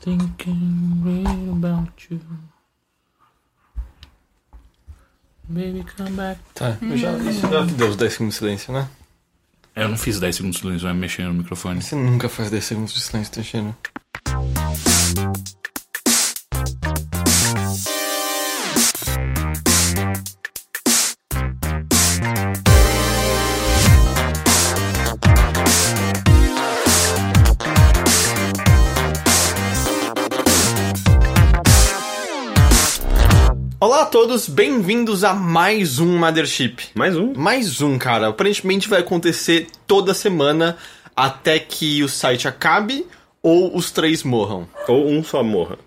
Thinking about you. Baby, come back. Tá, eu já, isso já deu os 10 segundos de silêncio, né? Eu não fiz 10 segundos de silêncio, vai mexer no microfone. Você nunca faz 10 segundos de silêncio, Teixeira. Olá a todos, bem-vindos a mais um Mothership. Mais um? Mais um, cara. Aparentemente vai acontecer toda semana até que o site acabe ou os três morram. Ou um só morra.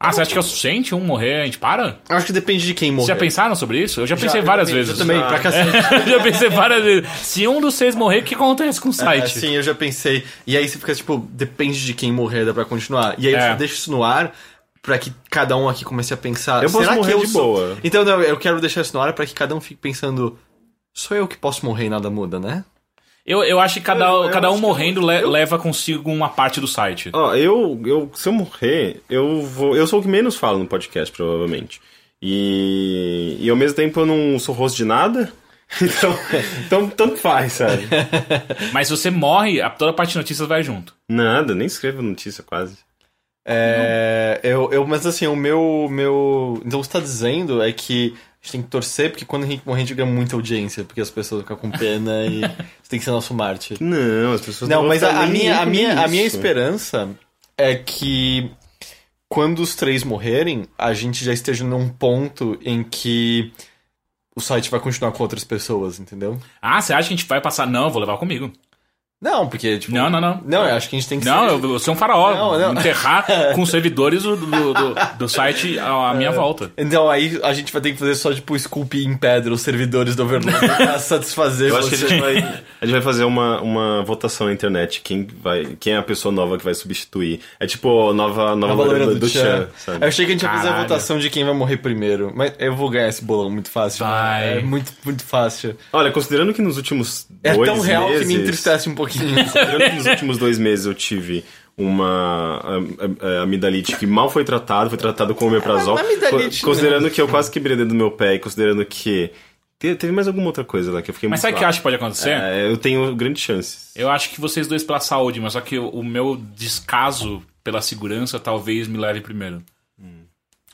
Ah, você acha que é o suficiente um morrer, a gente para? Eu acho que depende de quem morrer. Vocês já pensaram sobre isso? Eu já pensei várias eu vezes. também, pra cacete. eu já pensei várias vezes. Se um dos seis morrer, o que acontece com o É, site? sim, eu já pensei. E aí você fica tipo, depende de quem morrer, dá pra continuar. E aí É. você deixa isso no ar pra que cada um aqui comece a pensar. Eu posso será morrer que eu de sou- boa. Então, não, eu quero deixar isso no ar pra que cada um fique pensando. Sou eu que posso morrer e nada muda, né? Eu, eu acho que cada, Eu- eu cada um morrendo le- leva consigo uma parte do site. Ó, eu, eu, se eu morrer, eu vou. Eu sou o que menos falo no podcast, provavelmente. E, e ao mesmo tempo eu não sou rosto de nada. Então, então tanto faz, sabe? Mas se você morre, a- toda a parte de notícias vai junto. Nada, nem escrevo notícia quase. É, eu, eu, mas assim, o meu, meu. Então, o que você tá dizendo é que a gente tem que torcer, porque quando a gente morrer, a gente ganha muita audiência, porque as pessoas ficam com pena e você tem que ser nosso mártir. Não, as pessoas Não, vão mas ficar a, a minha, a, minha, a minha esperança é que quando os três morrerem, a gente já esteja num ponto em que o site vai continuar com outras pessoas, entendeu? Ah, você acha que a gente vai passar? Não, eu vou levar comigo. Não, porque, tipo. Não, não, não. Não, eu acho que a gente tem que Não, ser. eu vou ser um faraó. Não, não. Enterrar com os servidores do, do, do, do site à minha É. volta. Então aí a gente vai ter que fazer só, tipo, esculpir em pedra os servidores do Overlord pra satisfazer Eu acho que a você. gente vai, a gente vai fazer uma, uma votação na internet. Quem, vai, quem é a pessoa nova que vai substituir? É tipo a nova, nova A loira do, do Chan. Chan? Eu achei que a gente ia fazer a votação de quem vai morrer primeiro. Mas eu vou ganhar esse bolão muito fácil. né? Vai. É muito, muito fácil. Olha, considerando que nos últimos É dois tão real meses... que me entristece um pouquinho. Considerando que nos últimos dois meses eu tive uma a- a- a amidalite que mal foi tratado, foi tratado com omeprazol. É, Não Co- considerando que eu quase quebrei o dedo do meu pé e considerando que te- teve mais alguma outra coisa lá que eu fiquei Mas muito sabe o que eu acho que pode acontecer? É, eu tenho grandes chances. Eu acho que vocês dois pela saúde, mas só que o meu descaso pela segurança talvez me leve primeiro.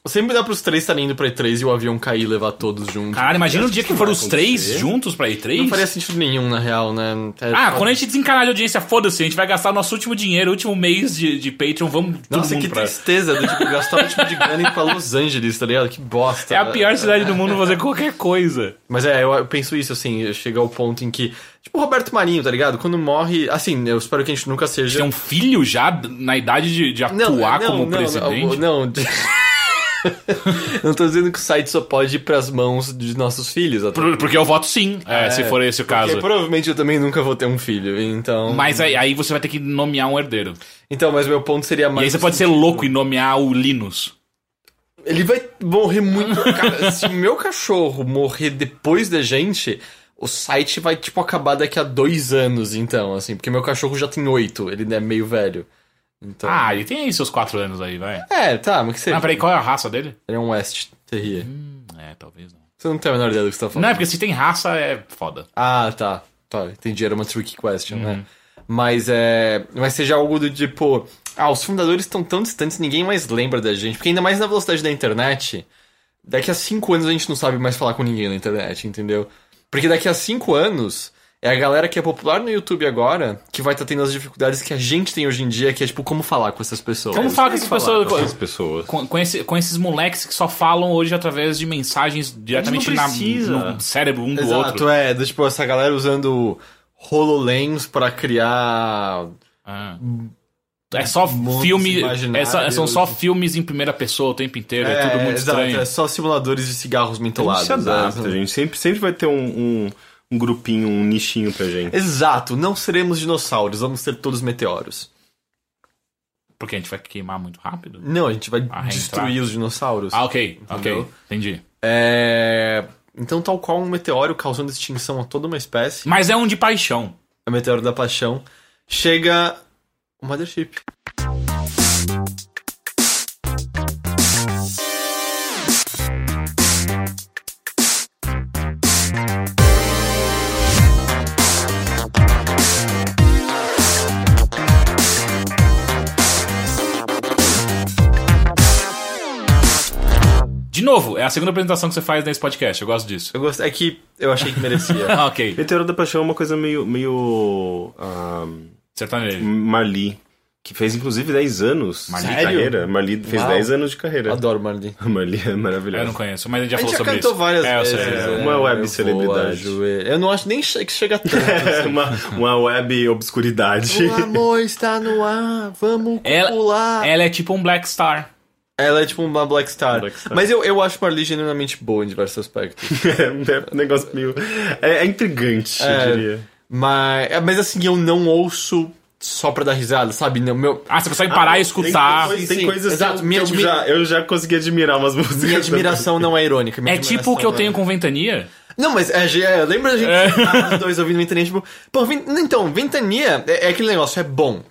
Sempre dá pros três estarem indo pra E3 e o avião cair e levar todos juntos. Caralho, imagina o dia que foram os vai três juntos pra E3. Não faria sentido nenhum, na real, né? É, Ah, foda. quando a gente desencanar de audiência, foda-se, a gente vai gastar nosso último dinheiro, último mês de, de Patreon, vamos Nossa, que pra... tristeza, do tipo, gastar o último de grana e pra Los Angeles, tá ligado? Que bosta. É a pior cidade do mundo fazer qualquer coisa. Mas é, eu, penso isso, assim, chega ao ponto em que. Tipo o Roberto Marinho, tá ligado? Quando morre. Assim, eu espero que a gente nunca seja. Tem um filho já na idade de, de atuar como presidente. Não, não. não tô dizendo que o site só pode ir pras mãos de nossos filhos. Até. Por- Porque eu voto sim, é, se for esse o caso. provavelmente eu também nunca vou ter um filho, então. Mas aí, aí você vai ter que nomear um herdeiro. Então, mas meu ponto seria E mais. aí você pode ser louco e nomear o Linus. Ele vai morrer muito. Cara, se o meu cachorro morrer depois da gente, o site vai, tipo, acabar daqui a dois anos, então, assim. Porque meu cachorro já tem oito, ele é meio velho. Então. Ah, ele tem aí seus quatro anos aí, vai. É, tá, mas que seja. Ah, peraí, qual é a raça dele? Ele é um West Terrier. É, talvez não. Você não tem a menor ideia do que você tá falando. Não, é porque se tem raça é foda. Ah, tá. Tá, entendi. Era uma tricky question, né? Mas é. Mas seja algo do tipo. Ah, os fundadores estão tão distantes, ninguém mais lembra da gente. Porque ainda mais na velocidade da internet, daqui a cinco anos a gente não sabe mais falar com ninguém na internet, entendeu? Porque daqui a cinco anos. É a galera que é popular no YouTube agora que vai estar tendo as dificuldades que a gente tem hoje em dia, que é tipo, como falar com essas pessoas. Como falar com essas pessoas? Com essas pessoas. Com, com, esse- com esses moleques que só falam hoje através de mensagens diretamente na, no cérebro um do Exato, outro. é. do tipo, essa galera usando HoloLens pra criar Ah. É só Mundos filme. É só- são só filmes em primeira pessoa o tempo inteiro. É, tudo muito exato, estranho. É só simuladores de cigarros A gente mentolados. se adapta, né? gente. Sempre, sempre vai ter um, um, um grupinho, um nichinho pra gente. Exato, não seremos dinossauros, vamos ser todos meteoros. Porque a gente vai queimar muito rápido. Não, a gente vai reentrar. destruir os dinossauros. Ah, ok, Entendeu? ok. Entendi. É... Então, tal qual um meteoro causando extinção a toda uma espécie, Mas é um de paixão. o meteoro da paixão, chega o Mothership. Novo, é a segunda apresentação que você faz nesse podcast. Eu gosto disso. Eu gosto, é que eu achei que merecia. ok. Meteoro da Paixão é uma coisa meio. meio. ah, Sertanejo. Marli. Que fez inclusive 10 anos Marli? de Sério? carreira. Marli fez Uau. 10 anos de carreira. Adoro Marley. A Marli é Eu maravilhosa. não conheço, mas a gente já A gente falou já sobre cantou isso. várias é, eu vezes. é, uma web eu celebridade. Eu não acho nem que chega tanto. assim. uma, uma web obscuridade. o amor está no ar, vamos Ela, pular. ela é tipo um Black Star. Ela é tipo uma Black Star. Black Star. Mas eu, eu acho Marley genuinamente boa em diversos aspectos. é um negócio meio. É, é intrigante, É. eu diria. mas, é, mas assim, eu não ouço só pra dar risada, sabe? Não, meu, Ah, você consegue parar e escutar. Tem, tem, Sim, coisas exato. que eu, já, eu já consegui admirar umas músicas. minha admiração não é irônica. minha É tipo o que eu admiração tenho é- com Ventania. Não, mas é, é, lembra a gente sentar os dois ouvindo Ventania, tipo, pô, então, Ventania é, é aquele negócio, é bom.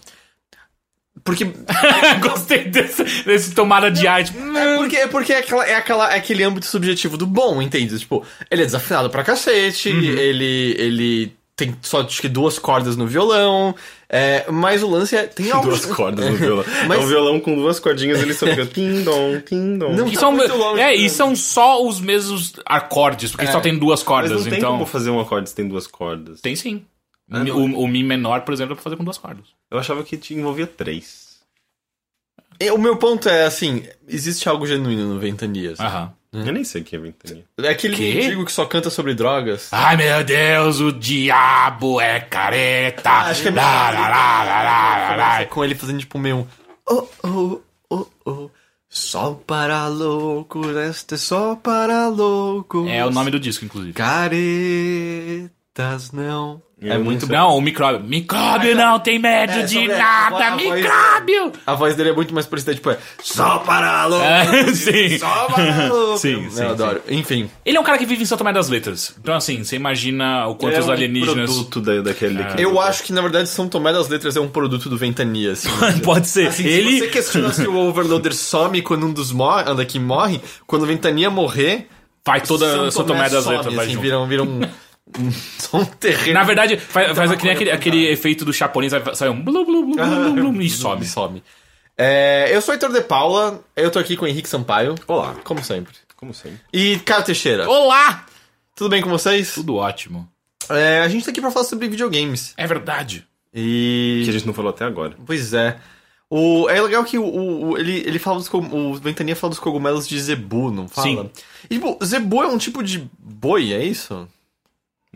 Porque Gostei desse, desse tomada de ar. Tipo, É porque, é porque é, aquela, é, aquela, é aquele âmbito subjetivo do bom, entende? Tipo, ele é desafinado pra cacete, Uhum. ele, ele tem só acho que duas cordas no violão, é, mas o lance é. Tem algo. Duas cordas no violão. Mas- É um violão com duas cordinhas, ele só fica tim-dom, tim-dom. Não, tá são, muito longe, é, né? e são só os mesmos acordes, porque só tem duas Mas cordas, não tem então. como fazer um acorde se tem duas cordas. Tem sim. Ah, o, o Mi menor, por exemplo, dá pra fazer com duas cordas. Eu achava que te envolvia três. É, O meu ponto é assim: existe algo genuíno no Ventanias. Aham. Eu nem sei o que é ventania. É aquele mendigo que só canta sobre drogas. Ai meu Deus, o diabo é careta. acho que é Lá, lá, lá, lá, lá, lá, lá. Com ele fazendo tipo meio. Oh, oh, oh, oh. Só para loucos, este é só para loucos. É o nome do disco, inclusive. Não. Eu é muito. Não, o micróbio. Micróbio não tem medo É, de sobre- nada, a voz- micróbio. A voz dele é muito mais parecida, tipo, é só para loucos. É, sim. Só para loucos. Sim, Eu sim, adoro. Enfim. Ele é um cara que vive em São Tomé das Letras. Então, assim, você imagina o quanto é os um alienígenas. produto da, daquele... daquele- Eu acho que, na verdade, São Tomé das Letras é um produto do Ventania, assim. Pode ser. Assim, ele. Se você questiona se o Overloader some quando um dos anda aqui morre, quando o Ventania morrer, Faz toda São Tomé das some, Letras. vai assim, junto. viram, viram só um terreno. Na verdade, faz, faz que nem aquele, aquele efeito do Chapolin, sai, sai um blu, blu, blu, blu, blu, blu, e sobe. some. É, eu sou Heitor de Paula, eu tô aqui com o Henrique Sampaio. Olá. Como sempre. Como sempre. E Caio Teixeira. Olá! Tudo bem com vocês? Tudo ótimo. É, a gente tá aqui pra falar sobre videogames. É verdade. E. Que a gente não falou até agora. Pois é. O, é legal que o, o- o- ele, ele fala dos o Ventania fala dos cogumelos de zebu, não fala? Sim. E, tipo, zebu é um tipo de boi, é isso?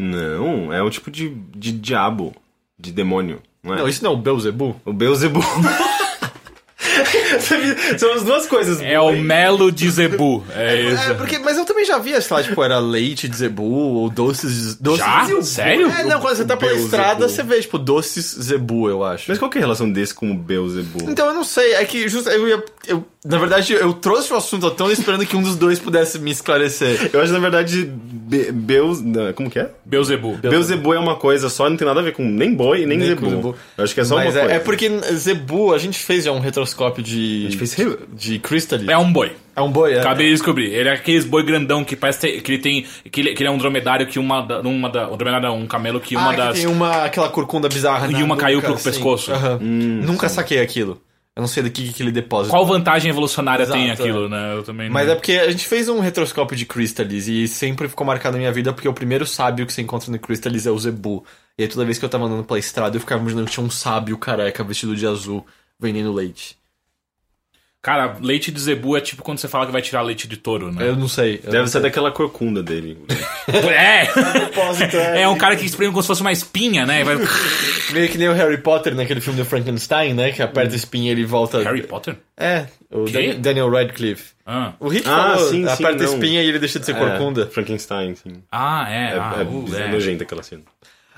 Não, é um tipo de, de diabo, de demônio, não é? Não, isso não é o Beelzebub? O Beelzebub. São as duas coisas. É o Melo de Zebu. É É, isso. porque, mas eu também já via, sei lá, tipo, era leite de zebu ou doces de... Doces Já? de zebu. Sério? É, não, quando você tá pela estrada, você vê, tipo, doces zebu, eu acho. Mas qual que é a relação desse com o Beelzebub? Então, eu não sei, é que just, eu, ia- eu- na verdade, eu trouxe o assunto à tona esperando que um dos dois pudesse me esclarecer. Eu acho, na verdade, Be Beus... não, Como que é? Beuzebu. Beelzebub é uma coisa só, não tem nada a ver com nem boi, nem, Nem zebu. zebu. Eu acho que é só Mas uma é, coisa. é porque Zebu, a gente fez já um retroscópio de. A gente fez... re- de Crystal. É um boi. É um boi, é. Acabei de descobrir. Ele é aqueles boi grandão que parece ter- que ele tem. Que ele, que ele é um dromedário que uma. da- uma da, um dromedário não, um camelo que uma ah, das. que tem uma, aquela corcunda bizarra E na uma caiu pro assim. pescoço. Aham. Nunca saquei aquilo. Eu não sei daqui que aquele depósito. Qual vantagem evolucionária Exato, tem é. aquilo, né? Eu também não. Mas é porque a gente fez um retroscópio de Crystalis e sempre ficou marcado na minha vida porque o primeiro sábio que você encontra no Crystalis é o Zebu. E aí toda vez que eu tava andando pela estrada eu ficava imaginando que tinha um sábio careca vestido de azul vendendo leite. Cara, leite de zebu é tipo quando você fala que vai tirar leite de touro, né? Eu não sei. eu Deve não ser sei. daquela corcunda dele. É! É um cara que espreme como se fosse uma espinha, né? Vai... Meio que nem o Harry Potter naquele filme do Frankenstein, né? Que aperta a espinha e ele volta. Harry Potter? É, o Daniel Radcliffe. Ah, O Rick Ah, falou, sim, sim, aperta a não. espinha e ele deixa de ser corcunda. É, Frankenstein, sim. ah é. É, ah, é, uh, é é. nojenta aquela cena.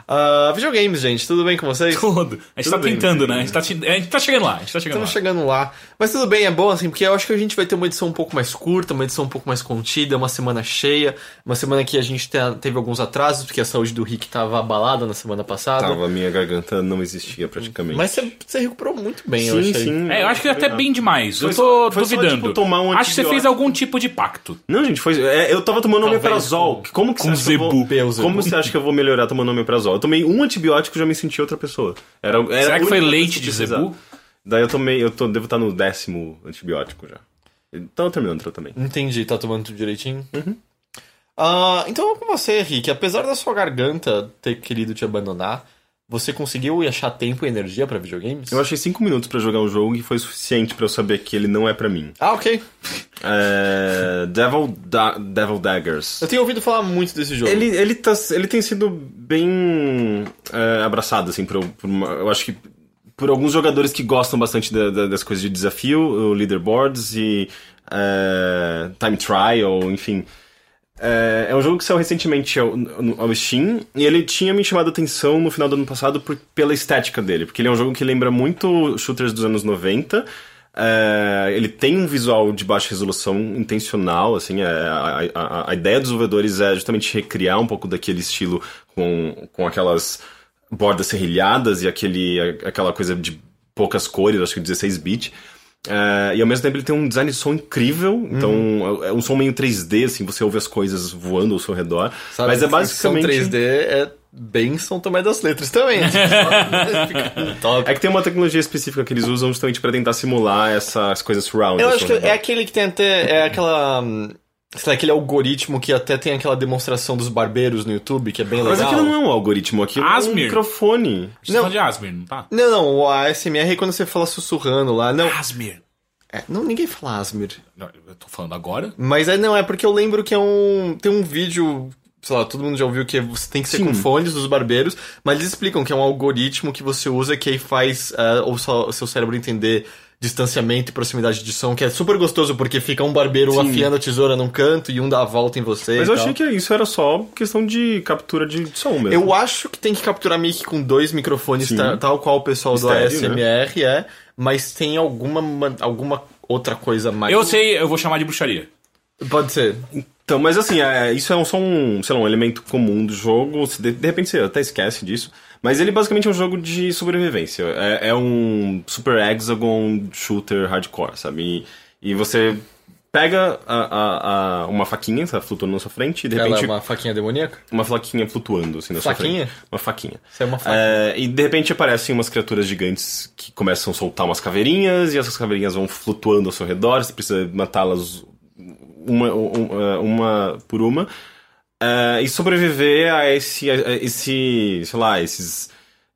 Ah, videogames, gente, tudo bem com vocês? Tudo. A gente Tudo tá bem. tentando, né? A gente tá, te- a gente tá chegando lá. A gente tá chegando Estamos lá. chegando lá. Mas tudo bem, é bom assim, porque eu acho que a gente vai ter uma edição um pouco mais curta, uma edição um pouco mais contida, uma semana cheia, uma semana que a gente te- teve alguns atrasos, porque a saúde do Rick tava abalada na semana passada. Tava, minha garganta não existia praticamente. Mas você, recuperou muito bem, eu sim, achei. sim. É, eu acho que até bem demais. Eu Foi tô só- foi só, duvidando. tipo, tomar um acho que você fez algum tipo de pacto. Não, gente, foi. é, eu tava tomando Talvez omeprazol. com- Como que com você acha que eu vou-. Como você acha que eu vou melhorar tomando omeprazol? Eu tomei um antibiótico e já me senti outra pessoa. Era, era Será que foi leite de eu zebu? Daí eu tomei, eu tô, devo estar no décimo antibiótico já. Então terminando o tratamento. Entendi, tá tomando tudo direitinho? Ah, então vamos com você, Rick. Apesar da sua garganta ter querido te abandonar, você conseguiu achar tempo e energia pra videogames? Eu achei cinco minutos pra jogar um jogo e foi suficiente pra eu saber que ele não é pra mim. Ah, ok. É, Devil, da Devil Daggers. Eu tenho ouvido falar muito desse jogo. Ele, ele, tá, ele tem sido bem é, abraçado, assim, por, por uma- eu acho que por alguns jogadores que gostam bastante da- da- das coisas de desafio, o leaderboards e é, time trial, enfim. É, é um jogo que saiu recentemente ao, ao Steam e ele tinha me chamado a atenção no final do ano passado por- pela estética dele, porque ele é um jogo que lembra muito shooters dos anos 90. É, ele tem um visual de baixa resolução intencional, assim, é, a, a- a ideia dos desenvolvedores é justamente recriar um pouco daquele estilo com, com aquelas bordas serrilhadas e aquele, aquela coisa de poucas cores, acho que 16 bit. É, e ao mesmo tempo ele tem um design de som incrível, então é é um som meio 3D, assim, você ouve as coisas voando ao seu redor. Sabe, mas é basicamente. 3D é bem São Tomé das Letras também. Top. É que tem uma tecnologia específica que eles usam justamente pra tentar simular essas coisas surround. Eu acho que é aquele que tem até. É aquela. Sei lá, aquele algoritmo que até tem aquela demonstração dos barbeiros no YouTube, que é bem Mas legal. aquilo não é um algoritmo, aquilo é um Asmir. microfone. Gente tá Não. falando de Asmir, não tá? Não, não, o ASMR é quando você fala sussurrando lá. Não, Asmir. é, não ninguém fala Asmir. Não, Eu tô falando agora? Mas é, não, é porque eu lembro que é um. Tem um vídeo. Sei lá, todo mundo já ouviu que você tem que ser Sim. com fones dos barbeiros, mas eles explicam que é um algoritmo que você usa que aí faz seu, o seu cérebro entender distanciamento e proximidade de som, que é super gostoso porque fica um barbeiro Sim. afiando a tesoura num canto e um dá a volta em você. Mas e eu tal. achei que isso era só questão de captura de som mesmo. Eu acho que tem que capturar mic com dois microfones, Sim. ta- tal qual o pessoal do Estéreo, ASMR é, mas tem alguma, ma- alguma outra coisa mais. Eu sei, eu vou chamar de bruxaria. Pode ser. Então, mas assim, é, isso é um, só um, sei lá, um elemento comum do jogo. se De, de repente você até esquece disso. Mas ele basicamente é um jogo de sobrevivência. É, é um super hexagon shooter hardcore, sabe? E, e você pega a, a- a- uma faquinha, tá flutuando na sua frente, e de Ela repente é uma faquinha demoníaca? uma faquinha flutuando assim na sua Faquinha? frente. Uma faquinha. Isso é uma faca. É, e de repente aparecem umas criaturas gigantes que começam a soltar umas caveirinhas e essas caveirinhas vão flutuando ao seu redor. Você precisa matá-las uma, uma, uma por uma. É, e sobreviver a esse, a esse, sei lá, esses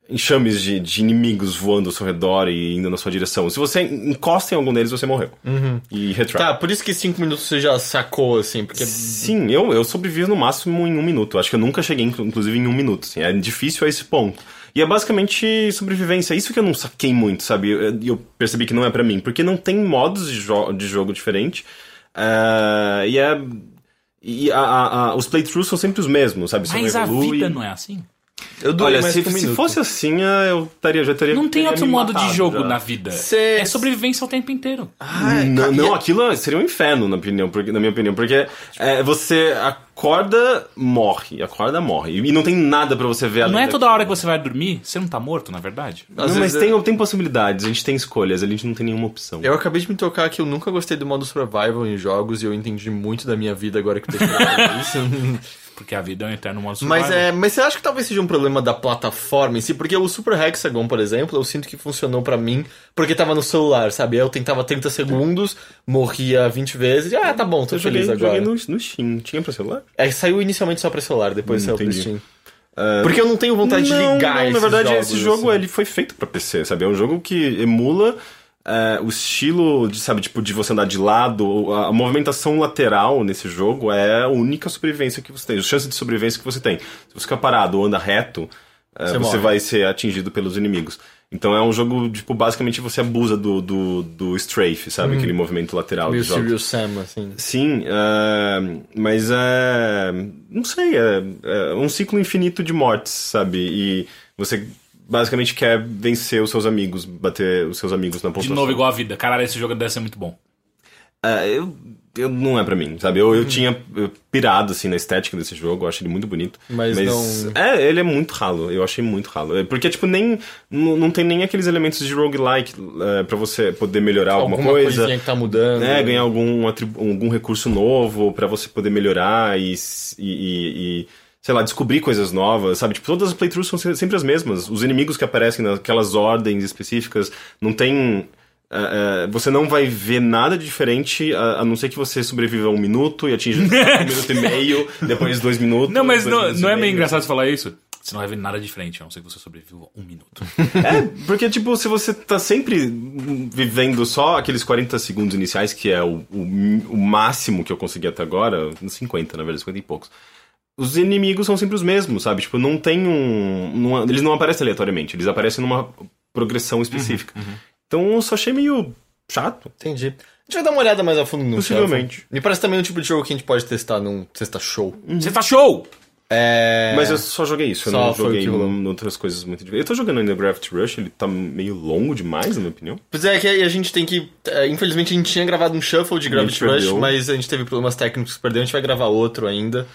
enxames de, de inimigos voando ao seu redor e indo na sua direção. Se você encosta em algum deles, você morreu. E retry. Tá, por isso que cinco minutos você já sacou, assim, porque. Sim, eu, eu sobrevivo no máximo em um minuto. Acho que eu nunca cheguei, inclu- inclusive, em um minuto. assim. É difícil a esse ponto. E é basicamente sobrevivência. Isso que eu não saquei muito, sabe? Eu, eu percebi que não é pra mim. Porque não tem modos de, jo de jogo diferente. Ah, e é. E a, a- a- os playthroughs são sempre os mesmos, sabe? Mas a evolui. vida não é assim. Eu durei Olha, mais se, um se fosse assim, ah, eu estaria, já teria. Não tem teria outro me modo de jogo já. na vida. Cê- É sobrevivência o tempo inteiro. não, não, aquilo seria um inferno, na, opinião, porque, na minha opinião, porque é, você acorda, morre, acorda, morre. E não tem nada pra você ver além Não é toda hora que você vai dormir, você não tá morto, na verdade? Às Não, mas vezes tem, tem possibilidades, a gente tem escolhas, a gente não tem nenhuma opção. Eu acabei de me tocar que eu nunca gostei do modo survival em jogos e eu entendi muito da minha vida agora que eu tô isso. Porque a vida é um eterno modo survival. Mas, é, mas você acha que talvez seja um problema da plataforma em si? Porque o Super Hexagon, por exemplo, eu sinto que funcionou pra mim porque tava no celular, sabe? Eu tentava 30 segundos, morria 20 vezes e ah, tá bom, tô eu joguei, feliz agora. joguei no, no Steam. Tinha pra celular? É, saiu inicialmente só pra celular, depois Hum, saiu pro entendi. Steam. Porque eu não tenho vontade não, de ligar não, esses na verdade, jogos, esse jogo assim. ele foi feito pra PC, sabe? É um jogo que emula é, o estilo de, sabe, tipo, de você andar de lado, a, a movimentação lateral nesse jogo é a única sobrevivência que você tem, a chance de sobrevivência que você tem. Se você ficar parado ou anda reto, é, Você você, vai ser atingido pelos inimigos. Então é um jogo, tipo, basicamente você abusa do, do, do strafe, sabe? Aquele movimento lateral Meio jogos. Serious Sam, assim. Sim, é, mas é. Não sei, é, é um ciclo infinito de mortes, sabe? E você basicamente quer vencer os seus amigos, bater os seus amigos na De pontuação. novo, igual a vida. Caralho, esse jogo deve ser muito bom. É, eu, eu- não é pra mim, sabe? Eu, eu tinha eu, pirado, assim, na estética desse jogo, eu acho ele muito bonito. Mas não- É, ele é muito ralo, eu achei muito ralo. É, Porque, tipo, nem... Não, não tem nem aqueles elementos de roguelike é, pra você poder melhorar alguma, Alguma coisa. coisinha que tá mudando. É, ganhar algum, algum recurso novo pra você poder melhorar e, e- e- e, sei lá, descobrir coisas novas, sabe? Tipo, todas as playthroughs são se- sempre as mesmas. Os inimigos que aparecem naquelas ordens específicas não tem. é, é, você não vai ver nada de diferente, a, a não ser que você sobreviva um minuto e atinja um minuto e meio, depois dois minutos. Não, mas não, não é meio engraçado você falar isso? Você não vai ver nada diferente, a não ser que você sobreviva um minuto. É, porque, tipo, se você tá sempre vivendo só aqueles 40 segundos iniciais, que é o, o, o máximo que eu consegui até agora, uns 50, na verdade, 50 e poucos. Os inimigos são sempre os mesmos, sabe? Tipo, não tem um. não- eles não aparecem aleatoriamente, eles aparecem numa progressão específica. Então eu só achei meio chato. Entendi. A gente vai dar uma olhada mais a fundo no Possivelmente. Shuffle. Me parece também um tipo de jogo que a gente pode testar num sexta show. Tá show! É... Mas eu só joguei isso, eu Só não joguei que em outras coisas muito diferentes. Eu tô jogando ainda Gravity Rush, ele tá meio longo demais, na minha opinião. Pois é, que aí a gente tem que. é, infelizmente a gente tinha gravado um shuffle de Gravity Rush, perdeu. mas a gente teve problemas técnicos que perdeu, a gente vai gravar outro ainda.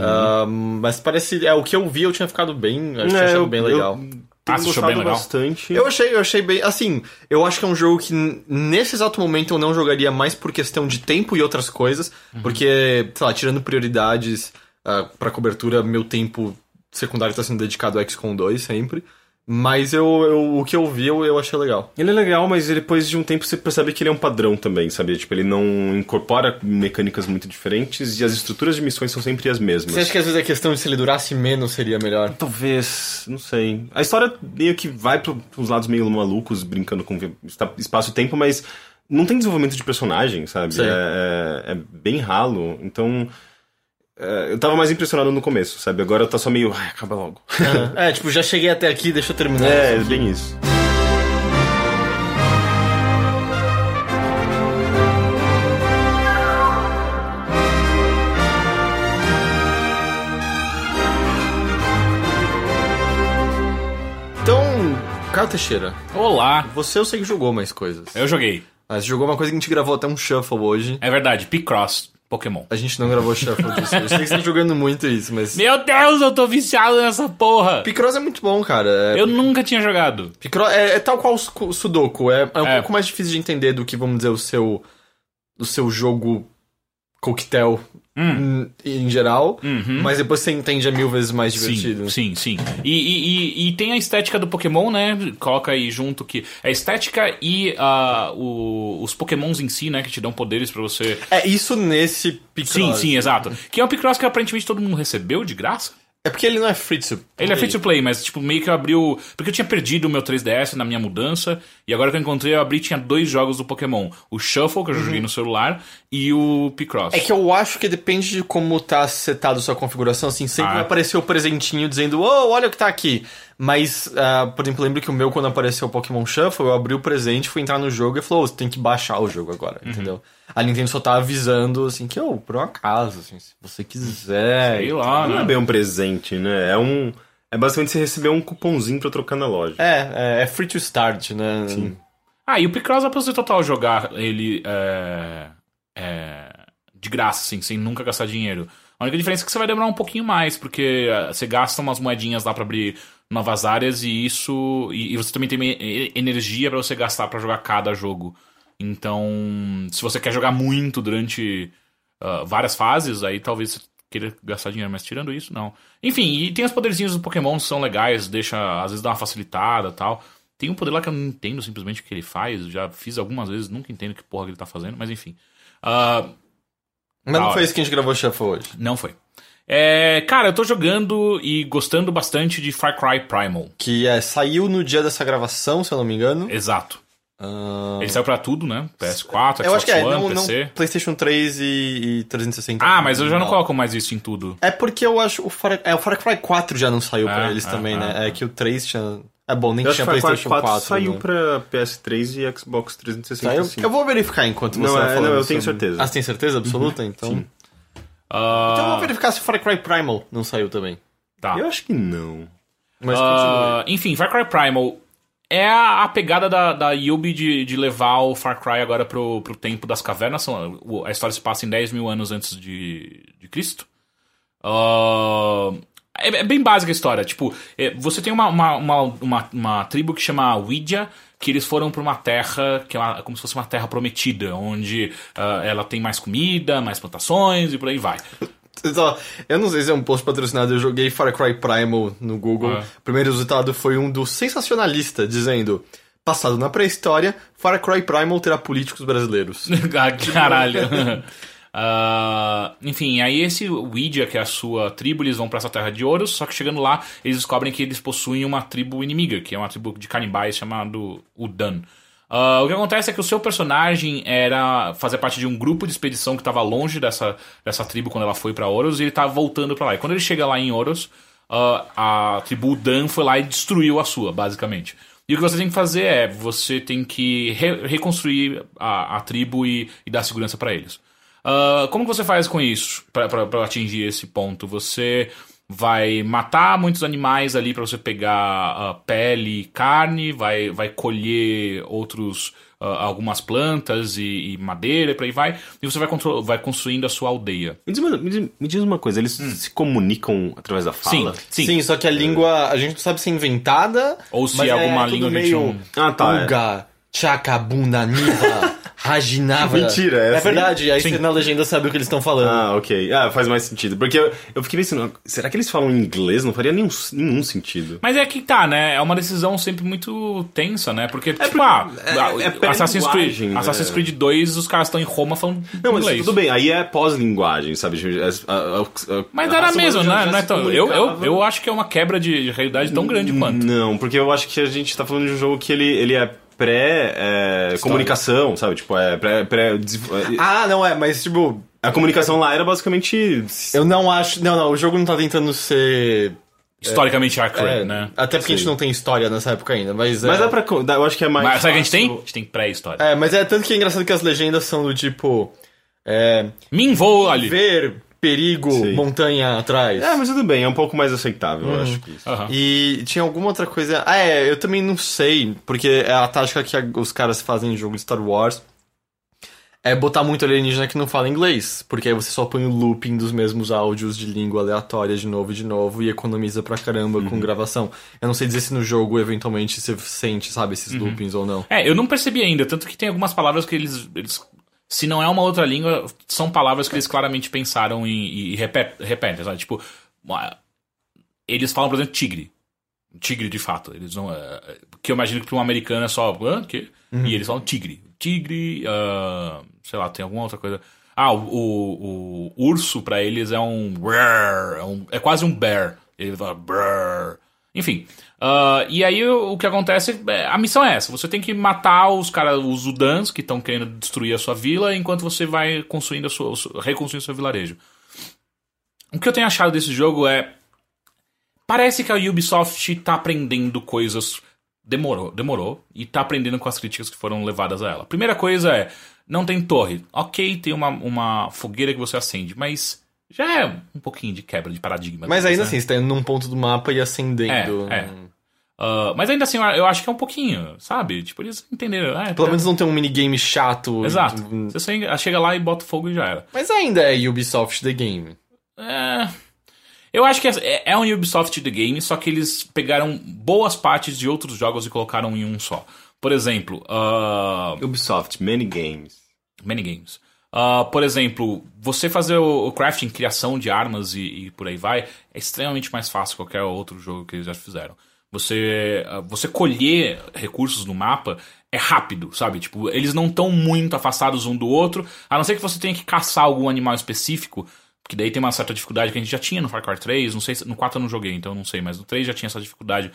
Ah, mas parece. É, o que eu vi eu tinha ficado bem. Acho que É, achado eu- bem eu legal. Tenho Ah, você achou gostado bem legal? bastante. Eu achei, eu achei bem. Assim, eu acho que é um jogo que nesse exato momento eu não jogaria mais por questão de tempo e outras coisas. Porque, sei lá, tirando prioridades ah, pra cobertura, meu tempo secundário tá sendo dedicado ao XCOM 2 sempre. Mas eu, eu- o que eu vi eu, eu achei legal. Ele é legal, mas depois de um tempo você percebe que ele é um padrão também, sabe? Tipo, ele não incorpora mecânicas muito diferentes e as estruturas de missões são sempre as mesmas. Você acha que às vezes a questão de se ele durasse menos seria melhor? Talvez, não sei. A história meio que vai para uns lados meio malucos, brincando com esta- espaço e tempo, mas não tem desenvolvimento de personagem, sabe? É, é- é bem ralo. Então, eu tava mais impressionado no começo, sabe? Agora tá só meio, ai, acaba logo. é, tipo, já cheguei até aqui, deixa eu terminar. é, isso aqui. bem isso. Então, Caio Teixeira, Olá! você eu sei que jogou mais coisas. Eu joguei. Mas jogou uma coisa que a gente gravou até um shuffle hoje. É verdade, Picross, Pokémon. A gente não gravou shuffle disso. Eu sei que você tá jogando muito isso, mas. Meu Deus, eu tô viciado nessa porra! Picross é muito bom, cara. É... Eu nunca tinha jogado. Picross é, é tal qual o Su- o Sudoku. É, é um É. pouco mais difícil de entender do que, vamos dizer, o seu. O seu jogo coquetel Hum. em, em geral. Mas depois você entende é mil vezes mais divertido. Uhum. Sim, sim, sim. E, e, e, tem a estética do Pokémon, né? Coloca aí junto que. A estética e ah, o- os Pokémons em si, né? Que te dão poderes pra você. É isso nesse Picross. Sim, sim, exato. Que é um Picross que aparentemente todo mundo recebeu de graça. É porque ele não é free to Ele é free to play, mas tipo, meio que eu abri o. Porque eu tinha perdido o meu 3DS na minha mudança, e agora que eu encontrei, eu abri tinha dois jogos do Pokémon. O Shuffle, que eu já joguei no celular, e o Picross. É que eu acho que depende de como tá setado sua configuração, assim, sempre Ah. vai aparecer o presentinho dizendo, oh, olha o que tá aqui. Mas, ah, por exemplo, lembro que o meu, quando apareceu o Pokémon Shuffle, eu abri o presente, fui entrar no jogo e falou, oh, você tem que baixar o jogo agora, Uhum. entendeu? A Nintendo só tá avisando, assim, que, oh, por um acaso, assim, se você quiser. Sei lá, Não é né? bem um presente, né? É um. É basicamente você receber um cupomzinho pra trocar na loja. É, é, é free to start, né? Sim. Ah, e o Picross é pra você total jogar ele é, é, de graça, assim, sem nunca gastar dinheiro. A única diferença é que você vai demorar um pouquinho mais, porque é, você gasta umas moedinhas lá pra abrir novas áreas e isso. E, e você também tem energia pra você gastar pra jogar cada jogo. Então, se você quer jogar muito durante ah, várias fases, aí talvez você queira gastar dinheiro, mas tirando isso, não. Enfim, e tem os poderzinhos dos Pokémon que são legais, deixa, às vezes dá uma facilitada e tal. Tem um poder lá que eu não entendo simplesmente o que ele faz, já fiz algumas vezes, nunca entendo que porra que ele tá fazendo, mas enfim. Ah, Mas não foi isso que a gente gravou o Shuffle hoje. não foi. É, cara, eu tô jogando e gostando bastante de Far Cry Primal. Que é, saiu no dia dessa gravação, se eu não me engano. Exato. Ah, Ele saiu pra tudo, né? PS4, Xbox eu acho que é, One, não, não PC. PlayStation 3 e, e 360. Ah, mas eu já não coloco mais isso em tudo. É porque eu acho o Far, é, o Far Cry 4 já não saiu pra É, eles é, também, é, né? É que o 3 tinha. É bom, nem Eu tinha o Far Cry PlayStation 4, 4. saiu né? pra PS3 e Xbox 360. Saiu? Eu vou verificar enquanto você Não, vai é, falando não, eu tenho sobre- certeza. Ah, você tem certeza absoluta? Então... Sim. Ah, então eu vou verificar se o Far Cry Primal não saiu também. tá. Eu acho que não. Mas Ah, enfim, Far Cry Primal é a, a pegada da, da Yubi de, de levar o Far Cry agora pro, pro tempo das cavernas. A história se passa em 10 mil anos antes de, de Cristo. Ah, é, é bem básica a história. Tipo, é, você tem uma, uma, uma, uma, uma tribo que chama Ouija, que eles foram pra uma terra que é uma- como se fosse uma terra prometida, onde ah, ela tem mais comida, mais plantações e por aí vai. Só- Eu não sei se é um post patrocinado, eu joguei Far Cry Primal no Google. Ah. O primeiro resultado foi um do sensacionalista, dizendo: Passado na pré-história, Far Cry Primal terá políticos brasileiros. Ah, Caralho. Ah, enfim, aí esse Ouija, que é a sua tribo, eles vão pra essa terra de ouros, só que chegando lá, eles descobrem que eles possuem uma tribo inimiga, que é uma tribo de canibais chamado Udan. Ah, o que acontece é que o seu personagem era fazer parte de um grupo de expedição que estava longe dessa, dessa tribo quando ela foi pra Ouros e ele tava voltando pra lá. E quando ele chega lá em Ouros, ah, a tribo Udan foi lá e destruiu a sua, basicamente. E o que você tem que fazer é, você tem que re- reconstruir a, a tribo e, e dar segurança pra eles. Ah, como que você faz com isso, pra atingir esse ponto? Você vai matar muitos animais ali pra você pegar ah, pele e carne, vai, vai colher outros ah, algumas plantas e, e madeira e por aí vai, e você vai, vai construindo a sua aldeia. Me diz uma, me diz- me diz uma coisa, eles se comunicam através da fala? Hum. Sim, sim. só que a língua, a gente não sabe se é inventada. Ou se mas é alguma língua meio um- Ah, tá, é. Uga, Chacabunda, Niva, Rajinava. Mentira, é É assim? verdade, aí Sim. você na legenda sabe o que eles estão falando. Ah, ok. Ah, faz mais sentido. Porque eu, eu fiquei pensando, será que eles falam inglês? Não faria nenhum, nenhum sentido. Mas é que tá, né? É uma decisão sempre muito tensa, né? Porque, tipo, ah, é- é pré-linguagem, Assassin's Creed, né? Assassin's Creed 2, os caras estão em Roma falando Não, mas inglês. tudo bem, aí é pós-linguagem, sabe? A- a- a- a- Mas era mesmo, né? Não é tão... eu, eu, eu acho que é uma quebra de realidade tão grande quanto. Não, porque eu acho que a gente tá falando de um jogo que ele, ele é pré-comunicação, sabe? Tipo, é pré... pré Ah, não é, mas tipo, a comunicação lá era basicamente... eu não acho. Não, não, o jogo não tá tentando ser. Historicamente accurate, é, né? Até porque a gente não tem história nessa época ainda, mas. Mas é, dá pra... dá- Eu acho que é mais Mas sabe o que a gente tem? A gente tem pré-história. É, mas é tanto que é engraçado que as legendas são do tipo. É. Vou ali. Ver, perigo, Sim. montanha atrás. É, mas tudo bem, é um pouco mais aceitável, eu acho que isso. Aham. E tinha alguma outra coisa. Ah, é, eu também não sei, porque é a tática que os caras fazem em jogo de Star Wars é botar muito alienígena que não fala inglês. Porque aí você só põe o looping dos mesmos áudios de língua aleatória de novo e de novo e economiza pra caramba com gravação. Eu não sei dizer se no jogo eventualmente você sente, sabe, esses loopings ou não. É, eu não percebi ainda, tanto que tem algumas palavras que eles. eles se não é uma outra língua, são palavras que eles claramente pensaram e, e repet- repetem, sabe? Tipo, eles falam, por exemplo, tigre. Tigre de fato. Eles não. é, que eu imagino que para um americano é só. Hã? Que? E eles falam tigre. Tigre. ah, sei lá, tem alguma outra coisa. Ah, o, o- o urso pra eles é um. É, um- é quase um bear. Ele fala. brrr. Enfim. ah, e aí o, que acontece. é, a missão é essa: você tem que matar os caras, os Udans, que estão querendo destruir a sua vila, enquanto você vai construindo a sua, reconstruindo seu vilarejo. O que eu tenho achado desse jogo é. Parece que a Ubisoft tá aprendendo coisas. Demorou, demorou. E tá aprendendo com as críticas que foram levadas a ela. Primeira coisa é. Não tem torre. Ok, tem uma, uma fogueira que você acende, mas. Já é um pouquinho de quebra de paradigma. Mas ainda né? assim, você tá indo num ponto do mapa e acendendo. É, é. Ah, mas ainda assim, eu acho que é um pouquinho, sabe? Tipo, eles entenderam. Ah, Pelo tá- menos não tem um minigame chato. Exato. Você só chega lá e bota fogo e já era. Mas ainda é Ubisoft The Game. É. Eu acho que é, é um Ubisoft The Game, só que eles pegaram boas partes de outros jogos e colocaram em um só. Por exemplo, ah, Ubisoft, many games. many games. Ah, por exemplo, você fazer o, o crafting, criação de armas e, e por aí vai, é extremamente mais fácil que qualquer outro jogo que eles já fizeram. Você, ah, você colher recursos no mapa é rápido, sabe? Tipo, eles não estão muito afastados um do outro, a não ser que você tenha que caçar algum animal específico, que daí tem uma certa dificuldade que a gente já tinha no Far Cry 3, não sei se, no 4 eu não joguei, então não sei, mas no 3 já tinha essa dificuldade.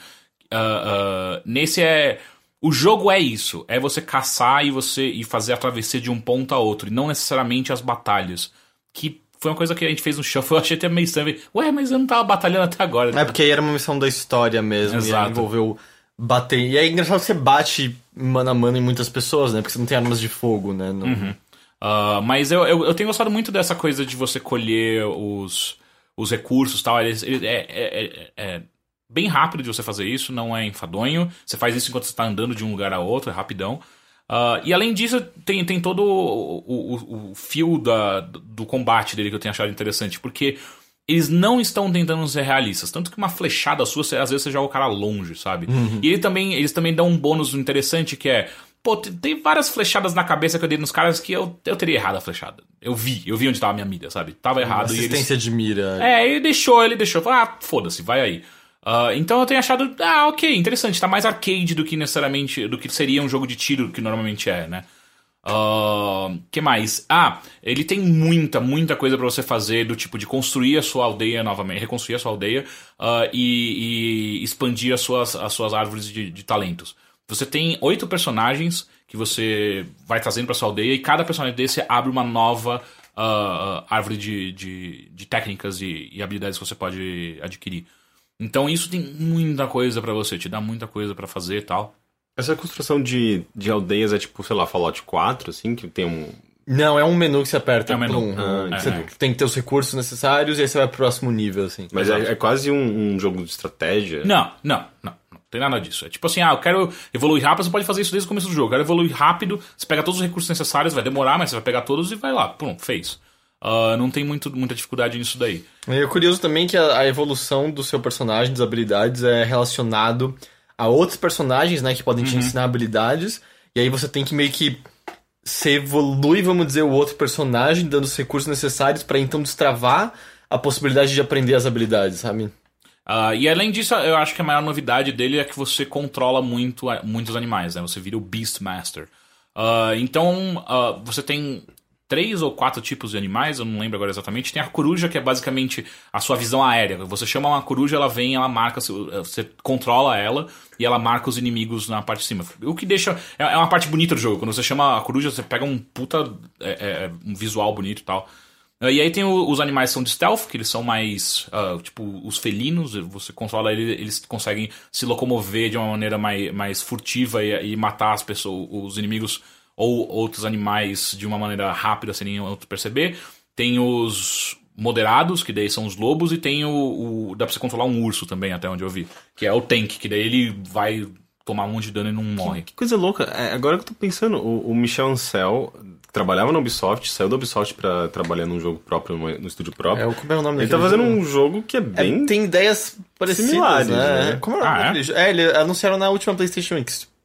Ah, nesse é O jogo é isso, é você caçar e você e fazer a travessia de um ponto a outro, e não necessariamente as batalhas. Que foi uma coisa que a gente fez no shuffle, eu achei até meio estranho. Ué, mas eu não tava batalhando até agora. É porque aí era uma missão da história mesmo, e Exato. aí envolveu bater. E é engraçado que você bate mano a mano em muitas pessoas, né? Porque você não tem armas de fogo, né? Não- Ah, mas eu, eu, eu tenho gostado muito dessa coisa de você colher os, os recursos e tal. Eles, ele- é, é- é- é bem rápido de você fazer isso, não é enfadonho. Você faz isso enquanto você está andando de um lugar a outro, é rapidão. Ah, e além disso, tem, tem todo o, o, o- fio da, do combate dele que eu tenho achado interessante, porque eles não estão tentando ser realistas. Tanto que uma flechada sua, você- às vezes você joga o cara longe, sabe? E ele também, eles também dão um bônus interessante que é. Pô, te- tem várias flechadas na cabeça que eu dei nos caras que eu, eu teria errado a flechada. Eu vi, eu vi onde tava a minha mira, sabe? Tava errado e eles. Assistência de mira. É, ele deixou, ele deixou. Falou, ah, foda-se, vai aí. Ah, então eu tenho achado, ah, ok, interessante. Tá mais arcade do que necessariamente, do que seria um jogo de tiro que normalmente é, né? Ah, que mais? Ah, ele tem muita, muita coisa pra você fazer do tipo de construir a sua aldeia novamente, reconstruir a sua aldeia ah, e, e expandir as suas, as suas árvores de, de talentos. Você tem oito personagens que você vai trazendo pra sua aldeia e cada personagem desse abre uma nova ah, árvore de, de, de técnicas e, e habilidades que você pode adquirir. Então isso tem muita coisa pra você, te dá muita coisa pra fazer e tal. Essa construção de, de aldeias é tipo, sei lá, Fallout 4, assim, que tem um. Não, é um menu que você aperta. É um menu. Ah, você é. tem que ter os recursos necessários e aí você vai pro próximo nível, assim. Mas é, é quase um, um jogo de estratégia. Não, não, não. Não tem nada disso. É tipo assim, ah, eu quero evoluir rápido, você pode fazer isso desde o começo do jogo. Eu quero evoluir rápido, você pega todos os recursos necessários, vai demorar, mas você vai pegar todos e vai lá. Pum, fez. Ah, não tem muito, muita dificuldade nisso daí. É curioso também que a, a evolução do seu personagem, das habilidades, é relacionado a outros personagens, né, que podem te ensinar habilidades. E aí você tem que meio que você evolui, vamos dizer, o outro personagem, dando os recursos necessários pra então destravar a possibilidade de aprender as habilidades, sabe? Ah, e além disso, eu acho que a maior novidade dele é que você controla muito, muitos animais, né? Você vira o Beastmaster. Ah, então, ah, você tem três ou quatro tipos de animais, eu não lembro agora exatamente. Tem a coruja, que é basicamente a sua visão aérea. Você chama uma coruja, ela vem, ela marca, você controla ela e ela marca os inimigos na parte de cima. O que deixa. É é uma parte bonita do jogo. Quando você chama a coruja, você pega um puta. é- é, um visual bonito e tal. Uh, E aí tem o- os animais são de stealth, que eles são mais, ah, tipo, os felinos, você controla ele, eles conseguem se locomover de uma maneira mais, mais furtiva e, e matar as pessoas, os inimigos ou outros animais de uma maneira rápida, sem nenhum outro perceber. Tem os moderados, que daí são os lobos, e tem o, o- dá pra você controlar um urso também, até onde eu vi, que é o tank, que daí ele vai tomar um monte de dano e não morre. Que coisa louca. É, agora que eu tô pensando, o, o Michel Ancel trabalhava na Ubisoft, saiu da Ubisoft pra trabalhar num jogo próprio, no estúdio próprio. É, o- como é o nome Ele tá fazendo jogo? um jogo que é É, bem. tem ideias parecidas, similares, né? né? Como é o Ah, nome é? daquele jogo? É, eles anunciaram na última PlayStation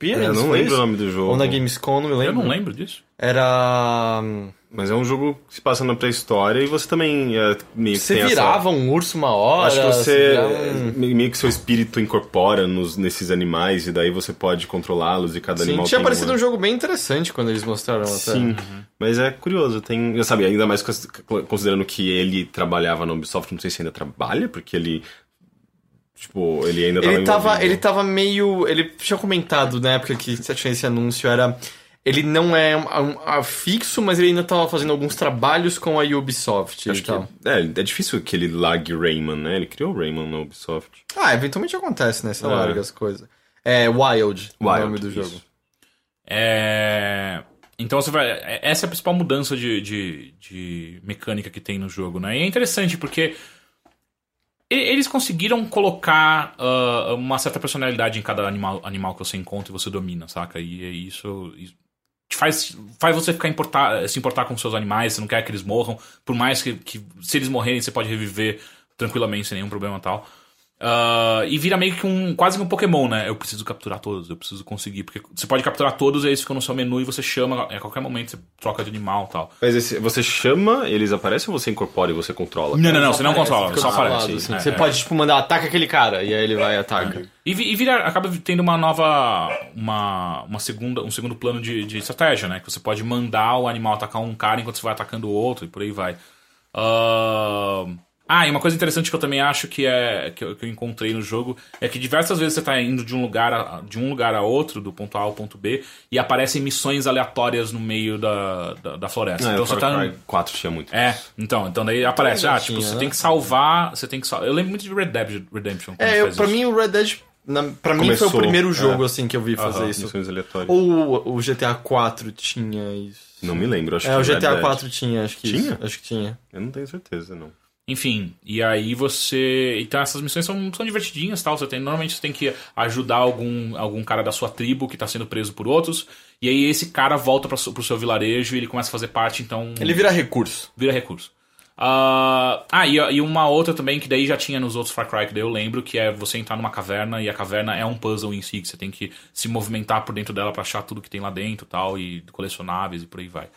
Experience. É, eu não foi lembro isso? o nome do jogo. Ou na Gamescom, não me Eu lembro. não lembro disso. Era. Mas é um jogo que se passa na pré-história e você também é, meio que Você tem essa- virava um urso uma hora. Acho que você. virava um- me- Meio que seu espírito incorpora nos, nesses animais e daí você pode controlá-los e cada Sim, animal tinha tem parecido uma... um jogo bem interessante quando eles mostraram até. Sim, mas é curioso, tem, eu sabe, ainda mais cons- considerando que ele trabalhava na Ubisoft, não sei se ainda trabalha, porque ele tipo, ele ainda tava Ele tava, ele tava meio. Ele tinha comentado na época que tinha esse anúncio, era. Ele não é um, um- um fixo, mas ele ainda tava fazendo alguns trabalhos com a Ubisoft Acho que tal. é, é difícil que ele largue Rayman, né? Ele criou o Rayman na Ubisoft. Ah, eventualmente acontece, né? Você É. larga as coisas. É Wild, o Wild, nome do isso. jogo. É... Então você vai. Essa é a principal mudança de, de, de mecânica que tem no jogo, né? E é interessante porque eles conseguiram colocar ah, uma certa personalidade em cada animal, animal que você encontra e você domina, saca? E é isso, isso faz, faz você ficar importar, se importar com seus animais, você não quer que eles morram, por mais que, que se eles morrerem você pode reviver tranquilamente sem nenhum problema e tal. Ah, e vira meio que um. quase que um Pokémon, né? Eu preciso capturar todos, eu preciso conseguir. Porque você pode capturar todos e eles ficam no seu menu e você chama, a qualquer momento você troca de animal e tal. Mas esse- você chama, eles aparecem ou você incorpora e você controla? Não, não, não, você não controla, só aparece. lado, assim. É, Você é. pode, tipo, mandar ataca aquele cara, e aí ele vai e ataca. E, vi- e vira, acaba tendo uma nova. Uma, uma segunda, um segundo plano de, de estratégia, né? Que você pode mandar o animal atacar um cara enquanto você vai atacando o outro e por aí vai. Ah, Ah, e uma coisa interessante que eu também acho que é que eu, que eu encontrei no jogo é que diversas vezes você tá indo de um lugar a, de um lugar a outro, do ponto A ao ponto B, e aparecem missões aleatórias no meio da, da, da floresta. Ah, então você tá. Cry 4 tinha muito. É, então, então daí aparece, ah, tipo, tinha, você né? tem que salvar, você tem que salvar. Eu lembro muito de Red Dead Redemption. É, eu, pra isso. mim o Red Dead. Na, pra mim foi Começou, o primeiro jogo é. assim que eu vi fazer isso. Missões aleatórias. Ou o GTA 4 tinha isso. Não me lembro, acho É, que o Red GTA Dead. 4 tinha, acho que Tinha? isso. Acho que tinha. Eu não tenho certeza, não. Enfim, e aí você. Então essas missões são, são divertidinhas tal. Você tem, normalmente você tem que ajudar algum, algum cara da sua tribo que tá sendo preso por outros. E aí esse cara volta pra, pro seu vilarejo e ele começa a fazer parte, então. Ele vira recurso. vira recurso. Ah, ah, e, e uma outra também que daí já tinha nos outros Far Cry que daí eu lembro, que é você entrar numa caverna e a caverna é um puzzle em si, que você tem que se movimentar por dentro dela pra achar tudo que tem lá dentro tal, e colecionáveis e por aí vai.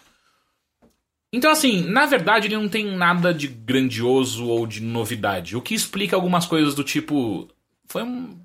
Então, assim, na verdade ele não tem nada de grandioso ou de novidade. O que explica algumas coisas do tipo. Foi um.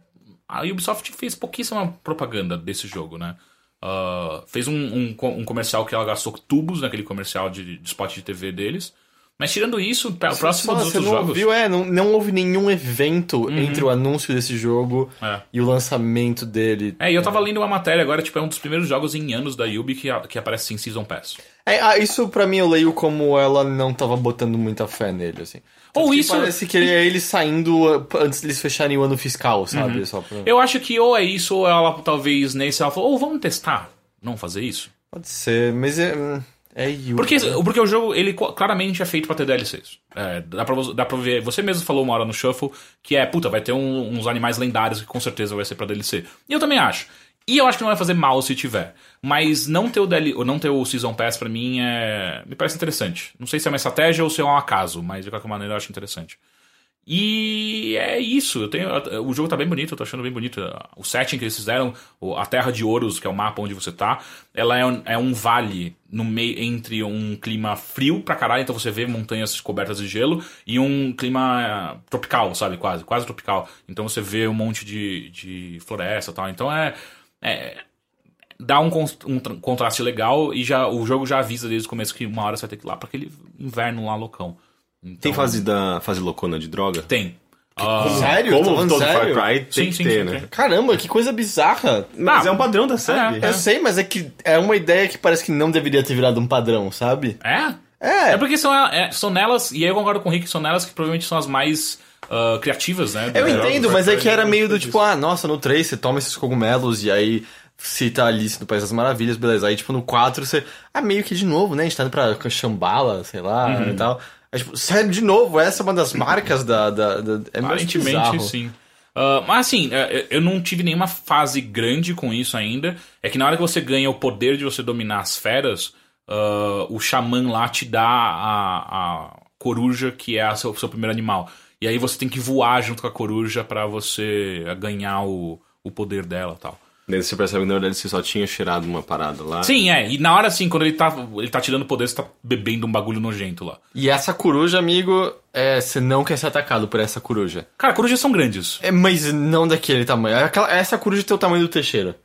A Ubisoft fez pouquíssima propaganda desse jogo, né? Ah, fez um, um, um comercial que ela gastou tubos naquele comercial de, de spot de TV deles. Mas tirando isso, pra- próximo dos outros não jogos. viu, é, não, não houve nenhum evento entre o anúncio desse jogo É. e o lançamento dele. É, e eu tava lendo uma matéria agora, tipo, é um dos primeiros jogos em anos da Ubi que, que aparece em Season Pass. É, ah, isso pra mim eu leio como ela não tava botando muita fé nele, assim. Ou Tanto que isso- Parece que é ele saindo uh, antes deles fecharem o ano fiscal, sabe? Só pra... Eu acho que ou é isso, ou ela talvez nesse ela falou, ou vamos testar. Não fazer isso? Pode ser, mas é. hum, É Yubi. Porque, porque o jogo, ele claramente é feito pra ter DLCs. É, dá, pra, dá pra ver. Você mesmo falou uma hora no Shuffle que é, puta, vai ter um- uns animais lendários que com certeza vai ser pra DLC. E eu também acho. E eu acho que não vai fazer mal se tiver. Mas não ter o, DL, ou não ter o Season Pass pra mim é. Me parece interessante. Não sei se é uma estratégia ou se é um acaso, mas de qualquer maneira eu acho interessante. E é isso. Eu tenho, o jogo tá bem bonito, eu tô achando bem bonito. O setting que eles fizeram, a Terra de Ouros, que é o mapa onde você tá, ela é um, é um vale no meio entre um clima frio pra caralho, então você vê montanhas cobertas de gelo, e um clima eh, tropical, sabe? Quase, quase tropical. Então você vê um monte de, de floresta e tal. Então é. é dá um, um tra- contraste legal e já o jogo já avisa desde o começo que uma hora você vai ter que ir lá pra aquele inverno lá loucão. Então, Tem fase da fase loucona de droga? Tem. Ah, Sério? Como todo sério? Far Cry tem Sim, que sim, ter, sim, né? tem. Caramba, que coisa bizarra. Mas Ah, é um padrão da série. é. Eu sei, mas é que é uma ideia que parece que não deveria ter virado um padrão, sabe? É? É. É porque são, é, são nelas, e aí eu concordo com o Rick, são nelas que provavelmente são as mais ah, criativas, né? Eu jogos. entendo, mas é que era meio do tipo, ah, nossa, no 3 você toma esses cogumelos e aí cita Alice no País das Maravilhas, beleza. Aí, tipo, no 4 você. Ah, meio que de novo, né? A gente tá indo pra Xambala, sei lá Uhum. e tal. Aí, tipo, sério, de novo, essa é uma das marcas da. da, da é Aparentemente, sim. Ah, mas assim, é, eu não tive nenhuma fase grande com isso ainda. É que na hora que você ganha o poder de você dominar as feras, ah, o xamã lá te dá a, a coruja, que é o seu, seu primeiro animal. E aí você tem que voar junto com a coruja pra você ganhar o, o poder dela e tal. Daí você percebe que na verdade você só tinha cheirado uma parada lá. Sim, é. E na hora, assim, quando ele tá, ele tá te dando poder, você tá bebendo um bagulho nojento lá. E essa coruja, amigo, é, você não quer ser atacado por essa coruja. Cara, corujas são grandes. É, mas não daquele tamanho. Aquela- essa coruja tem o tamanho do Teixeira.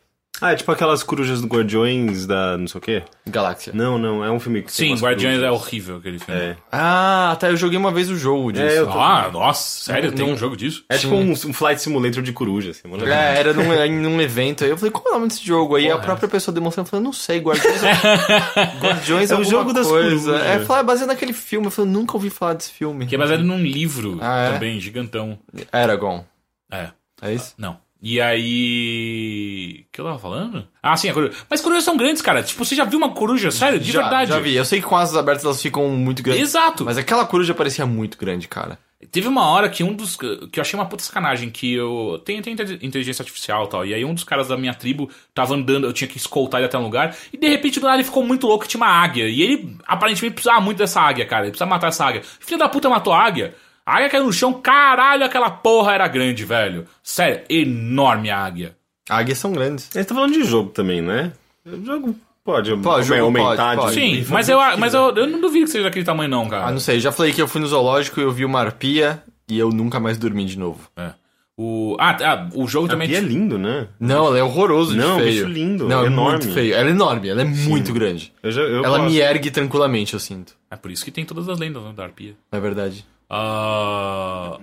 Ah, é tipo aquelas corujas do Guardiões da não sei o quê? Galáxia. Não, não, é um filme que tem Sim, Guardiões é horrível aquele filme. É. Ah, tá. Eu joguei uma vez o jogo disso. É, eu tô- Ah, nossa, sério? Tem Não- um jogo disso? É tipo um, um flight simulator de coruja, assim, mano. É, era num, num evento. Aí eu falei, qual é o nome desse jogo? Aí a própria pessoa demonstrando, falando, não sei, Guardiões é... Guardiões É o alguma jogo das coisa. corujas. É, falei, é baseado naquele filme. Eu falei, nunca ouvi falar desse filme. Que é baseado num livro Ah, é? também, gigantão. Aragon. É. É isso? Não. E aí. O que eu tava falando? Ah, sim, a coruja. Mas corujas são grandes, cara. Tipo, você já viu uma coruja? Sério, de já, verdade. Já vi. Eu sei que com asas abertas elas ficam muito grandes. Exato. Mas aquela coruja parecia muito grande, cara. Teve uma hora que um dos. que eu achei uma puta sacanagem, que eu. Tem, tem inteligência artificial e tal. E aí um dos caras da minha tribo tava andando, eu tinha que escoltar ele até um lugar. E de repente do nada ele ficou muito louco e tinha uma águia. E ele aparentemente precisava muito dessa águia, cara. Ele precisava matar essa águia. Filho da puta matou a águia. A águia caiu no chão, caralho, aquela porra era grande, velho. Sério, enorme a águia. Águias são grandes. A gente tá falando de jogo também, né? O jogo pode, Pode, jogo aumentar pode, de pode. Sim, mas, eu, mas eu, eu não duvido que seja daquele tamanho, não, cara. Ah, não sei. Já falei que eu fui no zoológico e eu vi uma arpia e eu nunca mais dormi de novo. É. O, ah, ah, o jogo também. E é lindo, né? Não, ela é horroroso de Não, feio. bicho lindo, Não, é enorme. muito feio. Ela é enorme, ela é muito grande. Eu já, eu ela gosto. me ergue tranquilamente, eu sinto. É por isso que tem todas as lendas né, da arpia. É verdade. Ah,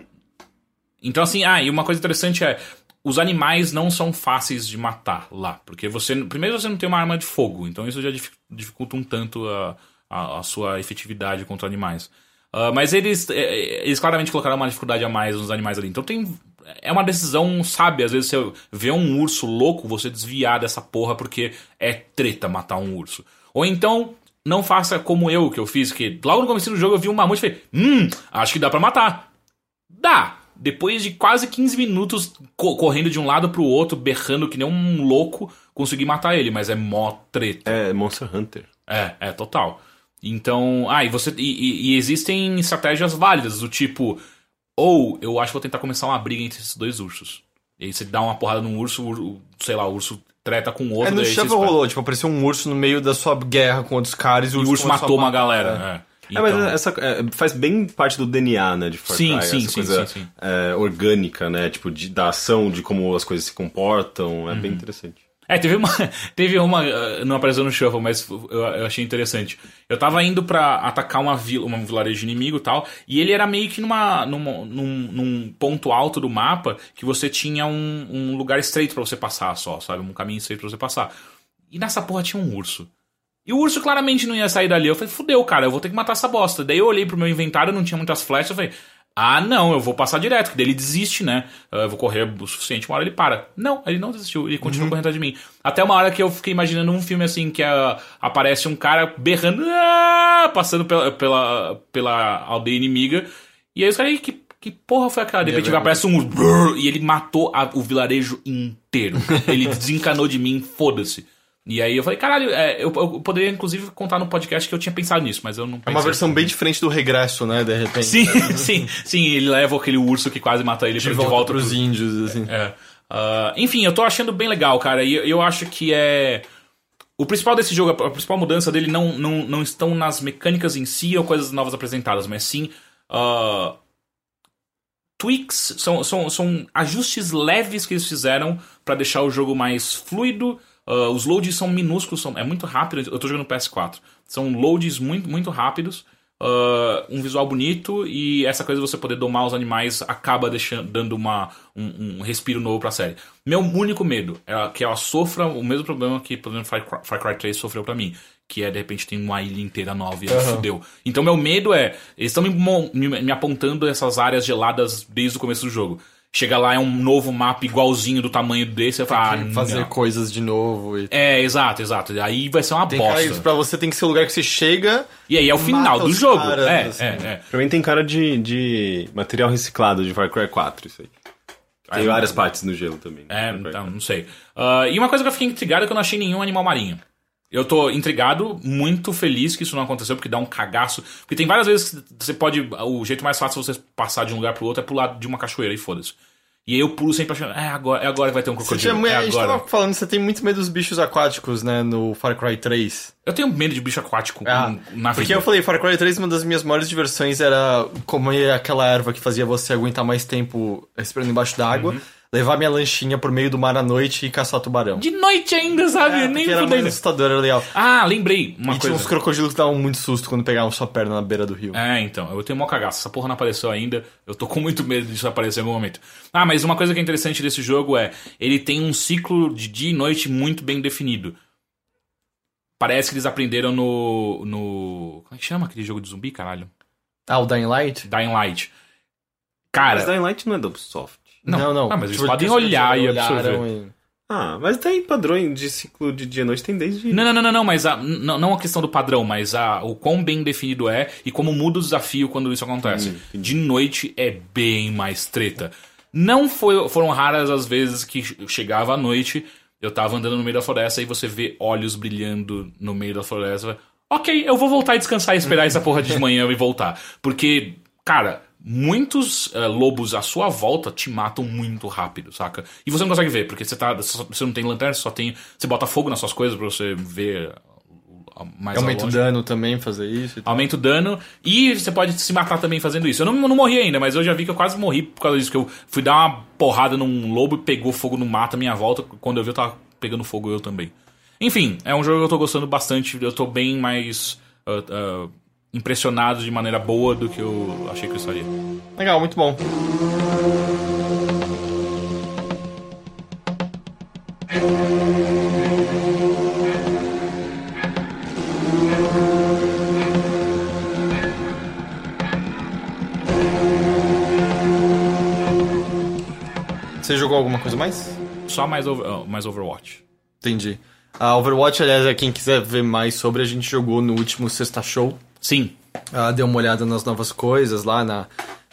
Então, assim, ah, e uma coisa interessante é. Os animais não são fáceis de matar lá. Porque você. Primeiro você não tem uma arma de fogo. Então isso já dif- dificulta um tanto a, a, a sua efetividade contra animais. Ah, mas eles, eh, eles claramente colocaram uma dificuldade a mais nos animais ali. Então tem. É uma decisão sábia. Às vezes você vê um urso louco, você desviar dessa porra porque é treta matar um urso. Ou então, não faça como eu que eu fiz, que logo no começo do jogo eu vi um mamute e falei, hum, acho que dá pra matar. Dá. Depois de quase 15 minutos co- correndo de um lado pro outro, berrando que nem um louco, consegui matar ele, mas é mó treta. É Monster Hunter. É, é, total. Então, ah, e você. E, e- e existem estratégias válidas, do tipo. Ou eu acho que vou tentar começar uma briga entre esses dois ursos. E aí você dá uma porrada num urso, sei lá, o urso treta com o É, outro. no Shovel rolou, tipo, apareceu um urso no meio da sua guerra com outros caras e E o urso, matou uma galera. É. É, mas Então- essa é, faz bem parte do DNA, né, de Far Sim, Cry, sim, essa sim, coisa sim, sim. é, orgânica, né, tipo, de, da ação, de como as coisas se comportam, é Uhum. bem interessante. É, teve uma. Teve uma. uh, Não apareceu no shuffle, mas eu, eu achei interessante. Eu tava indo pra atacar uma vila, um vilarejo inimigo e tal, e ele era meio que numa, numa- num, num ponto alto do mapa que você tinha um, um lugar estreito pra você passar só, sabe? Um caminho estreito pra você passar. E nessa porra tinha um urso. E o urso claramente não ia sair dali. Eu falei, fudeu, cara, eu vou ter que matar essa bosta. Daí eu olhei pro meu inventário, não tinha muitas flechas, eu falei, ah, não, eu vou passar direto, que daí ele desiste, né? Eu vou correr o suficiente, uma hora ele para. Não, ele não desistiu, ele continua correndo atrás de mim. Até uma hora que eu fiquei imaginando um filme assim, que ah, aparece um cara berrando, "Ah!" passando pela, pela, pela aldeia inimiga. E aí os caras, "Ih, que, que porra foi aquela? De repente vergonha. aparece um brrr, e ele matou a- o vilarejo inteiro. ele desencanou de mim, foda-se. E aí eu falei, caralho, é, eu, eu poderia inclusive contar no podcast que eu tinha pensado nisso, mas eu não É uma versão bem diferente do regresso, né, de repente. Sim, sim, sim, ele leva aquele urso que quase mata ele De pra- volta, pros pro- índios, assim. É. Ah, enfim, eu tô achando bem legal, cara. E eu, acho que é. O principal desse jogo, a principal mudança dele não, não, não estão nas mecânicas em si ou coisas novas apresentadas, mas sim. ah, tweaks, são, são, são ajustes leves que eles fizeram pra deixar o jogo mais fluido. Ah, os loads são minúsculos, são, é muito rápido. Eu tô jogando no PS4. São loads muito, muito rápidos. ah, um visual bonito e essa coisa de você poder domar os animais acaba deixando, dando uma, um, um respiro novo pra série. Meu único medo é que ela sofra o mesmo problema que, por exemplo, Far Cry, Far Cry 3 sofreu pra mim. Que é, de repente, tem uma ilha inteira nova e aí fudeu. Então, meu medo é. Eles estão me, me, me apontando essas áreas geladas desde o começo do jogo. Chega lá, é um novo mapa igualzinho do tamanho desse. Eu falo, ah, Fazer não. coisas de novo. E... É, exato, exato. Aí vai ser uma Tem cara, bosta. isso pra você tem que ser o lugar que você chega. E aí é o final do jogo. caras, é, assim. é, é. Pra mim tem cara de, de material reciclado de Far Cry 4, isso aí. Tem várias partes no gelo também. É, Far Cry então, 4. não sei. Ah, e uma coisa que eu fiquei intrigado é que eu não achei nenhum animal marinho. Eu tô intrigado, muito feliz que isso não aconteceu, porque dá um cagaço. Porque tem várias vezes que você pode. O jeito mais fácil de você passar de um lugar pro outro é pular de uma cachoeira e foda-se. E aí eu pulo sempre achando, é agora, é agora que vai ter um crocodilo. tinha, é a gente agora. tava falando, você tem muito medo dos bichos aquáticos, né, no Far Cry 3. Eu tenho medo de bicho aquático Ah, na porque vida. eu falei, Far Cry 3, uma das minhas maiores diversões era comer aquela erva que fazia você aguentar mais tempo respirando embaixo d'água, Uhum. Levar minha lanchinha por meio do mar à noite e caçar tubarão. De noite ainda, sabe? É, Nem era mais assustador, era legal. Ah, lembrei uma e tinha coisa. uns crocodilos que davam muito susto quando pegavam sua perna na beira do rio. É, então, eu tenho mó cagaço. Essa porra não apareceu ainda. Eu tô com muito medo disso aparecer em algum momento. Ah, mas uma coisa que é interessante desse jogo é ele tem um ciclo de dia e noite muito bem definido. Parece que eles aprenderam no. no. Como é que chama aquele jogo de zumbi, caralho? Ah, o Dying Light? Dying Light. Cara. Mas Dying Light não é da Ubisoft. Não, não. não. Ah, mas eles podem olhar e absorver. e- Ah, mas tem padrões de ciclo de dia e noite, tem desde... Não, não, não, não, não, mas a, não, não a questão do padrão, mas a, o quão bem definido é e como muda o desafio quando isso acontece. De noite é bem mais treta. Não foi, foram raras as vezes que chegava à noite, eu tava andando no meio da floresta e você vê olhos brilhando no meio da floresta. Ok, eu vou voltar e descansar e esperar essa porra de manhã e voltar. Porque, cara, muitos eh, lobos à sua volta te matam muito rápido, saca? E você não consegue ver, porque você, tá, você não tem lanterna, você só tem. Você bota fogo nas suas coisas pra você ver uh, mais Aumenta o dano também fazer isso. Aumenta o dano e você pode se matar também fazendo isso. Eu não, não morri ainda, mas eu já vi que eu quase morri por causa disso. Que eu fui dar uma porrada num lobo e pegou fogo no mato à minha volta. Quando eu vi, eu tava pegando fogo eu também. Enfim, é um jogo que eu tô gostando bastante. Eu tô bem mais. ah, ah, impressionado de maneira boa do que eu achei que eu estaria. Legal, muito bom. Você jogou alguma coisa mais? Só mais, over, oh, mais Overwatch. Entendi. A Overwatch, aliás, é quem quiser ver mais sobre, a gente jogou no último Sexta Show. Sim. Ah, deu uma olhada nas novas coisas lá na.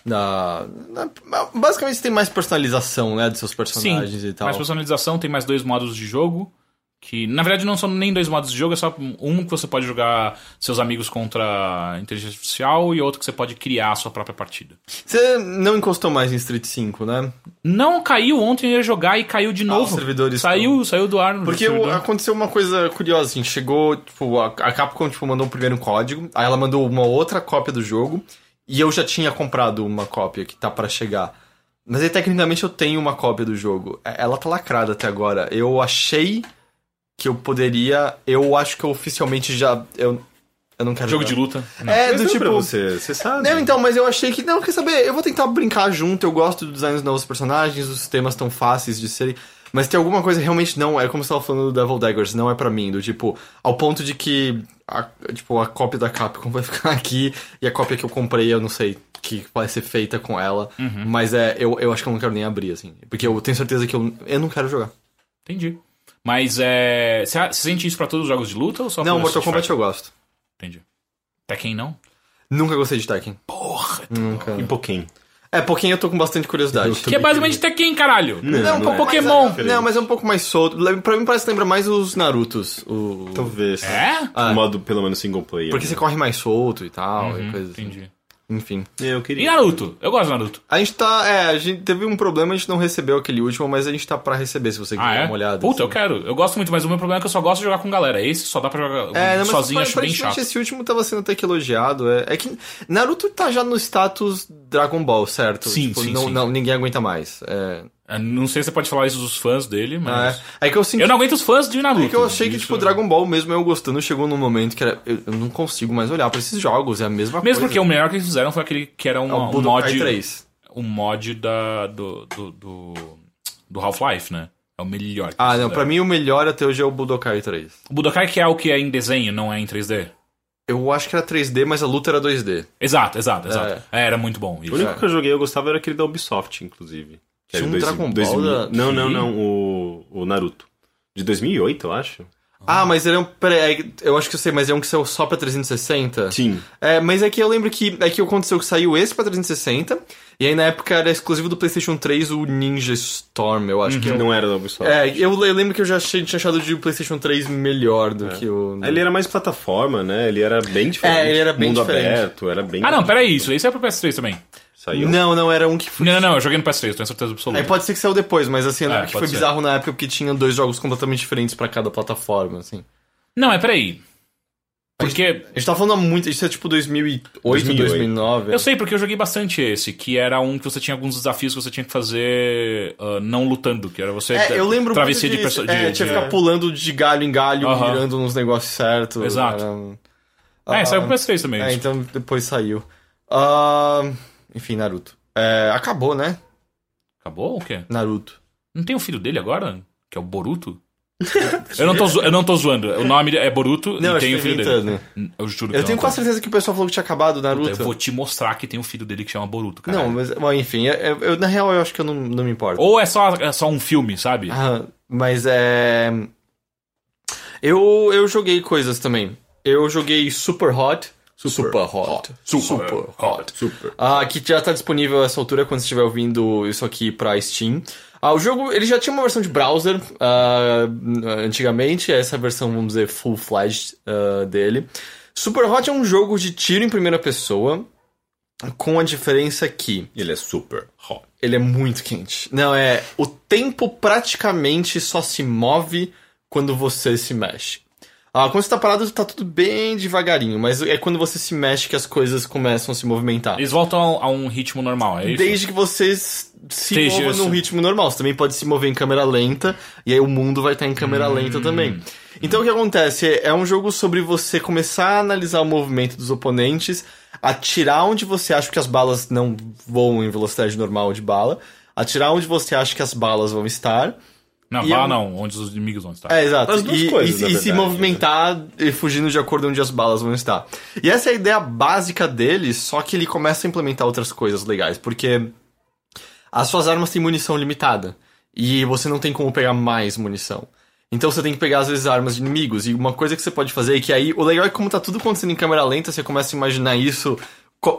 na, na- basicamente tem mais personalização, né? Dos seus Sim. personagens e tal. Mais personalização, tem mais dois modos de jogo. Que na verdade não são nem dois modos de jogo, é só um que você pode jogar seus amigos contra a inteligência artificial e outro que você pode criar a sua própria partida. Você não encostou mais em Street 5, né? Não caiu ontem, eu ia jogar e caiu de novo. os servidores Saiu, saiu do ar. no Porque servidor. aconteceu uma coisa curiosa, assim, chegou, tipo, a, Capcom tipo, mandou o primeiro código, aí ela mandou uma outra cópia do jogo, e eu já tinha comprado uma cópia que tá pra chegar. Mas aí, tecnicamente, eu tenho uma cópia do jogo. É- Ela tá lacrada até agora. Eu achei que eu poderia. Eu acho que eu oficialmente já. Eu, eu não quero Jogo jogar. de luta. Não. É, Mas do não tipo. pra você, você sabe. Não, então, mas eu achei que. Não, quer saber? Eu vou tentar brincar junto. Eu gosto do design dos novos personagens, os temas tão fáceis de serem. Mas tem alguma coisa realmente não. É como você tava falando do Devil Daggers, não é pra mim. Do tipo, ao ponto de que. A, tipo, a cópia da Capcom vai ficar aqui e a cópia que eu comprei, eu não sei que vai ser feita com ela. Mas é, eu, eu acho que eu não quero nem abrir, assim. Porque eu tenho certeza que eu, eu não quero jogar. Entendi. Mas é. Você sente isso pra todos os jogos de luta ou só não, Mortal Kombat Fighter? eu gosto. Entendi. Tekken não? Nunca gostei de Tekken. Porra. Nunca. Um pouquinho. É, Pokémon eu tô com bastante curiosidade. Que é basicamente Tekken, caralho. Não, um não pouco é. Pokémon. Não, mas é um pouco mais solto. Pra mim parece que lembra mais os Narutos. O... Talvez. É? Ah. O modo, pelo menos, single player. Porque você corre mais solto e tal, Uhum, e coisas assim. Enfim. Eu E queria. Naruto? Eu gosto de Naruto. A gente tá. É, a gente teve um problema, a gente não recebeu aquele último, mas a gente tá pra receber se você quiser Ah, dar é? uma olhada. Puta, eu assim. quero. Eu gosto muito, mas o meu problema é que eu só gosto de jogar com galera. Esse só dá pra jogar É, não, mas sozinho, acho bem chato. esse último tava sendo até que elogiado. É, é que Naruto tá já no status Dragon Ball, certo? Sim, Tipo, sim, não, sim. não, ninguém aguenta mais. É, Eu Não sei se você pode falar isso dos fãs dele, mas. é. é que eu senti. Eu não aguento os fãs de Naruto. É que eu achei que, Isso- tipo, Dragon Ball, mesmo eu gostando, chegou num momento que era. Eu, não consigo mais olhar pra esses jogos, é a mesma Mesmo coisa. porque o melhor que eles fizeram foi aquele que era um, É o um mod. 3. Um mod da, do, do, do, do Half-Life, né? É o melhor. que Ah, não, pra mim o melhor até hoje é o Budokai 3. O Budokai que é o que é em desenho, não é em 3D. Eu acho que era 3D, mas a luta era 2D. Exato, exato, exato. É, era muito bom. O Isso. único que eu joguei eu gostava era aquele da Ubisoft, inclusive. Que Tinha um dois- Dragon Ball 2000. da- Não, não, Que? não. O, o Naruto. De 2008, eu acho. Ah, mas ele é um. Peraí, é- eu acho que eu sei, mas é um que saiu só pra 360? Sim. É, mas é que eu lembro que. É que aconteceu que saiu esse pra 360, e aí na época era exclusivo do PlayStation 3 o Ninja Storm, eu acho que Que é. não era da Ubisoft. É, eu, eu lembro que eu já achei, tinha achado de PlayStation 3 melhor do que o. Ele era mais plataforma, né? Ele era bem diferente. É, ele era bem Mundo diferente. aberto, era bem... Ah, não, peraí, isso. Esse é pro PS3 também. Saiu? Não, não, era um que foi. Não, não, não, eu joguei no PS3, tenho certeza absoluta. Aí pode ser que saiu depois, mas assim, eu lembro É, que foi ser. bizarro na época porque tinha dois jogos completamente diferentes pra cada plataforma, assim. Não, é peraí. Porque. A gente tá falando há muito, isso é tipo 2008, 2008. 2009. Eu sei, porque eu joguei bastante esse, que era um que você tinha alguns desafios que você tinha que fazer ah, não lutando, que era você. É, eu lembro travessia muito de, perso- de, É, de- tinha que ficar pulando de galho em galho, Aham. mirando nos negócios certos. Exato. Era- É, saiu Ah, pro PS3 também. É, isso. então depois saiu. Ah, enfim, Naruto. É, acabou, né? Acabou ou o quê? Naruto. Não tem o filho dele agora? Que é o Boruto? eu, não tô zo- eu não tô zoando. O nome é Boruto Não, e eu tem o estou filho dele. inventando. Eu juro que Eu não tenho tô. quase certeza que o pessoal falou que tinha acabado o Naruto. Eu vou te mostrar que tem um filho dele que chama Boruto, cara. Não, mas bom, enfim, eu- eu- eu- na real eu acho que eu não, não me importo. Ou é só, é só um filme, sabe? Ah, mas é. Eu, eu joguei coisas também. Eu joguei Super Hot. Super, Hot. Super, Hot. Super. Ah, que já tá disponível a essa altura quando você estiver ouvindo isso aqui pra Steam. Ah, o jogo, ele já tinha uma versão de browser ah, antigamente, essa versão, vamos dizer, full-fledged ah, dele. Super Hot é um jogo de tiro em primeira pessoa, com a diferença que Ele é super hot. ele é muito quente. Não, é. O tempo praticamente só se move quando você se mexe. Ah, quando você tá parado, tá tudo bem devagarinho, mas é quando você se mexe que as coisas começam a se movimentar. Eles voltam a um ritmo normal, é isso? Desde que você se Esteja mova num assim. ritmo normal. Você também pode se mover em câmera lenta, e aí o mundo vai estar em câmera Hum. lenta também. Então o que acontece? É um jogo sobre você começar a analisar o movimento dos oponentes, atirar onde você acha que as balas não voam em velocidade normal de bala, atirar onde você acha que as balas vão estar. Não, E vá eu- não, onde os inimigos vão estar. É, exato. As duas e, coisas, e- na e se verdade, movimentar e fugindo de acordo onde as balas vão estar. E essa é a ideia básica dele, só que ele começa a implementar outras coisas legais, porque as suas armas têm munição limitada. E você não tem como pegar mais munição. Então você tem que pegar, às vezes, armas de inimigos. E uma coisa que você pode fazer é que aí. O legal é que, como tá tudo acontecendo em câmera lenta, você começa a imaginar isso.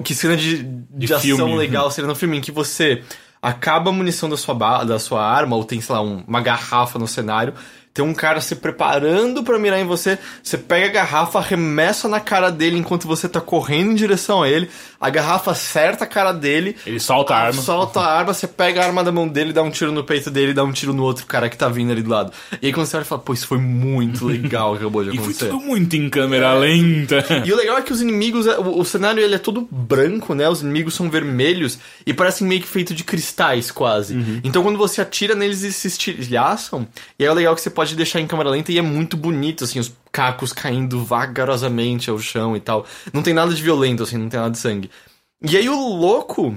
Que cena de, de, ação filme. legal seria no filme, em que você acaba a munição da sua, da sua arma, ou tem, sei lá, um- uma garrafa no cenário. Tem um cara se preparando pra mirar em você. Você pega a garrafa, arremessa na cara dele enquanto você tá correndo em direção a ele. A garrafa acerta a cara dele. Ele solta a arma. Solta a arma, você pega a arma da mão dele, dá um tiro no peito dele, dá um tiro no outro cara que tá vindo ali do lado. E aí quando você olha fala, pô, isso foi muito legal que acabou de E foi acontecer. tudo muito em câmera lenta. E o legal é que os inimigos, é- o, o cenário ele é todo branco, né? Os inimigos são vermelhos e parecem meio que feito de cristais, quase. Então quando você atira neles, eles se estilhaçam. E aí é legal que você pode deixar em câmera lenta e é muito bonito, assim, os cacos caindo vagarosamente ao chão e tal. Não tem nada de violento, assim, não tem nada de sangue. E aí o louco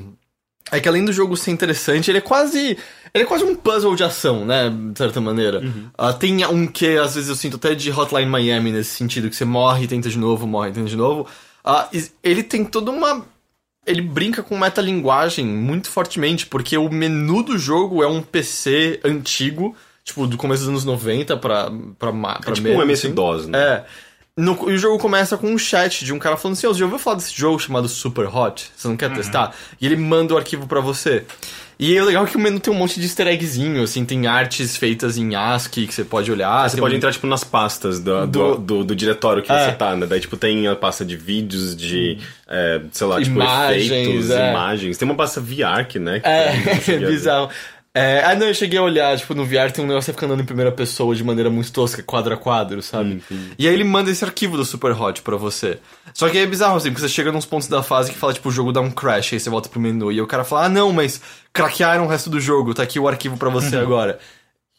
é que além do jogo ser interessante, ele é quase. Ele é quase um puzzle de ação, né? De certa maneira. Ah, tem um que às vezes eu sinto até de Hotline Miami nesse sentido, que você morre e tenta de novo, morre e tenta de novo. E ele tem toda uma. Ele brinca com metalinguagem muito fortemente, porque o menu do jogo é um PC antigo, tipo, do começo dos anos 90 pra, pra, pra É tipo menos, um assim. MS-DOS, né? É. No- e o jogo começa com um chat de um cara falando assim: Ô, você já ouviu falar desse jogo chamado Super Hot? Você não quer Uhum. testar? E ele manda o arquivo pra você. E é legal que o menu tem um monte de easter eggzinho, assim, tem artes feitas em ASCII que você pode olhar. Você pode um- entrar, tipo, nas pastas do, do, Do- do, do diretório que É. você tá, né? Daí, tipo, tem a pasta de vídeos, de, é, sei lá, tipo, Imagens, efeitos, é. imagens. Tem uma pasta VR, né? que É, bizarro. É, ah, não, eu cheguei a olhar, tipo, no VR tem um negócio que fica andando em primeira pessoa de maneira muito tosca, quadro a quadro, sabe? E aí ele manda esse arquivo do Super Hot pra você. Só que aí é bizarro, assim, porque você chega nos pontos da fase que fala, tipo, o jogo dá um crash, aí você volta pro menu, e o cara fala, ah, não, mas craquearam o resto do jogo, tá aqui o arquivo pra você agora.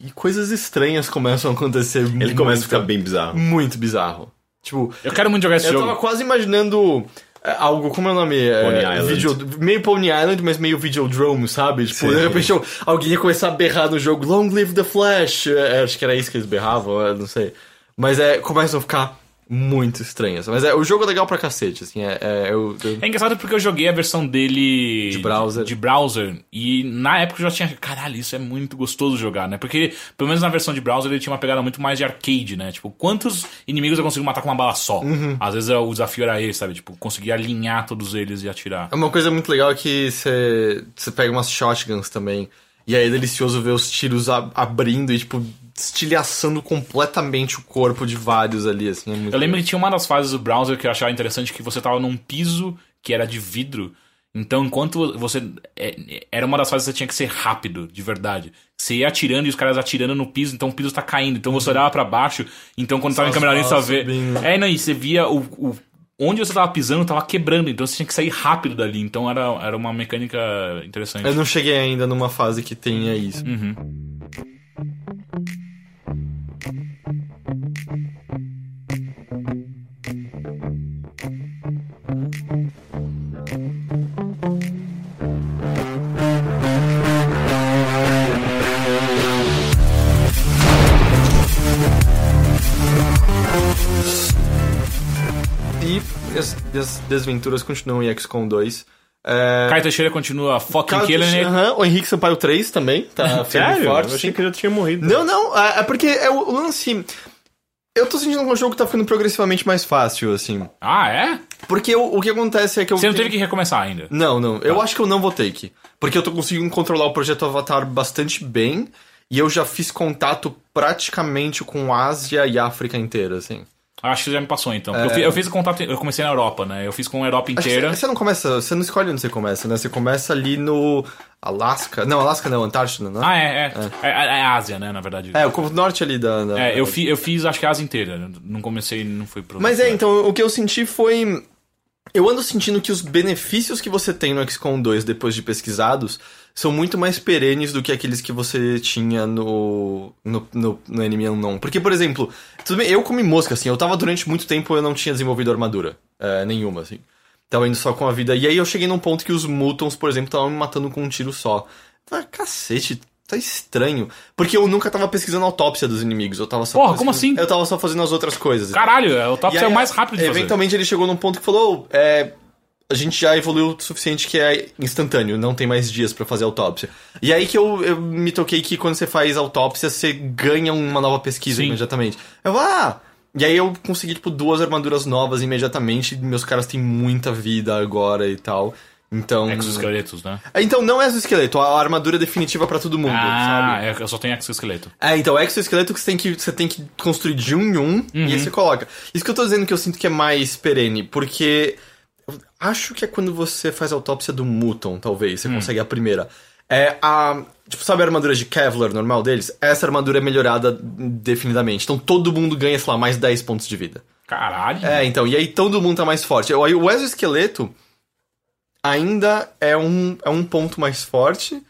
E coisas estranhas começam a acontecer. Ele começa a ficar bem bizarro. Muito bizarro. Tipo, Eu quero muito jogar esse eu jogo. tava quase imaginando algo, como é o nome? É, Pony Island. Video- meio Pony Island, mas meio Videodrome, sabe? Tipo, Sim. de repente alguém ia começar a berrar no jogo, Long Live the Flash! É, acho que era isso que eles berravam, não sei. Mas é, começam a ficar muito estranhas. Mas é, o jogo é legal pra cacete, assim, é, é, eu, eu- É engraçado porque eu joguei a versão dele De browser. De, browser. E na época eu já tinha. Caralho, isso é muito gostoso jogar, né? Porque, pelo menos na versão de browser, ele tinha uma pegada muito mais de arcade, né? Tipo, quantos inimigos eu consigo matar com uma bala só? Uhum. Às vezes é, o desafio era esse, sabe? Tipo, conseguir alinhar todos eles e atirar. Uma coisa muito legal é que você pega umas shotguns também. E aí é delicioso ver os tiros abrindo e, tipo, estilhaçando completamente o corpo de vários ali, assim. É muito Eu lembro que tinha uma das fases do browser que eu achava interessante que você tava num piso que era de vidro. Então, enquanto você. é, Era uma das fases que você tinha que ser rápido, de verdade. Você ia atirando e os caras atirando no piso, então o piso tá caindo. Então você olhava pra baixo, então quando tava em câmera lenta, você vê. É, não, e você via o. o- onde você tava pisando tava quebrando, então você tinha que sair rápido dali. Então era, era uma mecânica interessante. Eu não cheguei ainda numa fase que tenha isso. E as, as desventuras continuam em XCOM 2. É, Caio Teixeira continua fucking Cara, killing it. aham, o Henrique Sampaio 3 também, tá e Sério? forte. eu achei sim. que ele já tinha morrido. Não, não, é, é porque é o, lance. Eu tô sentindo que o jogo tá ficando progressivamente mais fácil, assim. Ah, é? Porque o, o que acontece é que eu. Você não teve que recomeçar ainda. Não, não. Eu acho que eu não vou take. Porque eu tô conseguindo controlar o projeto Avatar bastante bem. E eu já fiz contato praticamente com Ásia e África inteira, assim. Acho que já me passou então. Eu, fi- eu fiz o contato, eu comecei na Europa, né? Eu fiz com a Europa inteira. você, você não começa. Você não escolhe onde você começa, né? Você começa ali no. Alasca. Não, Alasca não, Antártida, né? Ah, é, é. É, é, é Ásia, né, na verdade. É, o norte ali da. da- É, eu, fi, eu fiz acho que a Ásia inteira. Não comecei, não fui pro. Mas é, então, o que eu senti foi. Eu ando sentindo que os benefícios que você tem no XCOM 2 depois de pesquisados são muito mais perenes do que aqueles que você tinha no, no, no, no Enemy Unknown. Porque, por exemplo, tudo bem, eu comi mosca, assim, eu tava durante muito tempo eu não tinha desenvolvido armadura. é, nenhuma, assim. Tava indo só com a vida. E aí eu cheguei num ponto que os mutons, por exemplo, estavam me matando com um tiro só. Ah, cacete, tá estranho. Porque eu nunca tava pesquisando a autópsia dos inimigos. Eu tava só Porra, como assim? Eu tava só fazendo as outras coisas. Caralho, o top E é aí, o mais rápido de fazer. Eventualmente ele chegou num ponto que falou: é, a gente já evoluiu o suficiente que é instantâneo, não tem mais dias pra fazer autópsia. E aí que eu, eu me toquei que quando você faz autópsia, você ganha uma nova pesquisa Sim. imediatamente. Eu, ah! E aí eu consegui, tipo, duas armaduras novas imediatamente. Meus caras têm muita vida agora e tal. Então. Exoesqueletos, né? Então não é exoesqueleto, a armadura definitiva pra todo mundo, Ah, sabe? é, eu só tenho exoesqueleto. É, então, exoesqueleto que você tem que, você tem que construir de um em um e aí você coloca. Isso que eu tô dizendo que eu sinto que é mais perene, porque acho que é quando você faz a autópsia do Muton, talvez, você consegue a primeira. É a. Tipo, sabe a armadura de Kevlar normal deles? Essa armadura é melhorada definidamente. Então todo mundo ganha, sei lá, mais 10 pontos de vida. Caralho. É, então, e aí todo mundo tá mais forte. Aí o exoesqueleto ainda é um, é um ponto mais forte,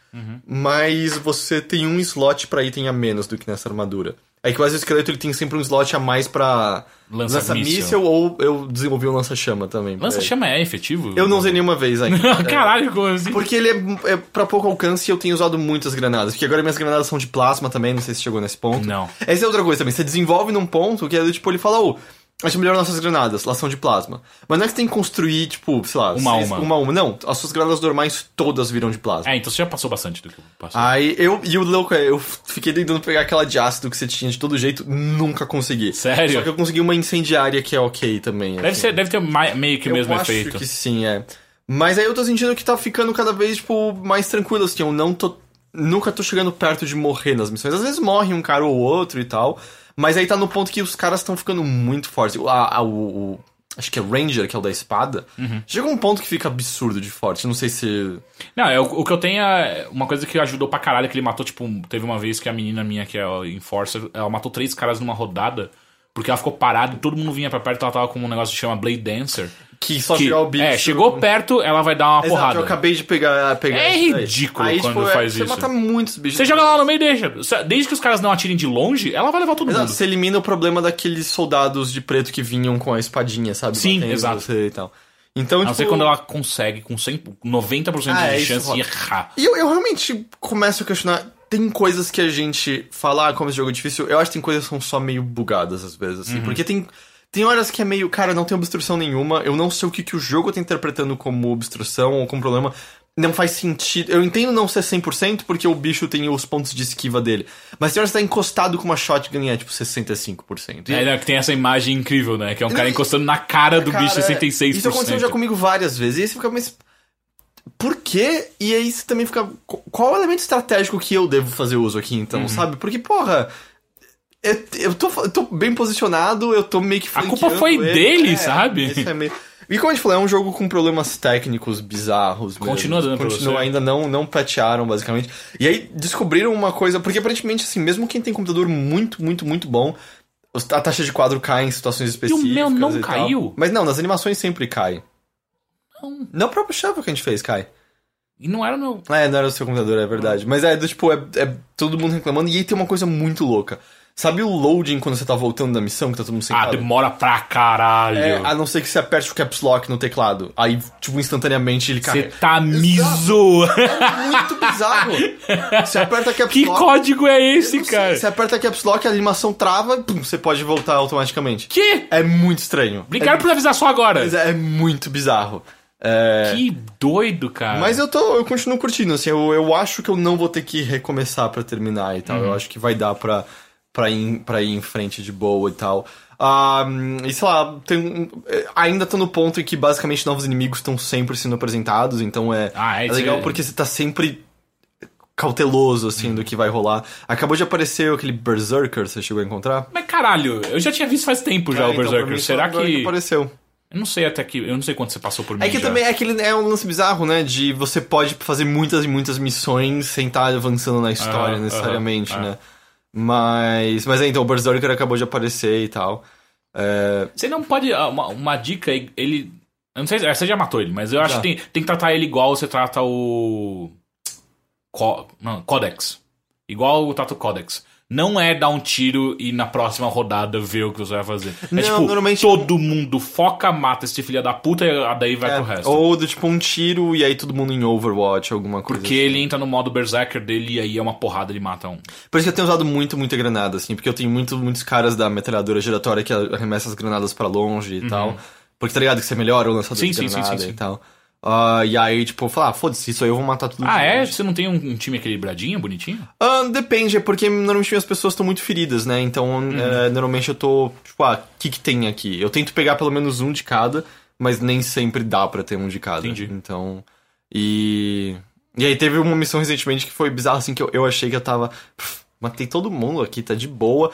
mas você tem um slot pra item a menos do que nessa armadura. É que o exoesqueleto ele tem sempre um slot a mais pra lança-míssil ou eu desenvolvi um lança-chama também. Lança-chama é efetivo? Eu não usei nenhuma vez ainda. Caralho, como assim? Porque ele é, é pra pouco alcance e eu tenho usado muitas granadas. Porque agora minhas granadas são de plasma também, não sei se chegou nesse ponto. Não. Essa é outra coisa também. Você desenvolve num ponto que é tipo, ele fala, ô, a gente melhora nossas granadas, elas são de plasma. Mas não é que você tem que construir, tipo, sei lá, Uma seis- uma. uma uma. Não, as suas granadas normais todas viram de plasma. É, então você já passou bastante do que eu passei. Aí eu, e o louco é, eu fiquei tentando pegar aquela de ácido que você tinha de todo jeito, nunca consegui. Sério? Só que eu consegui uma incendiária que é ok também. deve, assim. ser, deve ter meio que o Eu mesmo acho efeito. que sim, é. Mas aí eu tô sentindo que tá ficando cada vez, tipo, mais tranquilo, assim. Eu não tô. Nunca tô chegando perto de morrer nas missões. Às vezes morre um cara ou outro e tal. Mas aí tá no ponto que os caras estão ficando muito fortes. A, a- o, o- Acho que é Ranger, que é o da espada. Uhum. Chega um ponto que fica absurdo de forte. Não sei se. Não, é, o, o que eu tenho é uma coisa que ajudou pra caralho, que ele matou, tipo, teve uma vez que a menina minha, que é o Enforcer, ela matou três caras numa rodada, porque ela ficou parada e todo mundo vinha pra perto, ela tava com um negócio que chama Blade Dancer. Que só que, chegar o bicho. É, chegou perto, ela vai dar uma Exato, porrada. eu acabei de pegar. pegar É ridículo aí, quando tipo, é, faz você isso. mata muitos bichos. Você joga lá no meio e deixa. Desde que os caras não atirem de longe, ela vai levar todo Exato, mundo. você elimina o problema daqueles soldados de preto que vinham com a espadinha, sabe? Sim, exato. você e tal. Então, A não tipo... ser quando ela consegue, com 100, 90% Ah, é, de isso chance de errar. E eu, eu realmente começo a questionar. Tem coisas que a gente fala, ah, como esse jogo é difícil. Eu acho que tem coisas que são só meio bugadas às vezes, assim. Porque tem, tem horas que é meio, cara, não tem obstrução nenhuma. Eu não sei o que, que o jogo tá interpretando como obstrução ou como problema. Não faz sentido. Eu entendo não ser 100% porque o bicho tem os pontos de esquiva dele. Mas tem horas que tá encostado com uma shotgun e é tipo 65%. E É, né, que tem essa imagem incrível, né? Que é um cara encostando na cara do Cara, bicho 66%. Isso aconteceu já comigo várias vezes. E aí você fica, mas. Por quê? E aí você também fica. Qual é o elemento estratégico que eu devo fazer uso aqui, então, Uhum. sabe? Porque, porra. Eu, eu, tô, eu tô bem posicionado, eu tô meio que A culpa foi ele. dele, É, sabe? é meio- E como a gente falou, é um jogo com problemas técnicos bizarros. mesmo. Continua dando pra Continua, ainda não, não patcharam, basicamente. E aí descobriram uma coisa, porque aparentemente, assim, mesmo quem tem computador muito, muito, muito bom, a taxa de quadro cai em situações específicas. meu não e tal. caiu? Mas não, nas animações sempre cai. Não. Não o próprio Shovel que a gente fez, cai. E não era o meu. É, não era o seu computador, é verdade. Mas é, do tipo, é, é todo mundo reclamando. E aí tem uma coisa muito louca. Sabe o loading quando você tá voltando da missão, que tá todo mundo Ah, sentado? demora pra caralho. É, a não ser que você aperte o caps lock no teclado. Aí, tipo, instantaneamente ele Você cai. tá miso. É muito bizarro. Você aperta caps que lock. código é esse, não sei, cara? Você aperta caps lock, a animação trava, pum, você pode voltar automaticamente. Que? É muito estranho. Obrigado por avisar só agora. Mas é muito bizarro. É... Que doido, cara. Mas eu tô, eu continuo curtindo, assim, eu, eu acho que eu não vou ter que recomeçar pra terminar e tal. Uhum. Eu acho que vai dar pra, pra, ir, pra ir em frente de boa e tal. Ah, e sei lá, tem, um- é, ainda tô no ponto em que basicamente novos inimigos estão sempre sendo apresentados, então é, Ah, é, é legal é- porque você tá sempre cauteloso, assim, do que vai rolar. Acabou de aparecer aquele Berserker, você chegou a encontrar? Mas caralho, eu já tinha visto faz tempo já Ah, o então, Berserker. mim, Será agora que. apareceu? Eu não sei até que. Eu não sei quanto você passou por mim. É que já. também é aquele é um lance bizarro, né? De você pode fazer muitas e muitas missões sem estar avançando na história necessariamente, né? Mas. Mas é, então, o Berserker acabou de aparecer e tal. É, Você não pode. ah, Uma, uma dica, ele. Eu não sei se você já matou ele, mas eu acho Já. que tem, tem que tratar ele igual você trata o. Co... Não, Codex. Igual o trata o Codex. Não é dar um tiro e na próxima rodada ver o que você vai fazer. É Não, tipo, normalmente- todo mundo foca, mata esse filho da puta e daí vai É, pro resto. ou do tipo um tiro e aí todo mundo em Overwatch, alguma coisa Porque ele entra no modo Berserker dele e aí é uma porrada, ele mata um. Por isso que eu tenho usado muito, muita granada, assim, porque eu tenho muito, muitos caras da metralhadora giratória que arremessam as granadas pra longe e tal. Porque tá ligado que você melhora o lançador Sim, de sim, sim, granada sim, sim. e tal. Ah, e aí, tipo, falar, ah, foda-se, isso aí eu vou matar tudo. Ah, é? Você não tem um, um time equilibradinho, bonitinho? Ah, depende, é porque normalmente minhas pessoas estão muito feridas, né? Então, Uhum. é, normalmente eu tô, tipo, ah, o que que tem aqui? Eu tento pegar pelo menos um de cada, mas nem sempre dá pra ter um de cada. Entendi. Então, e... E aí teve uma missão recentemente que foi bizarra, assim, que eu, eu achei que eu tava... "Pff, matei todo mundo aqui, tá de boa.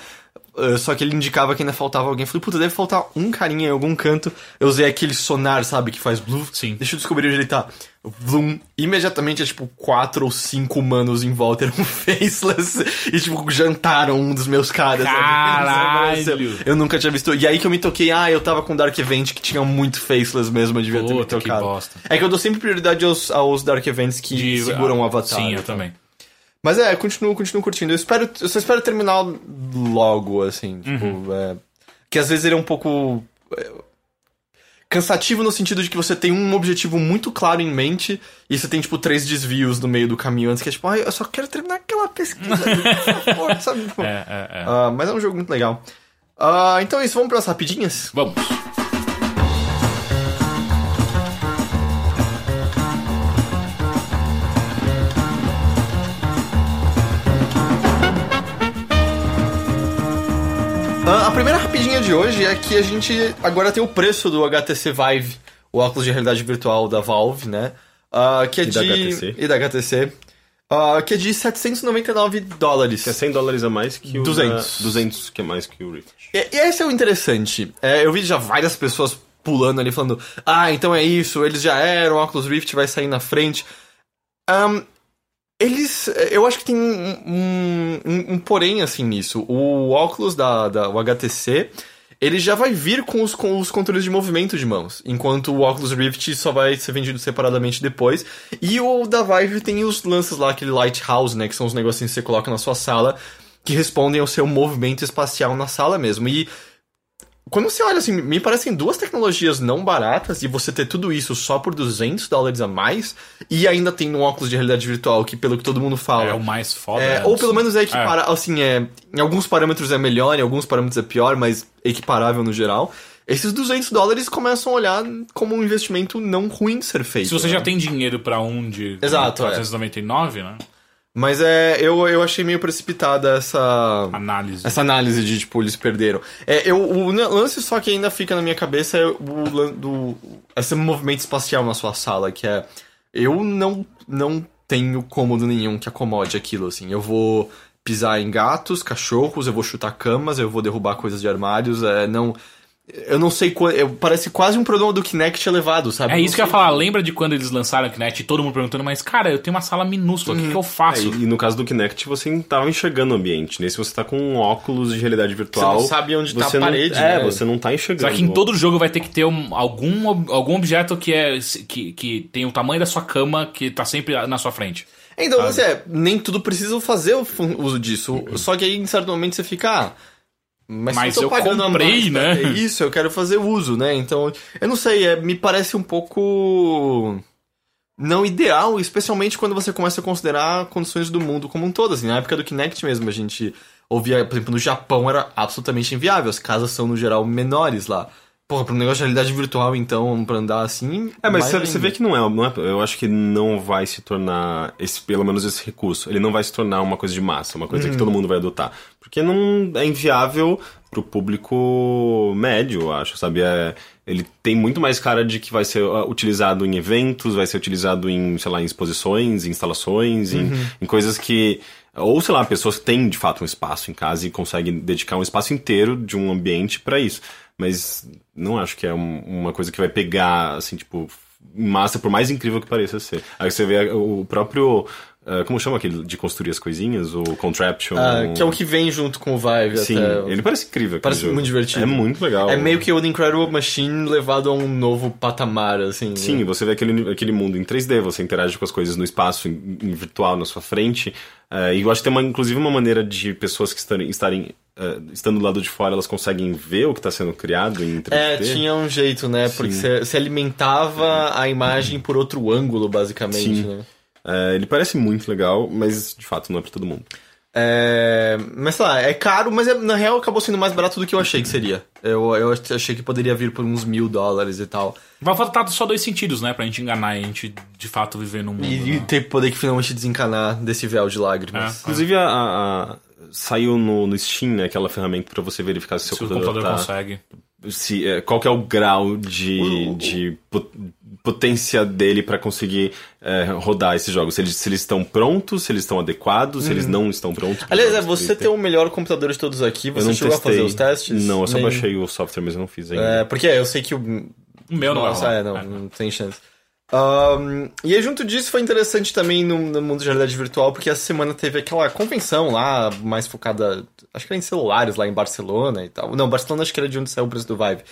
Ah, só que ele indicava que ainda faltava alguém. Eu falei, puta, deve faltar um carinha em algum canto. Eu usei aquele sonar, sabe, que faz blue. Sim. Deixa eu descobrir onde ele tá. Vlum. Imediatamente, é tipo, quatro ou cinco humanos em volta eram faceless. E, tipo, jantaram um dos meus caras. Caralho! Eu nunca tinha visto. E aí que eu me toquei, ah, eu tava com Dark Event que tinha muito faceless mesmo, eu devia ter me Puta, que tocado. bosta. É que eu dou sempre prioridade aos, aos Dark Events que De- seguram o avatar. Sim, eu também. Mas é, continuo, continuo curtindo. Eu espero, eu só espero terminar logo, assim, tipo, Uhum. é, que às vezes ele é um pouco é, cansativo no sentido de que você tem um objetivo muito claro em mente e você tem, tipo, três desvios no meio do caminho antes que é tipo, ah, eu só quero terminar aquela pesquisa por favor, sabe? Tipo, É, é, é. ah, mas é um jogo muito legal. Ah, então é isso, vamos para as rapidinhas? Vamos. A primeira rapidinha de hoje é que a gente agora tem o preço do HTC Vive, o óculos de realidade virtual da Valve, né? Ah, que é E de... da HTC. E da HTC. Ah, que é de 799 dólares. É 100 dólares a mais que o. 200. da- 200, que é mais que o Rift. E, e esse é o interessante. É, eu vi já várias pessoas pulando ali falando: Ah, então é isso, eles já eram, o Oculus Rift vai sair na frente. Ahn, eles. Eu acho que tem um, um, um- um porém assim nisso. O Oculus da, da o HTC. Ele já vai vir com os, com os controles de movimento de mãos, enquanto o Oculus Rift só vai ser vendido separadamente depois. E o da Vive tem os lances lá, aquele Lighthouse, né, que são os negocinhos que você coloca na sua sala, que respondem ao seu movimento espacial na sala mesmo. E quando você olha assim, me parecem duas tecnologias não baratas e você ter tudo isso só por 200 dólares a mais e ainda tem um óculos de realidade virtual que, pelo que todo mundo fala. É o mais foda. é, né? ou pelo menos é É. equiparável, assim, é, em alguns parâmetros é melhor, em alguns parâmetros é pior, mas equiparável no geral. Esses 200 dólares começam a olhar como um investimento não ruim de ser feito. Se você né? já tem dinheiro pra um de Exato, é. 499, né? Mas é, eu, eu achei meio precipitada essa Análise. essa análise de, tipo, eles perderam. É, eu, o lance só que ainda fica na minha cabeça é o do, esse movimento espacial na sua sala, que é. Eu não, não tenho cômodo nenhum que acomode aquilo, assim. Eu vou pisar em gatos, cachorros, eu vou chutar camas, eu vou derrubar coisas de armários, é, não. Eu não sei quando. Parece quase um problema do Kinect elevado, sabe? É isso que eu ia falar. Lembra de quando eles lançaram o Kinect e todo mundo perguntando, mas cara, eu tenho uma sala minúscula, o que, que eu É, faço? e, e no caso do Kinect, você não tava enxergando o ambiente. Nesse você tá com um óculos de realidade virtual. Você não sabe onde tá a você não- parede, É, né? você não tá enxergando. Só que em todo jogo vai ter que ter um- algum, algum objeto que, é, que, que tem o tamanho da sua cama que tá sempre na sua frente. Então, você é, nem tudo precisa fazer o uso disso. Uhum. Só que aí, em certo momento, você fica. Ah, mas, Mas eu, eu comprei, mais né? Isso, eu quero fazer uso, né? Então, eu não sei, é, me parece um pouco. Não ideal, especialmente quando você começa a considerar condições do mundo como um todo. Assim, na época do Kinect mesmo, a gente ouvia, por exemplo, no Japão era absolutamente inviável. As casas são, no geral, menores lá. Porra, pra um negócio de realidade virtual, então, pra andar assim. É, mas você, vê que não é, não é. Eu acho que não vai se tornar. Esse, pelo menos esse recurso. Ele não vai se tornar uma coisa de massa, uma coisa que todo mundo vai adotar. Porque não é inviável pro público médio, eu acho, sabe? É, ele tem muito mais cara de que vai ser ah, utilizado em eventos, vai ser utilizado em, sei lá, em exposições, em instalações, em, em coisas que. Ou, sei lá, pessoas que têm de fato um espaço em casa e conseguem dedicar um espaço inteiro de um ambiente pra isso. Mas não acho que é um- uma coisa que vai pegar, assim, tipo, massa, por mais incrível que pareça ser. Aí você vê o próprio ah, como chama aquele de construir as coisinhas? O Contraption. Ah, que é o que vem junto com o Vive Sim, até. ele parece incrível. Parece jogo. muito divertido. É muito legal. É meio que o The Incredible Machine levado a um novo patamar, assim. Sim, né? você vê aquele, aquele mundo em 3D, você interage com as coisas no espaço, em, em virtual, na sua frente. Eh, e eu acho que tem, uma, inclusive, uma maneira de pessoas que estarem, estarem estando do lado de fora, elas conseguem ver o que está sendo criado em 3D. É, tinha um jeito, né? Porque Sim. você você alimentava a imagem por outro ângulo, basicamente, Sim. né? Eh, ele parece muito legal, mas de fato não é pra todo mundo. É... Mas sei lá, é caro, mas é- na real acabou sendo mais barato do que eu achei que seria. Eu, eu achei que poderia vir por uns mil dólares e tal. Vai faltar só dois sentidos, né? Pra gente enganar e a gente de fato viver num mundo. E, e né? ter poder que finalmente desencanar desse véu de lágrimas. É. Inclusive, a, a- a- saiu no, no Steam, né, aquela ferramenta pra você verificar se seu Se o computador, computador tá, consegue. se, é, qual que é o grau de, de po- potência dele pra conseguir é, rodar esses jogos. Se eles, se eles estão prontos, se eles estão adequados, se eles não estão prontos. Aliás, é, você 3D. tem o melhor computador de todos aqui, Eu você não chegou testei. a fazer os testes? Não, eu só Nem- baixei o software, mas eu não fiz ainda. É, porque eu sei que o. O meu não Nossa, é, não, não tem chance. Ahn, e aí, junto disso, foi interessante também no, no mundo de realidade virtual, porque essa semana teve aquela convenção lá, mais focada, acho que era em celulares, lá em Barcelona e tal. Não, Barcelona acho que era de onde saiu o preço do Vive.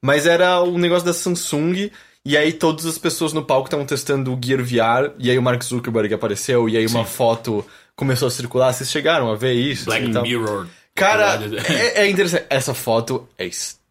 Mas era o negócio da Samsung, e aí todas as pessoas no palco estavam testando o Gear VR, e aí o Mark Zuckerberg apareceu, e aí uma foto começou a circular. Vocês chegaram a ver isso? Black tal? Mirror. Cara, é, é interessante. Essa foto é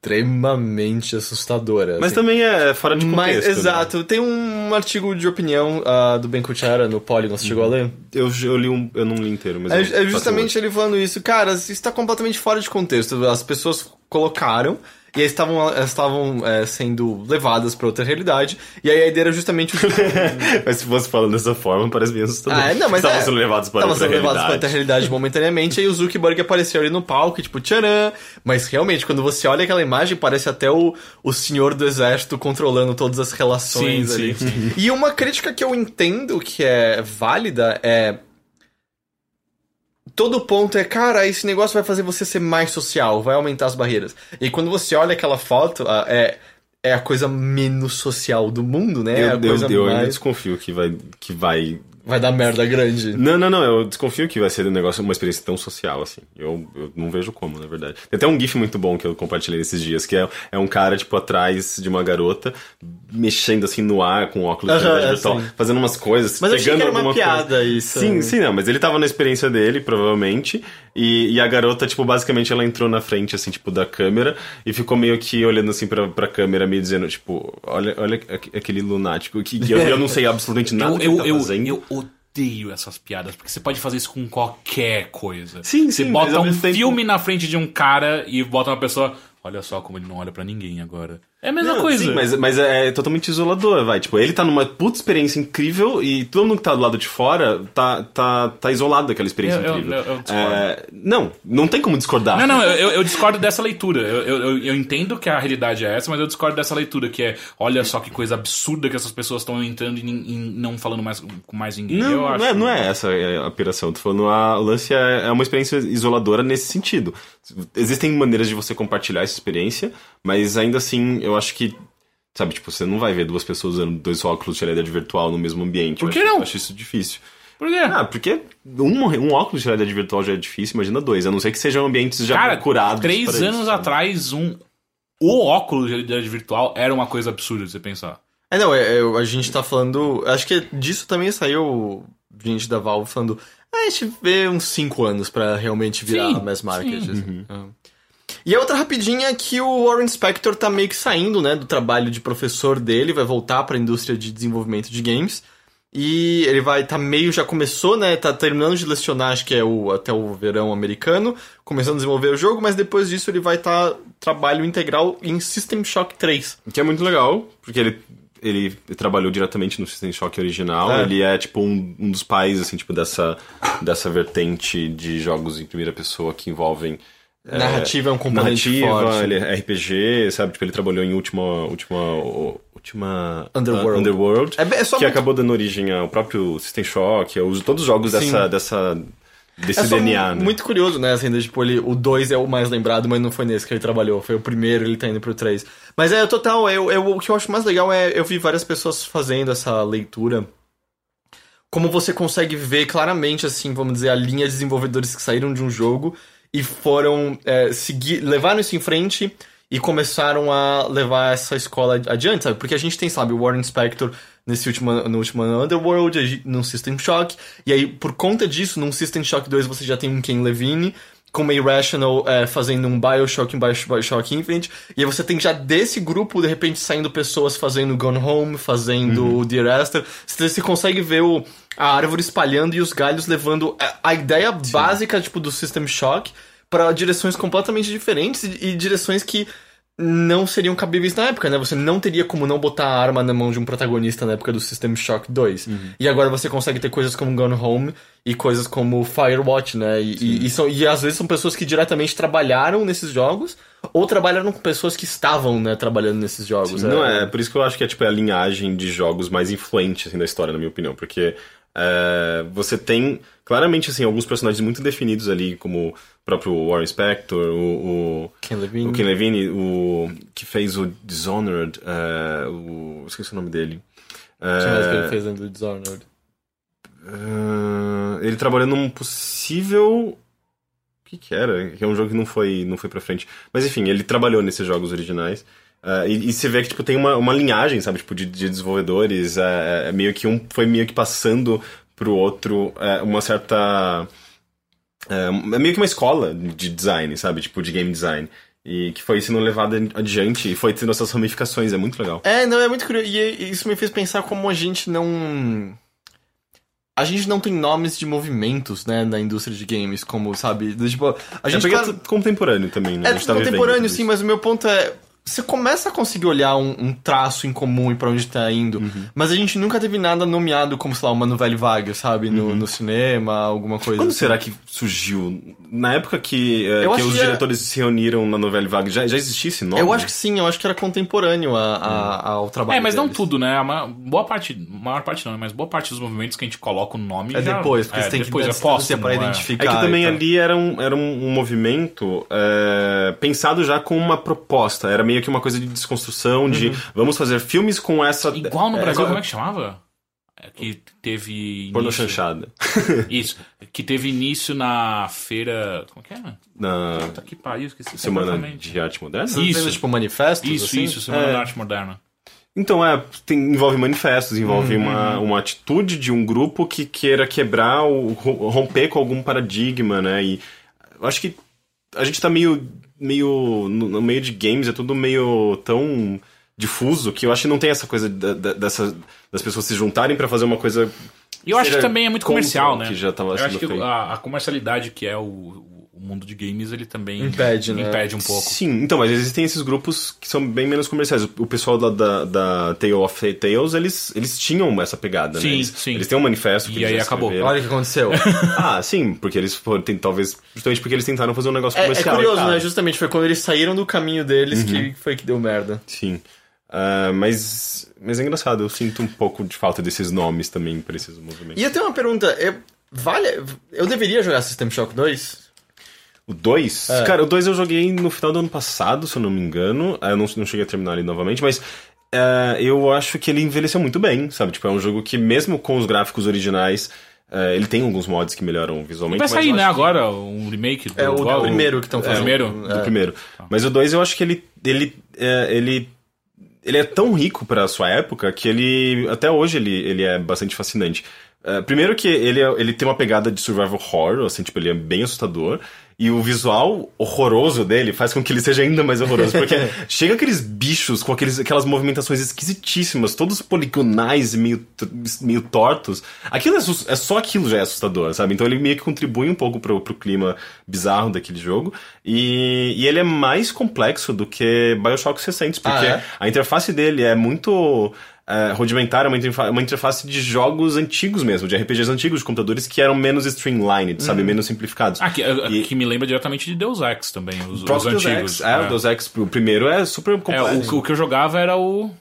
extremamente assustadora. Mas assim. também é fora de contexto. Mas, né? exato. Tem um artigo de opinião ah, do Ben Kuchara no Polygon, você chegou a ler? Eu, eu li um. Eu não li inteiro, mas. É, é justamente ele falando isso. Cara, isso está completamente fora de contexto. As pessoas colocaram e aí estavam, estavam é, sendo levadas para outra realidade. E aí a ideia era justamente o Mas se fosse falando dessa forma, parece bem assustador. Ah, é, não, mas Estavam é, sendo levados para estavam outra sendo levados realidade. para outra realidade momentaneamente, aí o Zuckerberg apareceu ali no palco, tipo, tcharam! Mas realmente, quando você olha aquela imagem, parece até o, o senhor do exército controlando todas as relações Sim, ali. sim, E uma crítica que eu entendo que é válida é. Todo ponto é, cara, esse negócio vai fazer você ser mais social, vai aumentar as barreiras. E quando você olha aquela foto, é, é a coisa menos social do mundo, né? é a Eu, eu, coisa eu ainda mais... desconfio que vai, que vai Vai dar merda grande. Não, não, não, eu desconfio que vai ser um negócio, uma experiência tão social assim. Eu, eu não vejo como, na verdade. Tem até um GIF muito bom que eu compartilhei esses dias, que é, é um cara, tipo, atrás de uma garota, mexendo assim no ar com óculos de realidade é, virtual, sim. fazendo umas coisas, Mas eu achei pegando que era uma alguma coisa. piada isso. Sim, sim, não, mas ele tava na experiência dele, provavelmente, e, e a garota, tipo, basicamente ela entrou na frente, assim, tipo, da câmera, e ficou meio que olhando, assim, pra, pra câmera, meio dizendo, tipo, olha, olha aqu- aquele lunático, que, que eu, eu não sei absolutamente nada Eu, eu, tá eu, fazendo. eu odeio essas piadas, porque você pode fazer isso com qualquer coisa. Sim, Você sim, bota um mesmo tempo- filme na frente de um cara e bota uma pessoa. Olha só como ele não olha pra ninguém agora. É a mesma Não, coisa. Sim, mas, mas é totalmente isolador, vai. Tipo, ele tá numa puta experiência incrível e todo mundo que tá do lado de fora tá, tá, tá isolado daquela experiência Eu- incrível. eu- eu. É, não, não tem como discordar. Não, não, eu, discordo dessa leitura. Eu, eu, entendo que a realidade é essa, mas eu discordo dessa leitura, que é olha só que coisa absurda que essas pessoas estão entrando e, não falando mais com mais ninguém. Não, não, acho... é, não é essa a piração. Tô falando, a, o lance é, é uma experiência isoladora nesse sentido. Existem maneiras de você compartilhar essa experiência, mas ainda assim, eu acho que. Sabe, tipo, você não vai ver duas pessoas usando dois óculos de realidade virtual no mesmo ambiente. Por Eu que acho- não? Eu acho isso difícil. Por quê? Ah, porque um, um óculos de realidade virtual já é difícil, imagina dois. A não ser que sejam ambientes já Cara, curados. três anos isso. atrás, um. O óculos de realidade virtual era uma coisa absurda de você pensar. É, não, é, é, a gente tá falando. Acho que disso também saiu gente da Valve falando. "Ah, A gente vê uns 5 anos pra realmente virar Sim, mass market. sim. assim. Ah. E a outra rapidinha é que o Warren Spector tá meio que saindo, né, do trabalho de professor dele, vai voltar pra indústria de desenvolvimento de games. E ele vai tá meio já começou, né, tá terminando de lecionar, acho que é o até o verão americano, começando a desenvolver o jogo, mas depois disso ele vai estar tá, trabalho integral em System Shock 3. Que é muito legal, porque ele, ele trabalhou diretamente no System Shock original. É. Ele é, tipo, um, um dos pais, assim, tipo, dessa, dessa vertente de jogos em primeira pessoa que envolvem... é, Narrativa é um componente narrativa, forte. ele é RPG, sabe? Tipo, ele trabalhou em última... última última Underworld. Underworld É é só que muito- acabou dando origem ao próprio System Shock, todos os jogos Sim. dessa, dessa desse É DNA, né? muito curioso, né? Assim, de, tipo, ele, o 2 é o mais lembrado, mas não foi nesse que ele trabalhou. Foi o primeiro, ele tá indo pro 3. Mas é, total, eu, eu, o que eu acho mais legal é eu vi várias pessoas fazendo essa leitura como você consegue ver claramente, assim, vamos dizer, a linha de desenvolvedores que saíram de um jogo e foram é, seguir, levaram isso em frente e começaram a levar essa escola adiante, sabe? Porque a gente tem, sabe, o Warren Spector nesse último, no último Underworld, a gente- num System Shock, e aí, por conta disso, num System Shock 2 você já tem um Ken Levine, com uma Irrational é, fazendo um Bioshock, um Bios- Bioshock Infinite, e aí você tem já desse grupo, de repente, saindo pessoas fazendo Gone Home, fazendo o Dear Esther, você, você consegue ver o, a árvore espalhando e os galhos levando a, a ideia básica, tipo, do System Shock para direções completamente diferentes e, e direções que não seriam cabíveis na época, né? Você não teria como não botar a arma na mão de um protagonista na época do System Shock 2. E agora você consegue ter coisas como Gone Home e coisas como Firewatch, né? E, e, e são, e às vezes são pessoas que diretamente trabalharam nesses jogos ou trabalharam com pessoas que estavam, né, trabalhando nesses jogos. Não, é por isso que eu acho que é tipo é a linhagem de jogos mais influente assim, da história, na minha opinião. Porque é, você tem claramente assim, alguns personagens muito definidos ali, como próprio Warren Spector, o, o, Ken Levine. o Ken Levine, o que fez o Dishonored, é, o. Esqueci o nome dele. É, que mais que ele fez dentro do Dishonored? Ah, ele trabalhou num possível. O que, que era? Que é um jogo que não foi, não foi pra frente. Mas enfim, ele trabalhou nesses jogos originais. Ah, e, e você vê que tipo, tem uma, uma linhagem, sabe, tipo, de, de desenvolvedores. É meio que um foi meio que passando pro outro é, uma certa. É, é meio que uma escola de design, sabe? Tipo, de game design. E que foi sendo levado adiante e foi tendo essas ramificações, é muito legal. É, não, é muito curioso. E isso me fez pensar como a gente não. A gente não tem nomes de movimentos, né, na indústria de games, como, sabe? Tipo, a A gente é claro, é contemporâneo também, né? é A gente tá contemporâneo, sim, mas o meu ponto é. Você começa a conseguir olhar um, um traço em comum e pra onde tá indo, Uhum. mas a gente nunca teve nada nomeado como, sei lá, uma novela vaga, sabe? No, no cinema, alguma coisa. Quando assim. será que surgiu? Na época que, eh, que os que é- diretores se reuniram na novela Vague, já, já existia esse nome? Eu acho que sim, eu acho que era contemporâneo a, a- ao trabalho. É, mas não deles. tudo, né? A ma- boa parte, maior parte não, mas boa parte dos movimentos que a gente coloca o nome É já- depois, porque é, você tem depois que é póstumo, para é. identificar. É que também ali era um, era um, um movimento eh, pensado já com uma proposta. Era meio que uma coisa de desconstrução, de vamos fazer filmes com essa... Uhum. Igual no é, Brasil, com- como é que chamava? É que teve Porno início... chanchada. Isso, que teve início na feira... Como que é? Na Puta que pariu, esqueci Semana de Arte Moderna? Isso. lembra, tipo, manifestos? Isso, assim? isso, Semana É. da Arte Moderna. Então, é, tem- envolve manifestos, envolve Uhum. uma, uma atitude de um grupo que queira quebrar, o, ro- romper com algum paradigma, né? E eu acho que a gente tá meio, meio no, meio de games, é tudo meio tão difuso que eu acho que não tem essa coisa da, da- dessa, das pessoas se juntarem pra fazer uma coisa. E eu acho que também é muito comercial, né? Que já tava eu acho que feito. a, a comercialidade que é o mundo de games, ele também Impede, né? impede um pouco. Sim, então, mas existem esses grupos que são bem menos comerciais. O, pessoal da, da, da Tale of Tales, eles, eles tinham essa pegada, Sim, né? Eles, sim. eles têm um manifesto que E eles aí acabou. escreveram. Olha o que aconteceu. Ah, sim, porque eles foram, tem, talvez, justamente porque eles tentaram fazer um negócio É, é comercial. curioso, e, né? Justamente foi quando eles saíram do caminho deles Uhum. que foi que deu merda. Sim. Ah, mas, mas é engraçado, eu sinto um pouco de falta desses nomes também pra esses movimentos. E eu tenho uma pergunta. Eu, vale, eu deveria jogar System Shock 2? O 2? É. Cara, o 2 eu joguei no final do ano passado, se eu não me engano. Ah, Eu não, não cheguei a terminar ele novamente, mas ah, eu acho que ele envelheceu muito bem, sabe? Tipo, é um jogo que, mesmo com os gráficos originais, ah, ele tem alguns mods que melhoram visualmente. Vai mas sair, né, agora, um remake do É o, igual- o primeiro que estão É, o fazendo. primeiro? do primeiro. Mas o 2 eu acho que ele ele é, ele ele é tão rico pra sua época que ele até hoje ele, ele é bastante fascinante. É, primeiro que ele, é- ele tem uma pegada de survival horror, assim, tipo, ele é bem assustador. E o visual horroroso dele faz com que ele seja ainda mais horroroso. Porque chega aqueles bichos com aqueles, aquelas movimentações esquisitíssimas, todos poligonais e meio, meio tortos. Aquilo é, é só aquilo já é assustador, sabe? Então ele meio que contribui um pouco pro, pro clima bizarro daquele jogo. E, e ele é mais complexo do que Bioshock recentes, porque Ah, é? a interface dele é muito é, rudimentar, é uma, interfa- uma interface de jogos antigos mesmo, de RPGs antigos, de computadores que eram menos streamlined, sabe? Menos simplificados. Ah, que, E- que me lembra diretamente de Deus Ex também, os, os Deus antigos. Ex, é, o Deus Ex, o primeiro é super É, complexo. o, o que eu jogava era o.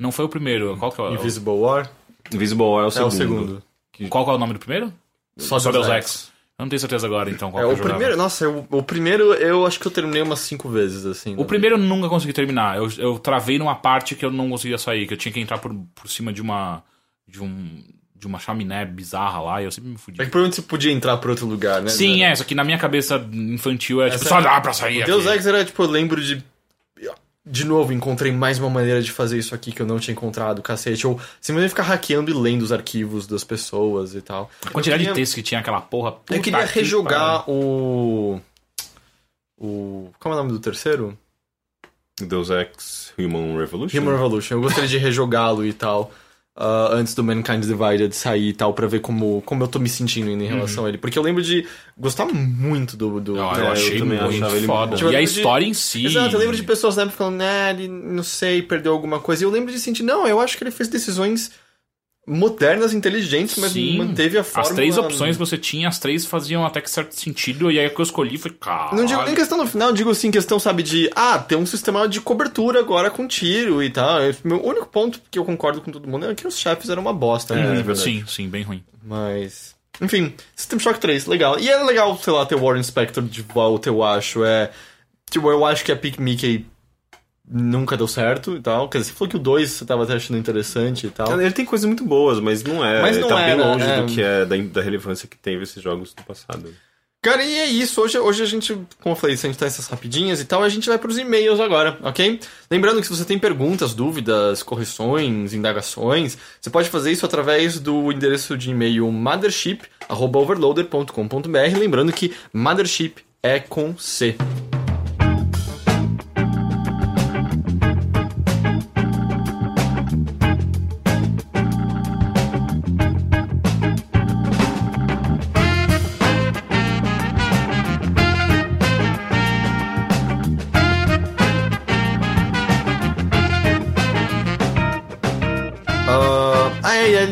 Não foi o primeiro. Qual que é o, Invisible War? Invisible War é o É segundo. o segundo. qual que é o nome do primeiro? Só, Só Deus Deus Ex. Eu não tenho certeza agora, então, qual É, que eu o jogava. primeiro, nossa, eu- o primeiro eu acho que eu terminei umas cinco vezes, assim. O primeiro eu nunca consegui terminar. Eu, eu travei numa parte que eu não conseguia sair, que eu tinha que entrar por, por cima de uma. de um. de uma chaminé bizarra lá e eu sempre me fudi. É que provavelmente você podia entrar por outro lugar, né? Sim, Né? é, só que na minha cabeça infantil é tipo, Essa- só dá pra sair Deus aqui. Ex era, tipo, eu lembro de. De novo, encontrei mais uma maneira de fazer isso aqui que eu não tinha encontrado, cacete. Ou simplesmente ficar hackeando e lendo os arquivos das pessoas e tal. A quantidade eu de texto que tinha aquela porra. Eu queria que rejogar o. O. Como é o nome do terceiro? Deus Ex Human Revolution. Human Revolution. Eu gostaria de rejogá-lo e tal. Ah, antes do Mankind Divided sair e tal, pra ver como, como eu tô me sentindo em relação a ele. Porque eu lembro de gostar muito do. do Não, do- eu eu achei também muito foda. bom. E a Eu lembro de- história em si. Exato, eu lembro de pessoas na época falando, né, ele não sei, perdeu alguma coisa. E eu lembro de sentir, não, eu acho que ele fez decisões modernas, inteligentes, mas Sim. manteve a forma. As três opções que você tinha, as três faziam até que certo sentido, e aí a que eu escolhi foi, cara. Não digo nem questão no final, digo assim, questão, sabe, de, ah, tem um sistema de cobertura agora com tiro e tal. Meu único ponto que eu concordo com todo mundo é que os chefes eram uma bosta. É, né? verdade. Sim, sim, bem ruim. Mas. Enfim, System Shock 3, legal. E é legal, sei lá, ter o Warren Spector de volta, eu acho. É. Tipo, eu acho que a Pick Mickey nunca deu certo e tal. Quer dizer, você falou que o 2 você tava até achando interessante e tal. Ele tem coisas muito boas, mas não é. Mas não tá bem era, longe é. do que é da, da relevância que teve esses jogos no passado. Cara, e é isso. Hoje, hoje a gente, como eu falei, a gente tá essas rapidinhas e tal, a gente vai pros e-mails agora, ok? Lembrando que se você tem perguntas, dúvidas, correções, indagações, você pode fazer isso através do endereço de e-mail mothership.overloader.com.br. Lembrando que mothership é com C.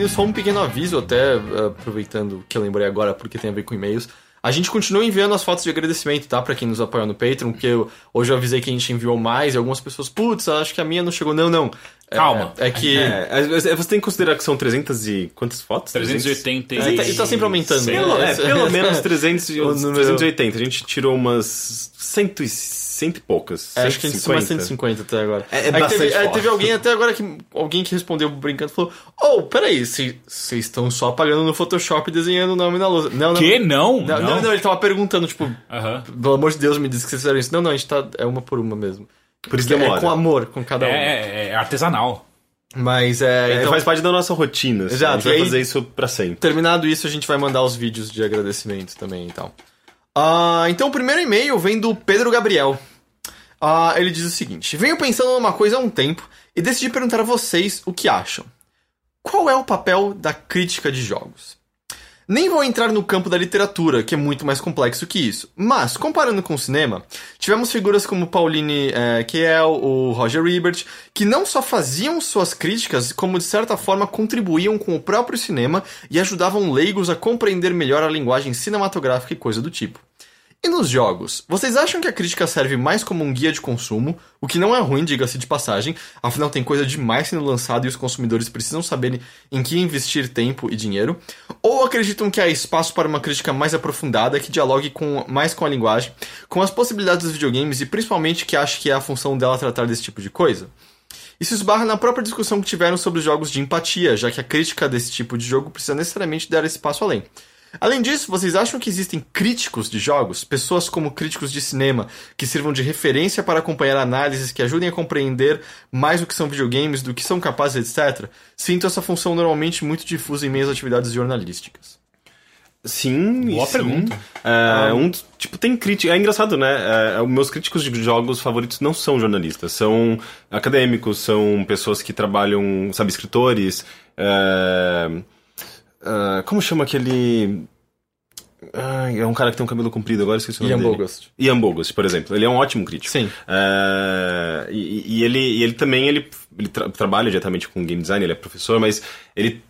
ali só um pequeno aviso, até ah, aproveitando que eu lembrei agora, porque tem a ver com e-mails. A gente continua enviando as fotos de agradecimento, tá? Pra quem nos apoia no Patreon, porque eu- hoje eu avisei que a gente enviou mais e algumas pessoas, putz, acho que a minha não chegou. Não, não. É- Calma. É, que. É, é, você tem que considerar que são 300 e. Quantas fotos? 380 E e tá sempre aumentando. né? Pelo, é, pelo menos 300 e O número- 380. A gente tirou umas cento e, cento e poucas. É, acho que a gente são mais 150. 150 até agora. É- é Aí bastante teve, aí foto. teve alguém até agora que. Alguém que respondeu brincando falou: Oh, peraí, vocês estão só apagando no Photoshop e desenhando o nome na lousa. Não, não. Que? Não? Não, não, não, ele tava perguntando, tipo, Aham. pelo amor de Deus, me diz que vocês fizeram isso. Não, não, a gente tá. É uma por uma mesmo. Por isso É demora. com amor, com cada um. É, é, é artesanal. Mas é. É, então, faz parte da nossa rotina. assim, Exato, A gente vai aí- fazer isso pra sempre. terminado isso, a gente vai mandar os vídeos de agradecimento também e tal. Ah, então o primeiro e-mail vem do Pedro Gabriel. Ah, ele diz o seguinte: Venho pensando numa coisa há um tempo e decidi perguntar a vocês o que acham. Qual é o papel da crítica de jogos? Nem vou entrar no campo da literatura, que é muito mais complexo que isso. Mas, comparando com o cinema, tivemos figuras como Pauline eh, Kael, o Roger Ebert, que não só faziam suas críticas, como de certa forma contribuíam com o próprio cinema e ajudavam leigos a compreender melhor a linguagem cinematográfica e coisa do tipo. E nos jogos, vocês acham que a crítica serve mais como um guia de consumo, o que não é ruim, diga-se de passagem, afinal tem coisa demais sendo lançada e os consumidores precisam saber em que investir tempo e dinheiro? Ou acreditam que há espaço para uma crítica mais aprofundada que dialogue com, mais com a linguagem, com as possibilidades dos videogames e principalmente que acha que é a função dela tratar desse tipo de coisa? Isso esbarra na própria discussão que tiveram sobre os jogos de empatia, já que a crítica desse tipo de jogo precisa necessariamente dar esse passo além. Além disso, vocês acham que existem críticos de jogos, pessoas como críticos de cinema, que sirvam de referência para acompanhar análises que ajudem a compreender mais o que são videogames, do que são capazes, etc? Sinto essa função normalmente muito difusa em meias atividades jornalísticas. Sim, Boa sim. pergunta. É, um, tipo, tem crítica. É engraçado, né? É, os meus críticos de jogos favoritos não são jornalistas, são acadêmicos, são pessoas que trabalham, sabe, escritores. é, é, como chama aquele. Ai, é um cara que tem um cabelo comprido, agora esqueci o nome Ian dele. Bogost. Ian Bogost, por exemplo. Ele é um ótimo crítico. Sim. É, e, e ele, e ele também ele, ele tra- trabalha diretamente com game design, ele é professor, mas ele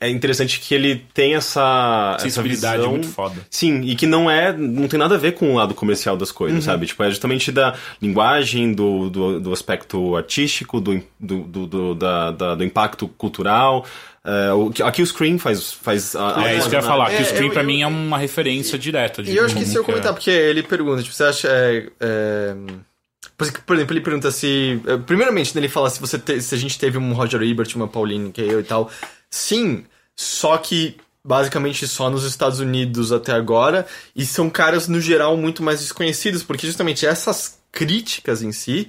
é interessante que ele tem essa, essa Sensibilidade visão, muito foda. Sim, e que não é. não tem nada a ver com o lado comercial das coisas, sabe? Tipo, é justamente da linguagem, do, do, do aspecto artístico, do, do, do, do- da, da- do impacto cultural. É, que- aqui o Scream faz. faz a- a- É isso que eu ia falar, que É, o Scream eu- pra eu- mim é uma referência direta. De E eu acho que se eu que é. comentar, porque ele pergunta, tipo, você acha. É, é, por por exemplo, ele pergunta se. é, Primeiramente, né, ele fala se, você te- se a gente teve um Roger Ebert, uma Pauline Kael e tal. Sim, só que basicamente só nos Estados Unidos até agora, e são caras no geral muito mais desconhecidos, porque justamente essas críticas em si,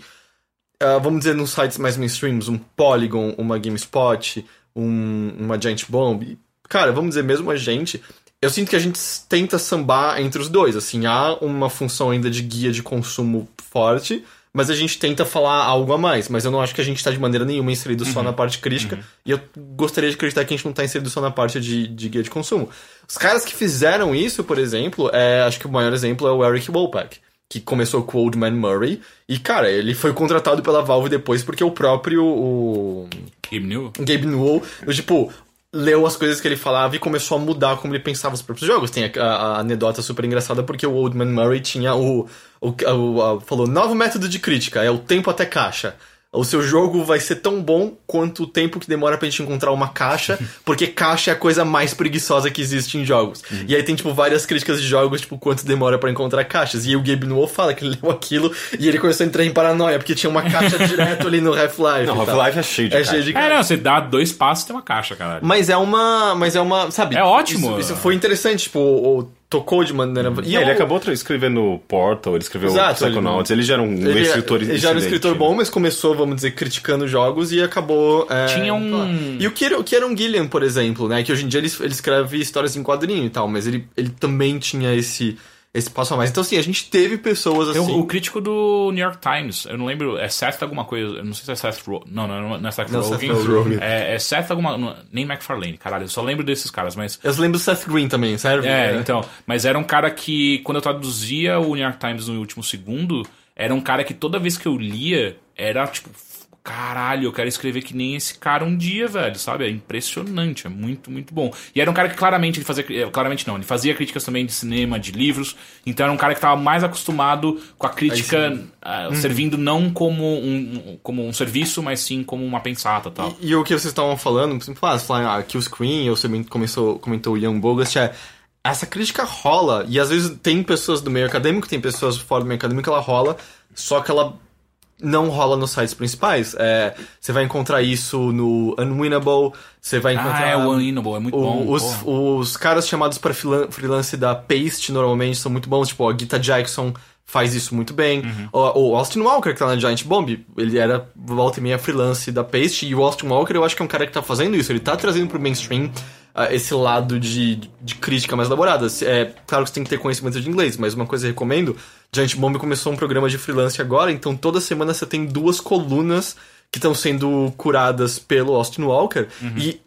uh, vamos dizer nos sites mais mainstreams, um Polygon, uma GameSpot, um, uma Giant Bomb, cara, vamos dizer mesmo a gente, eu sinto que a gente tenta sambar entre os dois, assim, há uma função ainda de guia de consumo forte, mas a gente tenta falar algo a mais. Mas eu não acho que a gente está de maneira nenhuma inserido só na parte crítica. E eu gostaria de acreditar que a gente não está inserido só na parte de, de guia de consumo. Os caras que fizeram isso, por exemplo, é, acho que o maior exemplo é o Eric Wolpack. Que começou com o Old Man Murray. E, cara, ele foi contratado pela Valve depois porque o próprio. O... Gabe Newell? Gabe Newell, eu, tipo, leu as coisas que ele falava e começou a mudar como ele pensava os próprios jogos. Tem a, a, a anedota super engraçada porque o Old Man Murray tinha o, o, o, falou novo método de crítica, é o tempo até caixa o seu jogo vai ser tão bom quanto o tempo que demora pra gente encontrar uma caixa, porque caixa é a coisa mais preguiçosa que existe em jogos. Uhum. E aí tem, tipo, várias críticas de jogos, tipo, quanto demora para encontrar caixas. E aí o Gabe Newell fala que ele leu aquilo e ele começou a entrar em paranoia, porque tinha uma caixa direto ali no Half-Life. Não, Half-Life é cheio de é caixa. Cheio de caixa. É, não, você dá dois passos e tem uma caixa, cara. Mas é uma. Mas é uma. Sabe? É ótimo. Isso, isso foi interessante, tipo, o, tocou de maneira. E é, ele acabou escrevendo Portal, ele escreveu Exato, Psychonauts, ele, ele já era um ele, escritor Ele já era um escritor bom, mas começou, vamos dizer, criticando jogos e acabou. É, Tinha um. E o Kieran, o Kieran Gilliam, por exemplo, né? Que hoje em dia ele, ele escreve histórias em quadrinho e tal, mas ele, ele também tinha esse esse passo a mais. Então, assim, a gente teve pessoas assim. O, o crítico do New York Times, eu não lembro, é Seth alguma coisa, eu não sei se é Seth Rogen. Não, não, não é Seth Rogen. Rogen. É, é Seth alguma. Não, nem McFarlane, caralho, eu só lembro desses caras, mas. Eu lembro do Seth Green também, serve? É, é, então. Mas era um cara que, quando eu traduzia o New York Times no último segundo, era um cara que toda vez que eu lia, era tipo caralho, eu quero escrever que nem esse cara um dia, velho, sabe? É impressionante, é muito, muito bom. E era um cara que claramente ele fazia, eh, claramente não, ele fazia críticas também de cinema, de livros, então era um cara que estava mais acostumado com a crítica uh, uhum. servindo não como um, como um serviço, mas sim como uma pensata tal. E, e o que vocês estavam falando, por exemplo, ah, ah, Kill Screen, ou você começou, comentou o Young Bogus, é essa crítica rola, e às vezes tem pessoas do meio acadêmico, tem pessoas fora do meio acadêmico, ela rola, só que ela não rola nos sites principais. É, você vai encontrar isso no Unwinnable, você vai encontrar... Ah, é o Unwinnable, é muito o, bom. Os, os caras chamados para freelance da Paste normalmente são muito bons, tipo, a Gita Jackson faz isso muito bem. Uhum. O, o, Austin Walker, que tá na Giant Bomb, ele era volta e meia freelance da Paste, e o Austin Walker eu acho que é um cara que tá fazendo isso, ele tá trazendo pro mainstream esse lado de, de crítica mais elaborada. É claro que você tem que ter conhecimento de inglês, mas uma coisa eu recomendo, Giant Bomb começou um programa de freelance agora, então toda semana você tem duas colunas que estão sendo curadas pelo Austin Walker. Uhum. E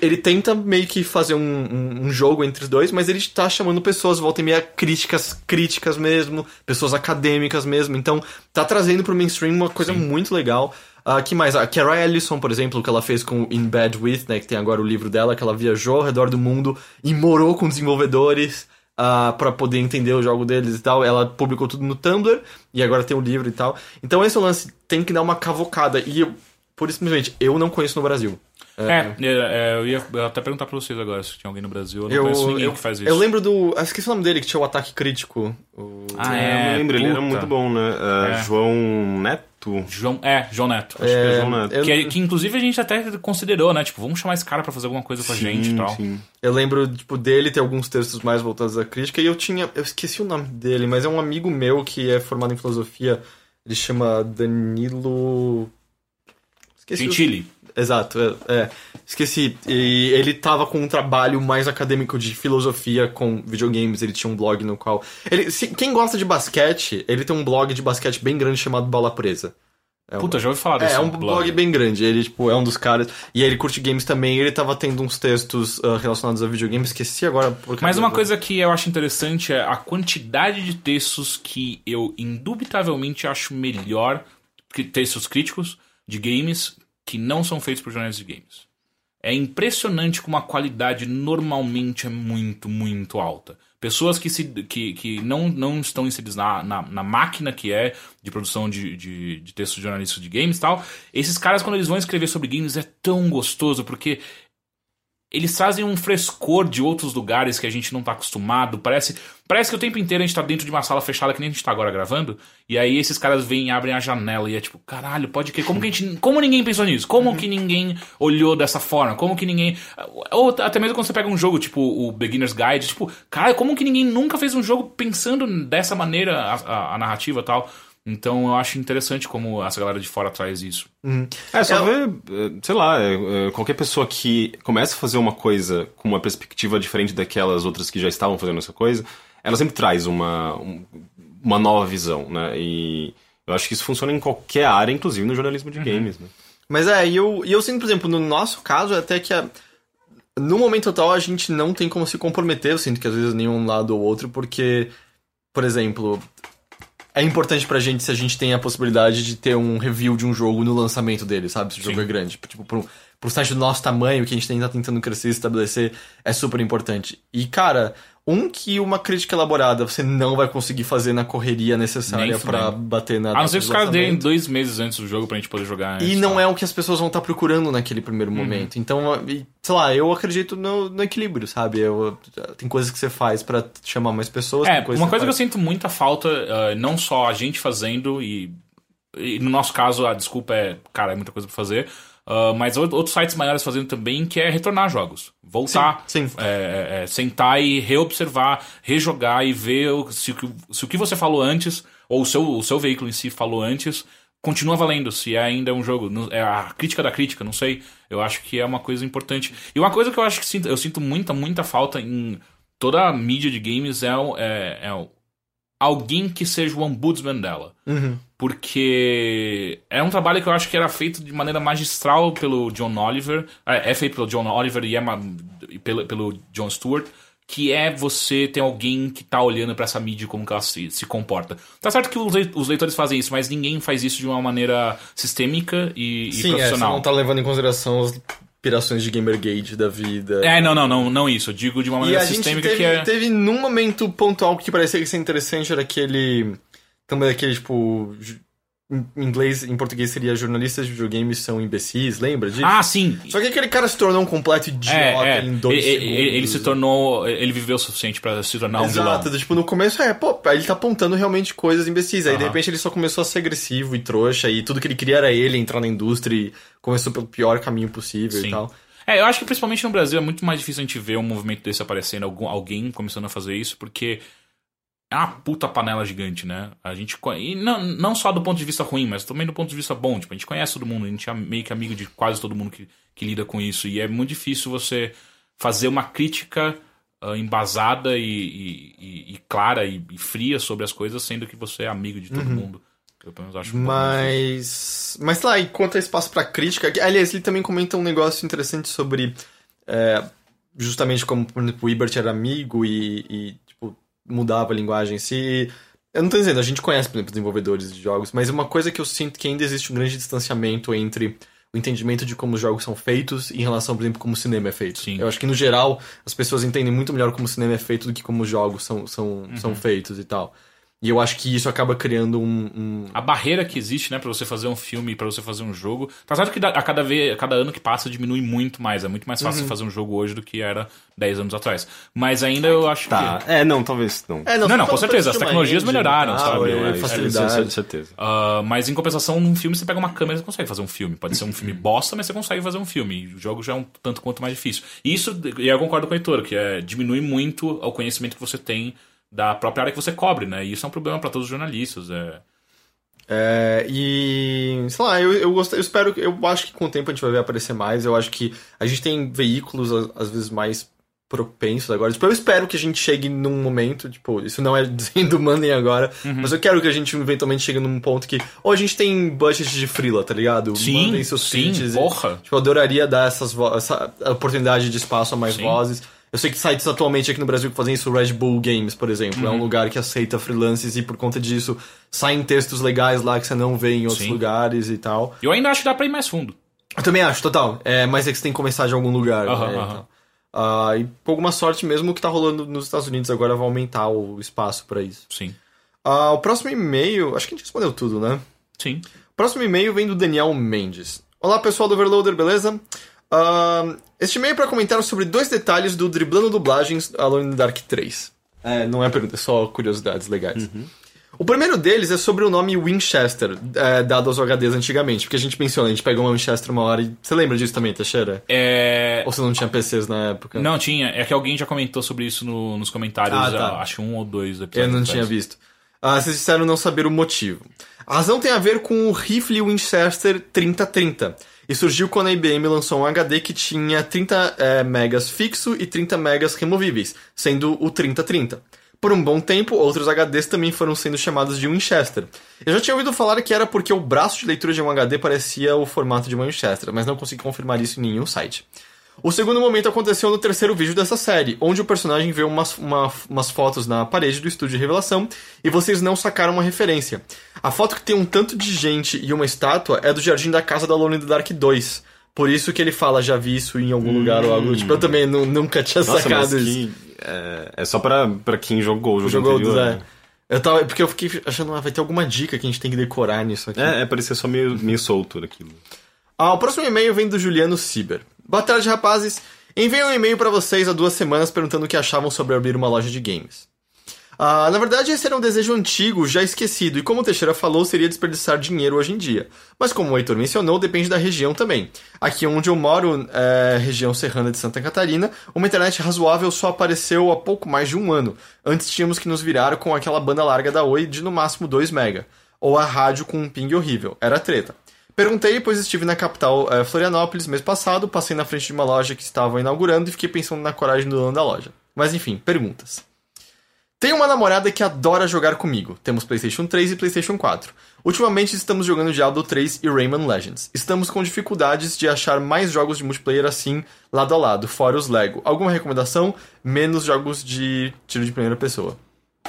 ele tenta meio que fazer um, um, um, jogo entre os dois, mas ele está chamando pessoas, volta e meia, críticas, críticas mesmo, pessoas acadêmicas mesmo. Então, tá trazendo pro mainstream uma coisa Sim. muito legal. Uh, que mais? A Carrie Ellison, por exemplo, que ela fez com In Bed With, né, que tem agora o livro dela, que ela viajou ao redor do mundo e morou com desenvolvedores uh, para poder entender o jogo deles e tal. Ela publicou tudo no Tumblr e agora tem o livro e tal. Então esse lance tem que dar uma cavocada. E eu, por simplesmente, eu não conheço no Brasil. É, é, é, eu ia até perguntar pra vocês agora se tinha alguém no Brasil. Eu não eu, conheço ninguém eu, que faz isso. Eu lembro do. Eu esqueci o nome dele, que tinha o ataque crítico. O... Ah, é, eu lembro, puta. ele era muito bom, né? Uh, João Neto. João, é, João Neto. Acho é, que é João Neto. Que, que, inclusive a gente até considerou, né? Tipo, vamos chamar esse cara pra fazer alguma coisa com sim, a gente e tal. Sim. Eu lembro, tipo, dele ter alguns textos mais voltados à crítica e eu tinha. Eu esqueci o nome dele, mas é um amigo meu que é formado em filosofia. Ele chama Danilo. Esqueci Gentili. O... Exato, é, é, Esqueci. E ele tava com um trabalho mais acadêmico de filosofia com videogames. Ele tinha um blog no qual. Ele, se, quem gosta de basquete, ele tem um blog de basquete bem grande chamado Bola Presa. É Puta, um, já ouvi falar desse É, é um blog. blog. bem grande. Ele, tipo, é um dos caras. E ele curte games também. Ele tava tendo uns textos uh, relacionados a videogames. Esqueci agora. Mas uma coisa que eu acho interessante é a quantidade de textos que eu indubitavelmente acho melhor que textos críticos de games que não são feitos por jornalistas de games. É impressionante como a qualidade normalmente é muito, muito alta. Pessoas que, se, que, que não, não estão inseridas na, na, na máquina que é de produção de, de, de textos jornalísticos de games e tal, esses caras, quando eles vão escrever sobre games, é tão gostoso, porque eles trazem um frescor de outros lugares que a gente não tá acostumado. Parece, parece que o tempo inteiro a gente tá dentro de uma sala fechada que nem a gente tá agora gravando. E aí esses caras vêm e abrem a janela e é tipo, caralho, pode que como que a gente, como ninguém pensou nisso? Como que ninguém olhou dessa forma? Como que ninguém ou até mesmo quando você pega um jogo tipo o Beginner's Guide, tipo, cara, como que ninguém nunca fez um jogo pensando dessa maneira a, a, a narrativa e tal? Então eu acho interessante como essa galera de fora traz isso. É, só ver, eh, sei lá, eh, eh, qualquer pessoa que começa a fazer uma coisa com uma perspectiva diferente daquelas outras que já estavam fazendo essa coisa, ela sempre traz uma, um- uma nova visão, né? E eu acho que isso funciona em qualquer área, inclusive no jornalismo de games, né? Mas é, e eu, e eu sinto, por exemplo, no nosso caso, até que a- no momento atual a gente não tem como se comprometer, eu sinto que às vezes nenhum lado ou outro, porque, por exemplo, é importante pra gente se a gente tem a possibilidade de ter um review de um jogo no lançamento dele, sabe? Se o jogo Sim. é grande. Tipo, pro, pro site do nosso tamanho, que a gente tá tentando crescer e estabelecer, é super importante. E, cara, um que uma crítica elaborada você não vai conseguir fazer na correria necessária fudendo. bater na A não ser que os caras deem dois meses antes do jogo pra gente poder jogar. E não tá? é o que as pessoas vão estar procurando naquele primeiro momento. Então, e, sei lá, eu acredito no, no equilíbrio, sabe? Eu, tem coisas que você faz pra chamar mais pessoas. É, tem coisas uma coisa que eu sinto muita falta, ah, não só a gente fazendo, e, e no nosso caso a desculpa é, cara, é muita coisa pra fazer, ah, mas ou- outros sites maiores fazendo também, que é retornar jogos. Voltar, Sim, sim. é, é, é, sentar e reobservar, rejogar e ver o- se, o que- se o que você falou antes, ou o seu, o seu veículo em si falou antes, continua valendo, se ainda é um jogo. É a crítica da crítica, não sei. Eu acho que é uma coisa importante. E uma coisa que eu acho que sinto, eu sinto muita, muita falta em toda a mídia de games é, é, é o- alguém que seja o ombudsman dela. Porque é um trabalho que eu acho que era feito de maneira magistral pelo John Oliver. É, é feito pelo John Oliver e é e pelo, pelo John Stewart. Que é você ter alguém que tá olhando pra essa mídia como que ela se, se comporta. Tá certo que os, le- os leitores fazem isso, mas ninguém faz isso de uma maneira sistêmica e, e Sim, é, você profissional. não tá levando em consideração as pirações de Gamergate da vida. É, não, não, não, não isso. Eu digo de uma maneira sistêmica teve, que é. teve num momento pontual que parecia que ser interessante, era aquele. Também aquele, tipo. Em inglês, em português seria jornalistas de videogames são imbecis, lembra disso? Ah, sim! Só que aquele cara se tornou um completo idiota É, é. em dois Ele, segundos. ele- ele se tornou. Ele viveu o suficiente pra se tornar um vilão. Exato, tipo, no começo é, pô, ele tá apontando realmente coisas imbecis. Aí de Aham. repente ele só começou a ser agressivo e trouxa, e tudo que ele queria era ele entrar na indústria e começou pelo pior caminho possível Sim. e tal. É, eu acho que principalmente no Brasil é muito mais difícil a gente ver um movimento desse aparecendo, algum, alguém começando a fazer isso, porque é uma puta panela gigante, né? A gente e não, não só do ponto de vista ruim, mas também do ponto de vista bom. Tipo, a gente conhece todo mundo, a gente é meio que amigo de quase todo mundo que, que lida com isso. E é muito difícil você fazer uma crítica ah, embasada e, e- e- clara e, e fria sobre as coisas, sendo que você é amigo de todo mundo. Eu pelo menos acho um. Mas. Mas lá, enquanto há espaço pra crítica. Aliás, ele também comenta um negócio interessante sobre. é, justamente como, por exemplo, o Ibert era amigo e, mudava a linguagem em si. Eu não tô dizendo, a gente conhece, por exemplo, desenvolvedores de jogos, mas uma coisa que eu sinto que ainda existe um grande distanciamento entre o entendimento de como os jogos são feitos em relação, por exemplo, como o cinema é feito. Sim. Eu acho que, no geral, as pessoas entendem muito melhor como o cinema é feito do que como os jogos são, são, são feitos e tal. E eu acho que isso acaba criando um- um, a barreira que existe, né, pra você fazer um filme, pra você fazer um jogo. Tá certo que a cada vez, a cada ano que passa diminui muito mais, é muito mais fácil fazer um jogo hoje do que era 10 anos atrás. Mas ainda eu acho Tá, que é, não, talvez não. É, Não, não, com falando certeza, as tecnologias engine melhoraram, tal, sabe? é, É, facilidade. Com certeza. Ah, mas em compensação, num filme você pega uma câmera e você consegue fazer um filme. Pode ser um filme bosta, mas você consegue fazer um filme. O jogo já é um tanto quanto mais difícil. E isso, e eu concordo com o Heitor, que é, diminui muito o conhecimento que você tem da própria área que você cobre, né? E isso é um problema pra todos os jornalistas. É... É, e, sei lá, eu, eu, gosto, eu espero, que- eu acho que com o tempo a gente vai ver aparecer mais. Eu acho que a gente tem veículos, às, vezes, mais propensos agora. Tipo, eu espero que a gente chegue num momento, tipo, isso não é dizendo mandem agora, mas eu quero que a gente eventualmente chegue num ponto que, ou a gente tem budget de freela, tá ligado? Sim, mandem seus sim, e- porra. Tipo, eu adoraria dar essas essa oportunidade de espaço a mais Sim. vozes. Eu sei que sites atualmente aqui no Brasil que fazem isso, o Red Bull Games, por exemplo, é Uhum. um lugar que aceita freelances e por conta disso saem textos legais lá que você não vê em outros Sim. lugares e tal. Eu ainda acho que dá pra ir mais fundo. Eu também acho, total. É, mas é que você tem que começar de algum lugar. Aham, né, e. Ah, e com alguma sorte mesmo o que tá rolando nos Estados Unidos agora vai aumentar o espaço pra isso. Sim. Ah, o próximo e-mail, acho que a gente respondeu tudo, né? Sim. Próximo e-mail vem do Daniel Mendes. Olá pessoal do Overloader, beleza? Este e-mail é para comentar sobre dois detalhes do Driblando Dublagens Alone in the Dark 3. É, não é pergunta, é só curiosidades legais. O primeiro deles é sobre o nome Winchester, é, dado aos HDs antigamente, porque a gente menciona, a gente pegou uma Winchester uma hora e... Você lembra disso também, Teixeira? É. Ou você não tinha PCs na época? Não tinha, é que alguém já comentou sobre isso no- nos comentários, Ah, tá. acho que um ou dois Eu episódios. não atrás. tinha visto. Ah, vocês disseram não saber o motivo. A razão tem a ver com o rifle Winchester 3030. E surgiu quando a IBM lançou um HD que tinha 30 eh, megas fixo e 30 megas removíveis, sendo o 3030. Por um bom tempo, outros HDs também foram sendo chamados de Winchester. Eu já tinha ouvido falar que era porque o braço de leitura de um HD parecia o formato de uma Winchester, mas não consegui confirmar isso em nenhum site. O segundo momento aconteceu no terceiro vídeo dessa série, onde o personagem vê umas, uma- umas fotos na parede do estúdio de revelação e vocês não sacaram uma referência. A foto que tem um tanto de gente e uma estátua é do jardim da casa da Alone in the Dark 2. Por isso que ele fala, já vi isso em algum lugar ou algo. Tipo, eu também nu- nunca tinha Nossa, sacado isso. que, é, é só pra, pra quem jogou o jogo Jogou anterior. do né? Zé. Eu tava. Porque eu fiquei achando, ah, vai ter alguma dica que a gente tem que decorar nisso aqui. É, é parecia só meio, meio solto aquilo. Ah, o próximo e-mail vem do Juliano Ciber. Boa tarde, rapazes. Enviei um e-mail pra vocês há duas semanas perguntando o que achavam sobre abrir uma loja de games. Ah, na verdade, esse era um desejo antigo, já esquecido, e como o Teixeira falou, seria desperdiçar dinheiro hoje em dia. Mas como o Heitor mencionou, depende da região também. Aqui onde eu moro, é, região serrana de Santa Catarina, uma internet razoável só apareceu há pouco mais de um ano. Antes tínhamos que nos virar com aquela banda larga da Oi de no máximo 2 mega. Ou a rádio com um ping horrível. Era treta. Perguntei, pois estive na capital eh, Florianópolis mês passado, passei na frente de uma loja que estavam inaugurando e fiquei pensando na coragem do dono da loja. Mas enfim, perguntas. Tenho uma namorada que adora jogar comigo. Temos PlayStation 3 e PlayStation 4. Ultimamente estamos jogando Diablo 3 e Rayman Legends. Estamos com dificuldades de achar mais jogos de multiplayer assim, lado a lado, fora os Lego. Alguma recomendação? Menos jogos de tiro de primeira pessoa.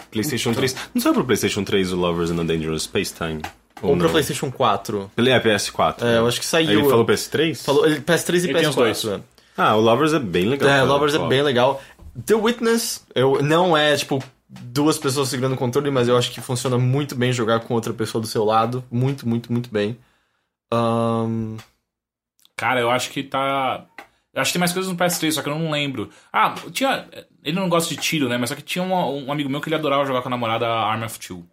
PlayStation 3. Não saiu pro PlayStation 3 o Lovers in a Dangerous Space Time? Ou pra? PlayStation 4. Ele é PS4. É, eu acho que saiu. Ele falou PS3? Falou ele, PS3 e Ele tem os dois. PS4. né? Ah, o Lovers é bem legal. É, cara. Lovers é bem legal. The Witness, eu, não é, tipo, duas pessoas segurando o controle, mas eu acho que funciona muito bem jogar com outra pessoa do seu lado. Muito, muito, muito bem. Ahn, Cara, eu acho que tá. Eu acho que tem mais coisas no PS3, só que eu não lembro. Ah, tinha. Ele não gosta de tiro, né? Mas só que tinha um, um amigo meu que ele adorava jogar com a namorada Arm of Two.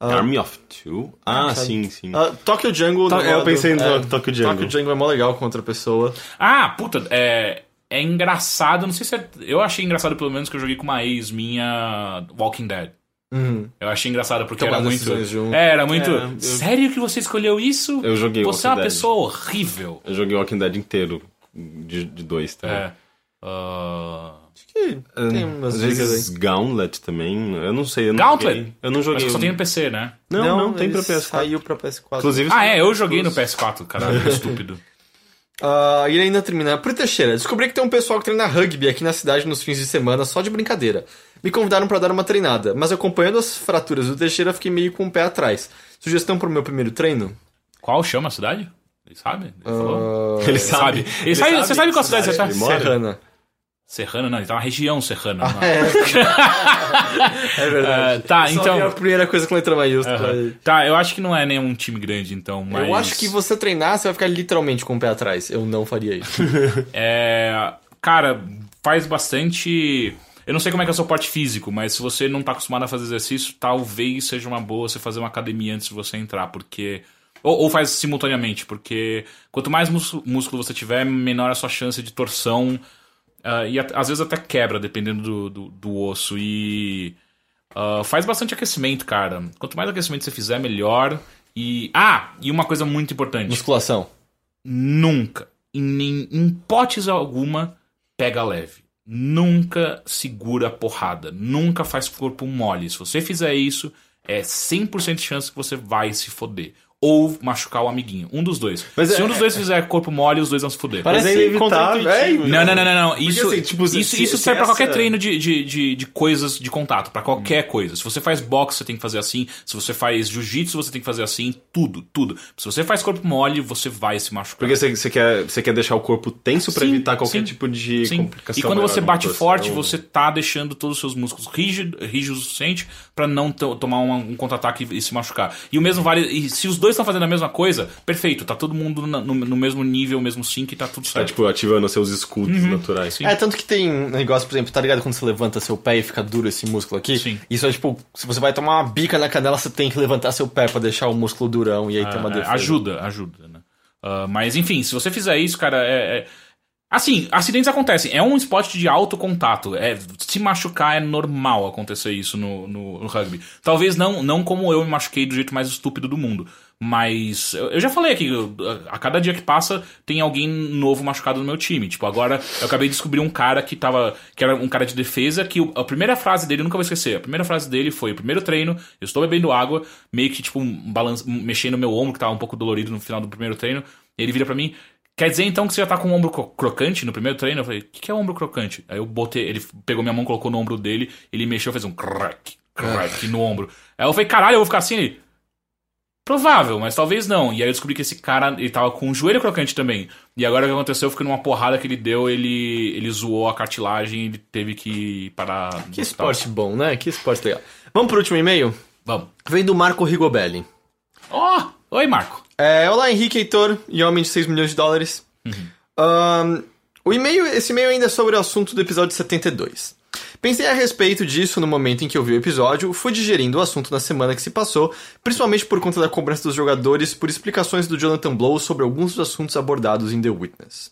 Army of Two? Ah, sabe? sim, sim. ah, Tokyo Jungle... To- é, eu pensei no é, Tokyo Jungle. Tokyo Jungle é mó legal com outra pessoa. Ah, puta, é. É engraçado, não sei se é. Eu achei engraçado, pelo menos, que eu joguei com uma ex minha Walking Dead. Uhum. Eu achei engraçado porque Tomar era muito. É, era muito. É, eu- Sério que você escolheu isso? Eu joguei Você é uma Walking Dead. pessoa horrível. Eu joguei Walking Dead inteiro. De, de dois, tá? É. Ah, Que tem umas Às dicas vezes Gauntlet também. Eu não sei. Eu não Gauntlet? Joguei. Eu não joguei. Acho que só tem no PC, né? Não, não, tem pra ele PS4. Saiu pra PS4. Inclusive, Ah, é, eu joguei no PS4, caralho, estúpido. Ah, e ainda terminar. Pro Teixeira, descobri que tem um pessoal que treina rugby aqui na cidade nos fins de semana só de brincadeira. Me convidaram pra dar uma treinada, mas acompanhando as fraturas do Teixeira, fiquei meio com o pé atrás. Sugestão pro meu primeiro treino? Qual chama a cidade? Ele sabe? Ele falou? ele sabe. Ele sabe, você sabe qual cidade você tá? ele mora? Serrana. Serrana, não, ele tá na região serrana. não. É, é verdade. Ah, tá, Só então- a primeira coisa com letra maiúscula. aí. Tá, eu acho que não é nenhum time grande, então, mas... Eu acho que você treinar, você vai ficar literalmente com o pé atrás. Eu não faria isso. É... Cara, faz bastante... Eu não sei como é que é o seu porte físico, mas se você não tá acostumado a fazer exercício, talvez seja uma boa você fazer uma academia antes de você entrar, porque... Ou, ou faz simultaneamente, porque quanto mais músculo você tiver, menor a sua chance de torção ah, e às vezes até quebra, dependendo do, do, do osso. E ah, faz bastante aquecimento, cara. Quanto mais aquecimento você fizer, melhor. E. Ah! E uma coisa muito importante: Musculação. nunca, em, em hipótese alguma, pega leve. Nunca segura a porrada. Nunca faz corpo mole. Se você fizer isso, é 100% de chance que você vai se foder. Ou machucar o amiguinho. Um dos dois. Mas se é- um dos dois fizer corpo mole, os dois vão se foder. Mas é inevitável. É, Não, não, não, não, não. Isso, assim, tipo, isso, se- isso se serve pra qualquer essa- treino de, de, de, de coisas de contato, pra qualquer coisa. Se você faz boxe, você tem que fazer assim. Se você faz jiu-jitsu, você tem que fazer assim. Tudo, tudo. Se você faz corpo mole, você vai se machucar. Porque você, você, quer, você quer deixar o corpo tenso pra Sim, evitar qualquer sim, tipo de Sim. complicação. E quando maior você na bate musculação. forte, você tá deixando todos os seus músculos rígidos, rígidos o suficiente pra não to- tomar uma- um contra-ataque e se machucar. E o mesmo vale. E se os dois dois estão fazendo a mesma coisa, perfeito, tá todo mundo na- no, no mesmo nível, mesmo sync, tá tudo Tá, certo. tipo, ativando seus escudos naturais. Sim. É, tanto que tem um negócio, por exemplo, tá ligado quando você levanta seu pé e fica duro esse músculo aqui? Sim. Isso é tipo, se você vai tomar uma bica na canela, você tem que levantar seu pé pra deixar o músculo durão e aí tem uma É, defesa. ajuda, ajuda, né? Ah, mas enfim, se você fizer isso, cara, é. é- Assim, acidentes acontecem. É um esporte de alto contato. É, se machucar é normal acontecer isso no, no, no rugby. Talvez não, não como eu me machuquei do jeito mais estúpido do mundo. Mas eu, já falei aqui, a cada dia que passa tem alguém novo machucado no meu time. Tipo, agora eu acabei de descobrir um cara que tava. que era um cara de defesa, que a primeira frase dele, eu nunca vou esquecer. A primeira frase dele foi: primeiro treino, eu estou bebendo água, meio que, tipo, um balan- mexendo no meu ombro, que tava um pouco dolorido no final do primeiro treino. Ele vira pra mim. Quer dizer então que você já tá com o ombro cro- crocante no primeiro treino? Eu falei, o que, que é ombro crocante? Aí eu botei, ele pegou minha mão, colocou no ombro dele, ele mexeu, fez um crack, crack no ombro. Aí eu falei, caralho, eu vou ficar assim? Ele, Provável, mas talvez não. E aí eu descobri que esse cara, ele tava com o joelho crocante também. E agora o que aconteceu foi que numa porrada que ele deu, ele, ele zoou a cartilagem e ele teve que parar. Que esporte bom, né? Que esporte legal. Vamos pro último e-mail? Vamos. Vem do Marco Rigobelli. Ó! oi, Marco. É, olá, Henrique Heitor e homem de 6 milhões de dólares. Ahn, o e-mail, esse e-mail ainda é sobre o assunto do episódio 72. Pensei a respeito disso no momento em que eu vi o episódio, fui digerindo o assunto na semana que se passou, principalmente por conta da cobrança dos jogadores por explicações do Jonathan Blow sobre alguns dos assuntos abordados em The Witness.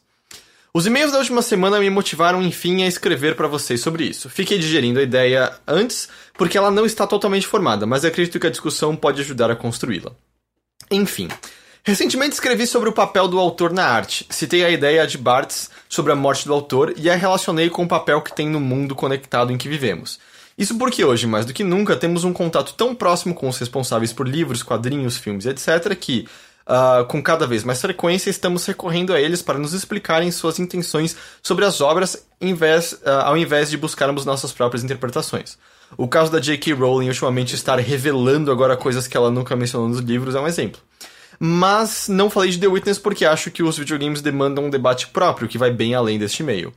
Os e-mails da última semana me motivaram, enfim, a escrever para vocês sobre isso. Fiquei digerindo a ideia antes, porque ela não está totalmente formada, mas acredito que a discussão pode ajudar a construí-la. Enfim. Recentemente escrevi sobre o papel do autor na arte. Citei a ideia de Barthes sobre a morte do autor e a relacionei com o papel que tem no mundo conectado em que vivemos. Isso porque hoje, mais do que nunca, temos um contato tão próximo com os responsáveis por livros, quadrinhos, filmes, etc., que, ah, com cada vez mais frequência, estamos recorrendo a eles para nos explicarem suas intenções sobre as obras, ah, ao invés de buscarmos nossas próprias interpretações. O caso da J.K. Rowling ultimamente estar revelando agora coisas que ela nunca mencionou nos livros é um exemplo. Mas não falei de The Witness porque acho que os videogames demandam um debate próprio que vai bem além deste meio.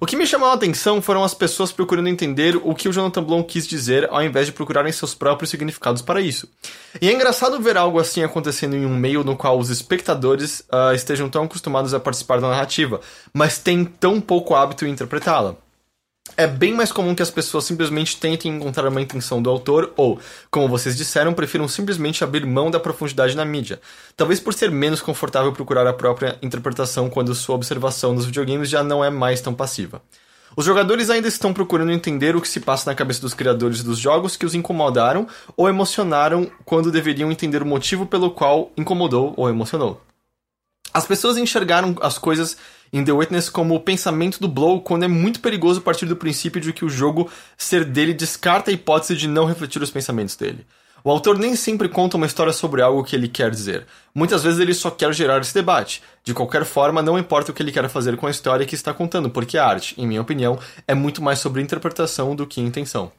O que me chamou a atenção foram as pessoas procurando entender o que o Jonathan Blow quis dizer ao invés de procurarem seus próprios significados para isso. E é engraçado ver algo assim acontecendo em um meio no qual os espectadores ah, estejam tão acostumados a participar da narrativa, mas têm tão pouco hábito em interpretá-la. É bem mais comum que as pessoas simplesmente tentem encontrar uma intenção do autor ou, como vocês disseram, prefiram simplesmente abrir mão da profundidade na mídia. Talvez por ser menos confortável procurar a própria interpretação quando sua observação nos videogames já não é mais tão passiva. Os jogadores ainda estão procurando entender o que se passa na cabeça dos criadores dos jogos que os incomodaram ou emocionaram quando deveriam entender o motivo pelo qual incomodou ou emocionou. As pessoas enxergaram as coisas em The Witness como o pensamento do Blow quando é muito perigoso partir do princípio de que o jogo ser dele descarta a hipótese de não refletir os pensamentos dele. O autor nem sempre conta uma história sobre algo que ele quer dizer. Muitas vezes ele só quer gerar esse debate. De qualquer forma, não importa o que ele quer fazer com a história que está contando, porque a arte, em minha opinião, é muito mais sobre interpretação do que intenção.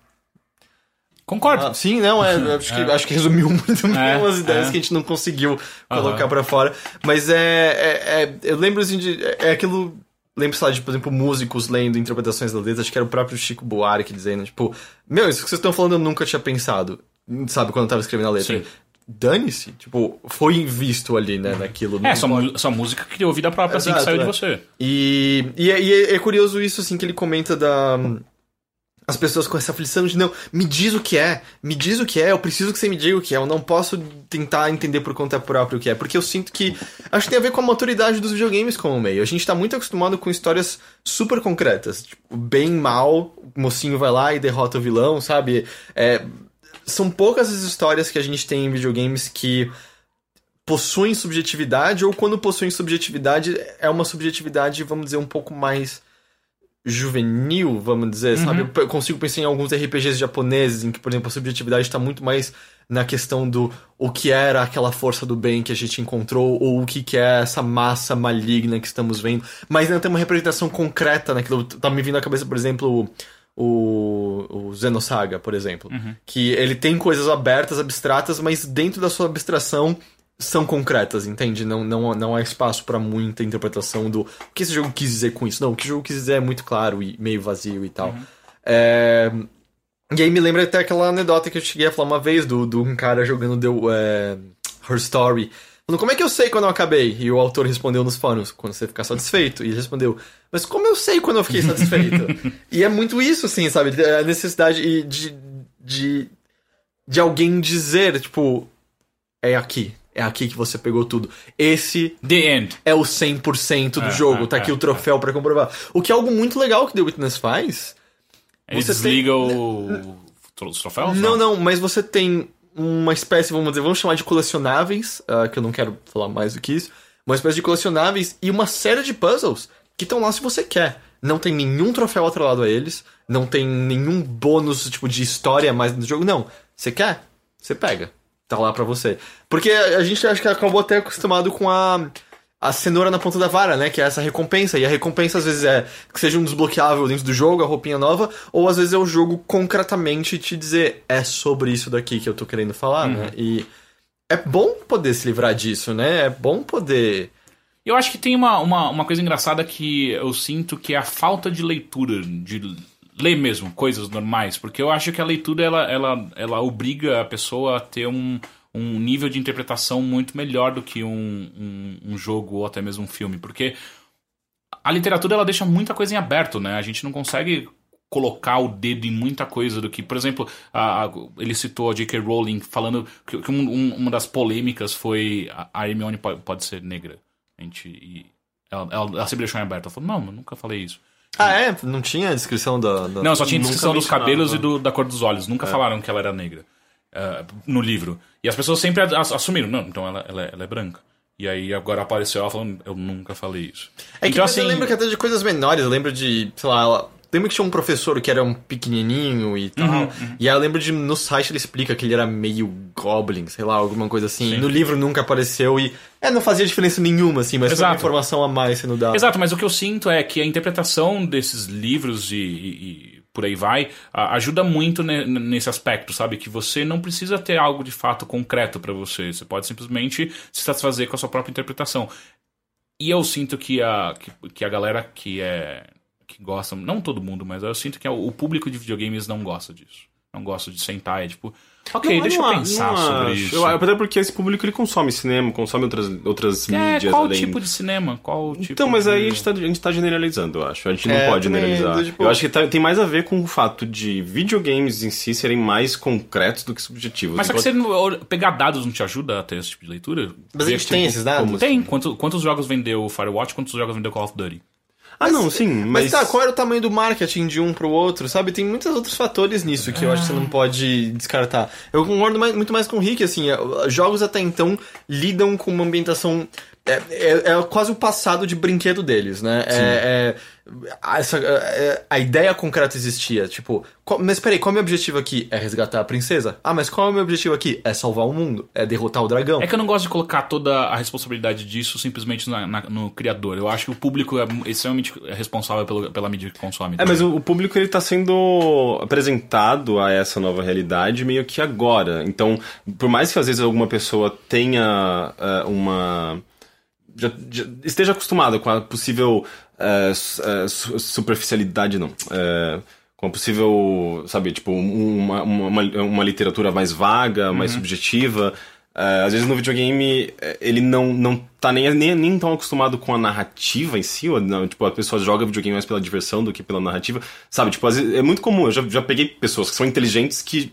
Concordo. Ah, sim, não, é, acho, que, acho que resumiu muito bem É, umas ideias é. que a gente não conseguiu colocar pra fora. Mas é, é, é- Eu lembro assim de. É, é aquilo. Lembro, sei lá, de, por exemplo, músicos lendo interpretações da letra, acho que era o próprio Chico Buarque dizendo, tipo, meu, isso que vocês estão falando eu nunca tinha pensado. Sabe, quando eu tava escrevendo a letra. Sim. Dane-se. Tipo, foi visto ali, né, naquilo. É, sua, sua música criou vida própria assim que Exato, saiu de é. você. E, e, é- e é, é curioso isso, assim, que ele comenta da. As pessoas com essa aflição de não, me diz o que é, me diz o que é, eu preciso que você me diga o que é, eu não posso tentar entender por conta própria o que é, porque eu sinto que. Acho que tem a ver com a maturidade dos videogames como meio. A gente tá muito acostumado com histórias super concretas, tipo, bem mal, o mocinho vai lá e derrota o vilão, sabe? É, são poucas as histórias que a gente tem em videogames que possuem subjetividade, ou quando possuem subjetividade, é uma subjetividade, vamos dizer, um pouco mais juvenil, vamos dizer, sabe? Eu consigo pensar em alguns RPGs japoneses em que, por exemplo, a subjetividade está muito mais na questão do o que era aquela força do bem que a gente encontrou, ou o que, que é essa massa maligna que estamos vendo, mas não tem uma representação concreta naquilo. Tá me vindo à cabeça, por exemplo, o, o Xenosaga, por exemplo. Que ele tem coisas abertas, abstratas, mas dentro da sua abstração são concretas, entende? Não, não, não há espaço pra muita interpretação do o que esse jogo quis dizer com isso. Não, o que o jogo quis dizer é muito claro e meio vazio e tal. É, E aí me lembra até aquela anedota que eu cheguei a falar uma vez do, do um cara jogando The, é... Her Story. Falando, como é que eu sei quando eu acabei? E o autor respondeu nos fóruns, quando você ficar satisfeito. E ele respondeu, mas como eu sei quando eu fiquei satisfeito? e é muito isso, assim, sabe? A necessidade de, de, de alguém dizer, tipo, é aqui. É aqui que você pegou tudo. Esse The End. é o 100% do É, jogo. é, tá aqui é, o troféu pra comprovar. O que é algo muito legal que The Witness faz. Ele Você desliga o... os troféus? Não, não, mas você tem uma espécie, vamos dizer, vamos chamar de colecionáveis, ah, que eu não quero falar mais do que isso. Uma espécie de colecionáveis e uma série de puzzles que estão lá se você quer. Não tem nenhum troféu atrelado a eles, não tem nenhum bônus tipo de história mais no jogo, não. Você quer? Você pega. Tá lá pra você. Porque a gente acho que acabou até acostumado com a a cenoura na ponta da vara, né? Que é essa recompensa. E a recompensa às vezes é que seja um desbloqueável dentro do jogo, a roupinha nova, ou às vezes é o jogo concretamente te dizer é sobre isso daqui que eu tô querendo falar, né? E é bom poder se livrar disso, né? É bom poder. Eu acho que tem uma, uma, uma coisa engraçada que eu sinto que é a falta de leitura, de ler mesmo coisas normais, porque eu acho que a leitura ela, ela, ela obriga a pessoa a ter um, um nível de interpretação muito melhor do que um, um, um jogo ou até mesmo um filme, porque a literatura ela deixa muita coisa em aberto, né? A gente não consegue colocar o dedo em muita coisa do que, por exemplo, a- a- ele citou a J.K. Rowling falando que, que um- um- uma das polêmicas foi a a Hermione pode, pode ser negra. A gente, ela, ela, ela sempre deixou em aberto. Ela falou, não, eu nunca falei isso. Ah, é? Não tinha a descrição da. da- Não, só tinha descrição dos cabelos e do- da cor dos olhos. Nunca falaram que ela era negra eh, no livro. E as pessoas sempre as- assumiram, não, então ela, ela, é- ela é branca. E aí agora apareceu ela falando, eu nunca falei isso. É que então, assim, eu lembro que até de coisas menores, eu lembro de, sei lá, ela... lembro que tinha um professor que era um pequenininho e tal. Uhum, E aí eu lembro de no site ele explica que ele era meio goblin, sei lá, alguma coisa assim. No livro nunca apareceu e é, não fazia diferença nenhuma assim, mas foi uma Exato. informação a mais sendo dada. Exato, mas o que eu sinto é que a interpretação desses livros e, e- e por aí vai ajuda muito ne- nesse aspecto, sabe? Que você não precisa ter algo de fato concreto pra você. Você pode simplesmente se satisfazer com a sua própria interpretação. E eu sinto que a, que, que a galera que é. Que gosta, não todo mundo, mas eu sinto que o público de videogames não gosta disso. Não gosta de sentar e tipo, ok, Não, deixa eu não a- pensar não sobre acho. isso. Eu- até porque esse público ele consome cinema, consome outras, outras é, mídias qual além. tipo de cinema? Qual tipo Então, mas aí a de- gente, tá, a gente tá generalizando, eu acho. A gente não É, pode generalizar. do tipo- Eu acho que tá- tem mais a ver com o fato de videogames em si serem mais concretos do que subjetivos. Mas só que você pegar dados não te ajuda a ter esse tipo de leitura? Mas a Ver, gente tipo, tem esses dados? Tem. Quanto- quantos jogos vendeu o Firewatch, quantos jogos vendeu Call of Duty? Ah, não, sim, Mas mas... tá, qual era o tamanho do marketing de um pro outro, sabe? Tem muitos outros fatores nisso que eu acho que você não pode descartar. Eu concordo mais- muito mais com o Rick, assim, é, jogos até então lidam com uma ambientação. É, é- é quase o passado de brinquedo deles, né? É, é- essa, é- a ideia concreta existia. Tipo, qual- mas peraí, qual é o meu objetivo aqui? É resgatar a princesa? Ah, mas qual é o meu objetivo aqui? É salvar o mundo? É derrotar o dragão? É que eu não gosto de colocar toda a responsabilidade disso simplesmente na- na- no criador. Eu acho que o público é extremamente responsável pelo- pela mídia que consome. É, mas o, o público ele tá sendo apresentado a essa nova realidade meio que agora. Então, por mais que às vezes alguma pessoa tenha é, uma. já- já esteja acostumada com a possível é, é, su- superficialidade, não. É, com a possível, sabe, tipo, um- uma, uma, uma literatura mais vaga, mais subjetiva. É, às vezes no videogame ele não, não tá nem, nem, nem tão acostumado com a narrativa em si, ou não, tipo, a pessoa joga videogame mais pela diversão do que pela narrativa, sabe? Tipo, às vezes, é muito comum, eu já, já peguei pessoas que são inteligentes que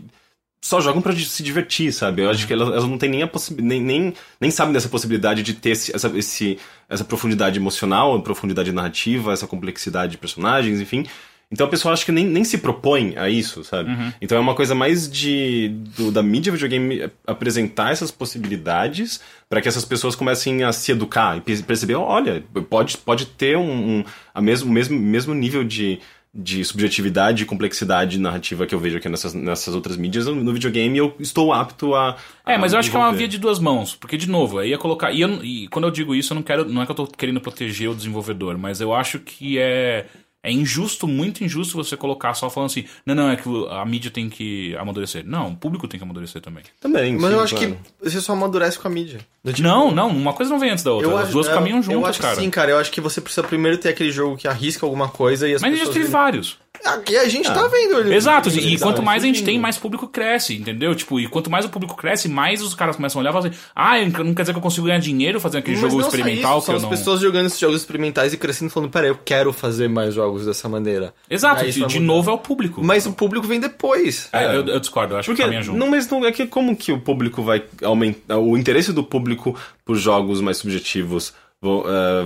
só jogam pra di- se divertir, sabe? Eu acho que elas, elas não têm nem a possibilidade, nem, nem, nem sabem dessa possibilidade de ter esse, essa, esse, essa profundidade emocional, profundidade narrativa, essa complexidade de personagens, enfim. Então a pessoa acha que nem, nem se propõe a isso, sabe? Então é uma coisa mais de do- da mídia videogame apresentar essas possibilidades para que essas pessoas comecem a se educar e pe- perceber, olha, pode, pode ter um, um a mesmo, mesmo, mesmo nível de, de subjetividade e complexidade narrativa que eu vejo aqui nessas, nessas outras mídias, no videogame eu estou apto a. É, mas eu a acho que é uma via de duas mãos, porque de novo, aí ia colocar, e, eu- e quando eu digo isso, eu não quero, não é que eu tô querendo proteger o desenvolvedor, mas eu acho que é é injusto, muito injusto você colocar só falando assim, não, não, é que a mídia tem que amadurecer. Não, o público tem que amadurecer também. Também. Mas sim, eu acho claro. que você só amadurece com a mídia. Tipo, Não, não, uma coisa não vem antes da outra. Eu As acho- duas eu- caminham Eu juntas, acho cara. que sim, cara. Eu acho que você precisa primeiro ter aquele jogo que arrisca alguma coisa e as Mas a gente pessoas... teve vários. Aqui a gente tá vendo ele. Exato, e Ele tá quanto mais a gente tem, mais público cresce, entendeu? Tipo, e quanto mais o público cresce, mais os caras começam a olhar e falar assim: ah, não quer dizer que eu consigo ganhar dinheiro fazendo aquele Mas jogo experimental isso, que eu são não. as pessoas jogando esses jogos experimentais e crescendo falando, pera, eu quero fazer mais jogos dessa maneira. Exato, de, de novo é o público. Mas o público vem depois. É, eu, eu discordo, eu acho Porque, que caminha junto. não, mas não, é que como que o público vai aumentar, o interesse do público por jogos mais subjetivos vão, eh,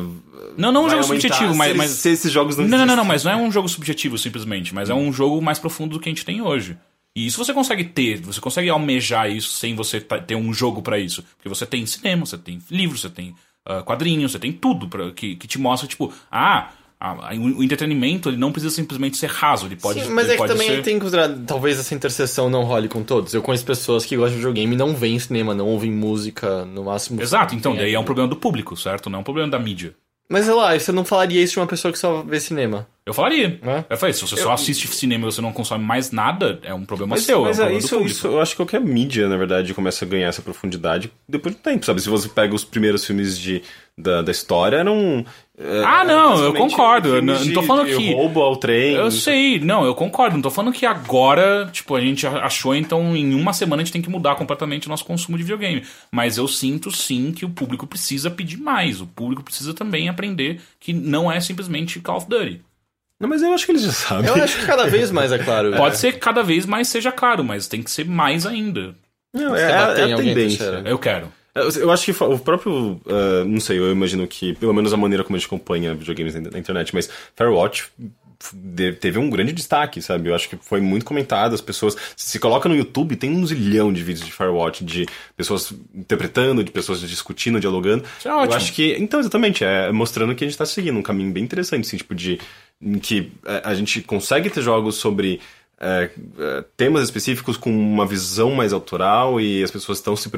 Não, não um jogo subjetivo, se mas, eles- mas... se esses jogos não Não, não, não, mas não é um jogo subjetivo simplesmente, mas é um jogo mais profundo do que a gente tem hoje. E isso você consegue ter, você consegue almejar isso sem você ter um jogo pra isso. Porque você tem cinema, você tem livro, você tem ah, quadrinhos, você tem tudo pra, que, que te mostra, tipo, ah, a- a- o entretenimento ele não precisa simplesmente ser raso, ele pode Sim, mas ele é que também ser... tem que considerar, talvez essa interseção não role com todos. Eu conheço pessoas que gostam de videogame e não veem cinema, não ouvem música, no máximo. Exato, então daí é um problema do público, certo? Não é um problema da mídia. Mas sei lá, você não falaria isso de uma pessoa que só vê cinema. Eu falaria. É? Eu falei, se você só assiste cinema e você não consome mais nada, é um problema Mas, seu, mas é um é, problema isso, isso, eu acho que qualquer mídia, na verdade, começa a ganhar essa profundidade depois do tempo, sabe? Se você pega os primeiros filmes de, da, da história, eram... é, Ah, não, eu concordo, não- não tô falando de que- roubo ao trem. Eu sei, não, eu concordo. Não tô falando que agora, tipo, a gente achou, então em uma semana a gente tem que mudar completamente o nosso consumo de videogame. Mas eu sinto sim que o público precisa pedir mais. O público precisa também aprender que não é simplesmente Call of Duty. Não, mas eu acho que eles já sabem. Eu acho que cada vez mais é claro. Pode ser que cada vez mais seja caro, mas tem que ser mais ainda. Não, é, é em a tendência. Eu quero. Eu, eu acho que o próprio. ah, não sei, eu imagino que, pelo menos a maneira como a gente acompanha videogames na, internet, mas Firewatch teve um grande destaque, sabe? Eu acho que foi muito comentado, as pessoas. Se coloca no YouTube, tem um zilhão de vídeos de Firewatch, de pessoas interpretando, de pessoas discutindo, dialogando. Isso é ótimo. Eu acho que. Então, exatamente, é mostrando que a gente tá seguindo um caminho bem interessante, assim, tipo, de. em que a gente consegue ter jogos sobre. Eh, eh, temas específicos com uma visão mais autoral e as pessoas estão se,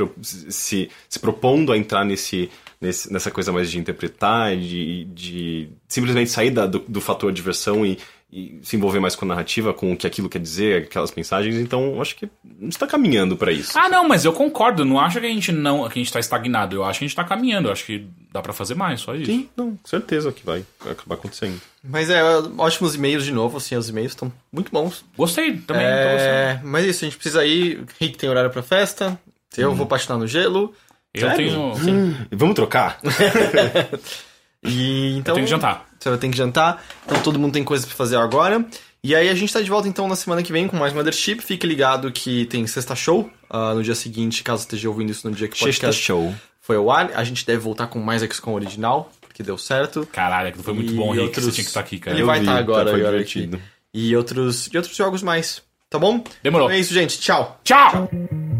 se, se propondo a entrar nesse, nesse- nessa coisa mais de interpretar, de, de simplesmente sair da- do, do fator diversão e, e se envolver mais com a narrativa, com o que aquilo quer dizer, aquelas mensagens. Então, eu acho que a gente está caminhando para isso. Ah, não, mas eu concordo. Eu não acho que a gente não, que a gente tá estagnado. Eu acho que a gente tá caminhando. Eu acho que dá pra fazer mais, só isso. Sim, não, certeza que vai acabar acontecendo. Mas é, ótimos e-mails de novo, assim, os e-mails estão muito bons. Gostei também. É, mas isso, a gente precisa ir. Rick tem horário pra festa. Eu vou patinar no gelo. Eu Sério? tenho. Vamos trocar? E então. tenho que jantar. Você vai ter que jantar. Então todo mundo tem coisas pra fazer agora. E aí a gente tá de volta então na semana que vem com mais Mothership. Fique ligado que tem sexta show ah, no dia seguinte, caso esteja ouvindo isso no dia que o Sexta podcast show. foi ao ar. A gente deve voltar com mais XCOM original, porque deu certo. Caralho, aquilo foi muito E bom, Rick. outros- Você tinha que estar aqui, cara. Ele Eu vai estar tá, agora, foi agora divertido. aqui. E outros, e outros jogos mais. Tá bom? Demorou. Então é isso, gente. Tchau. Tchau! Thank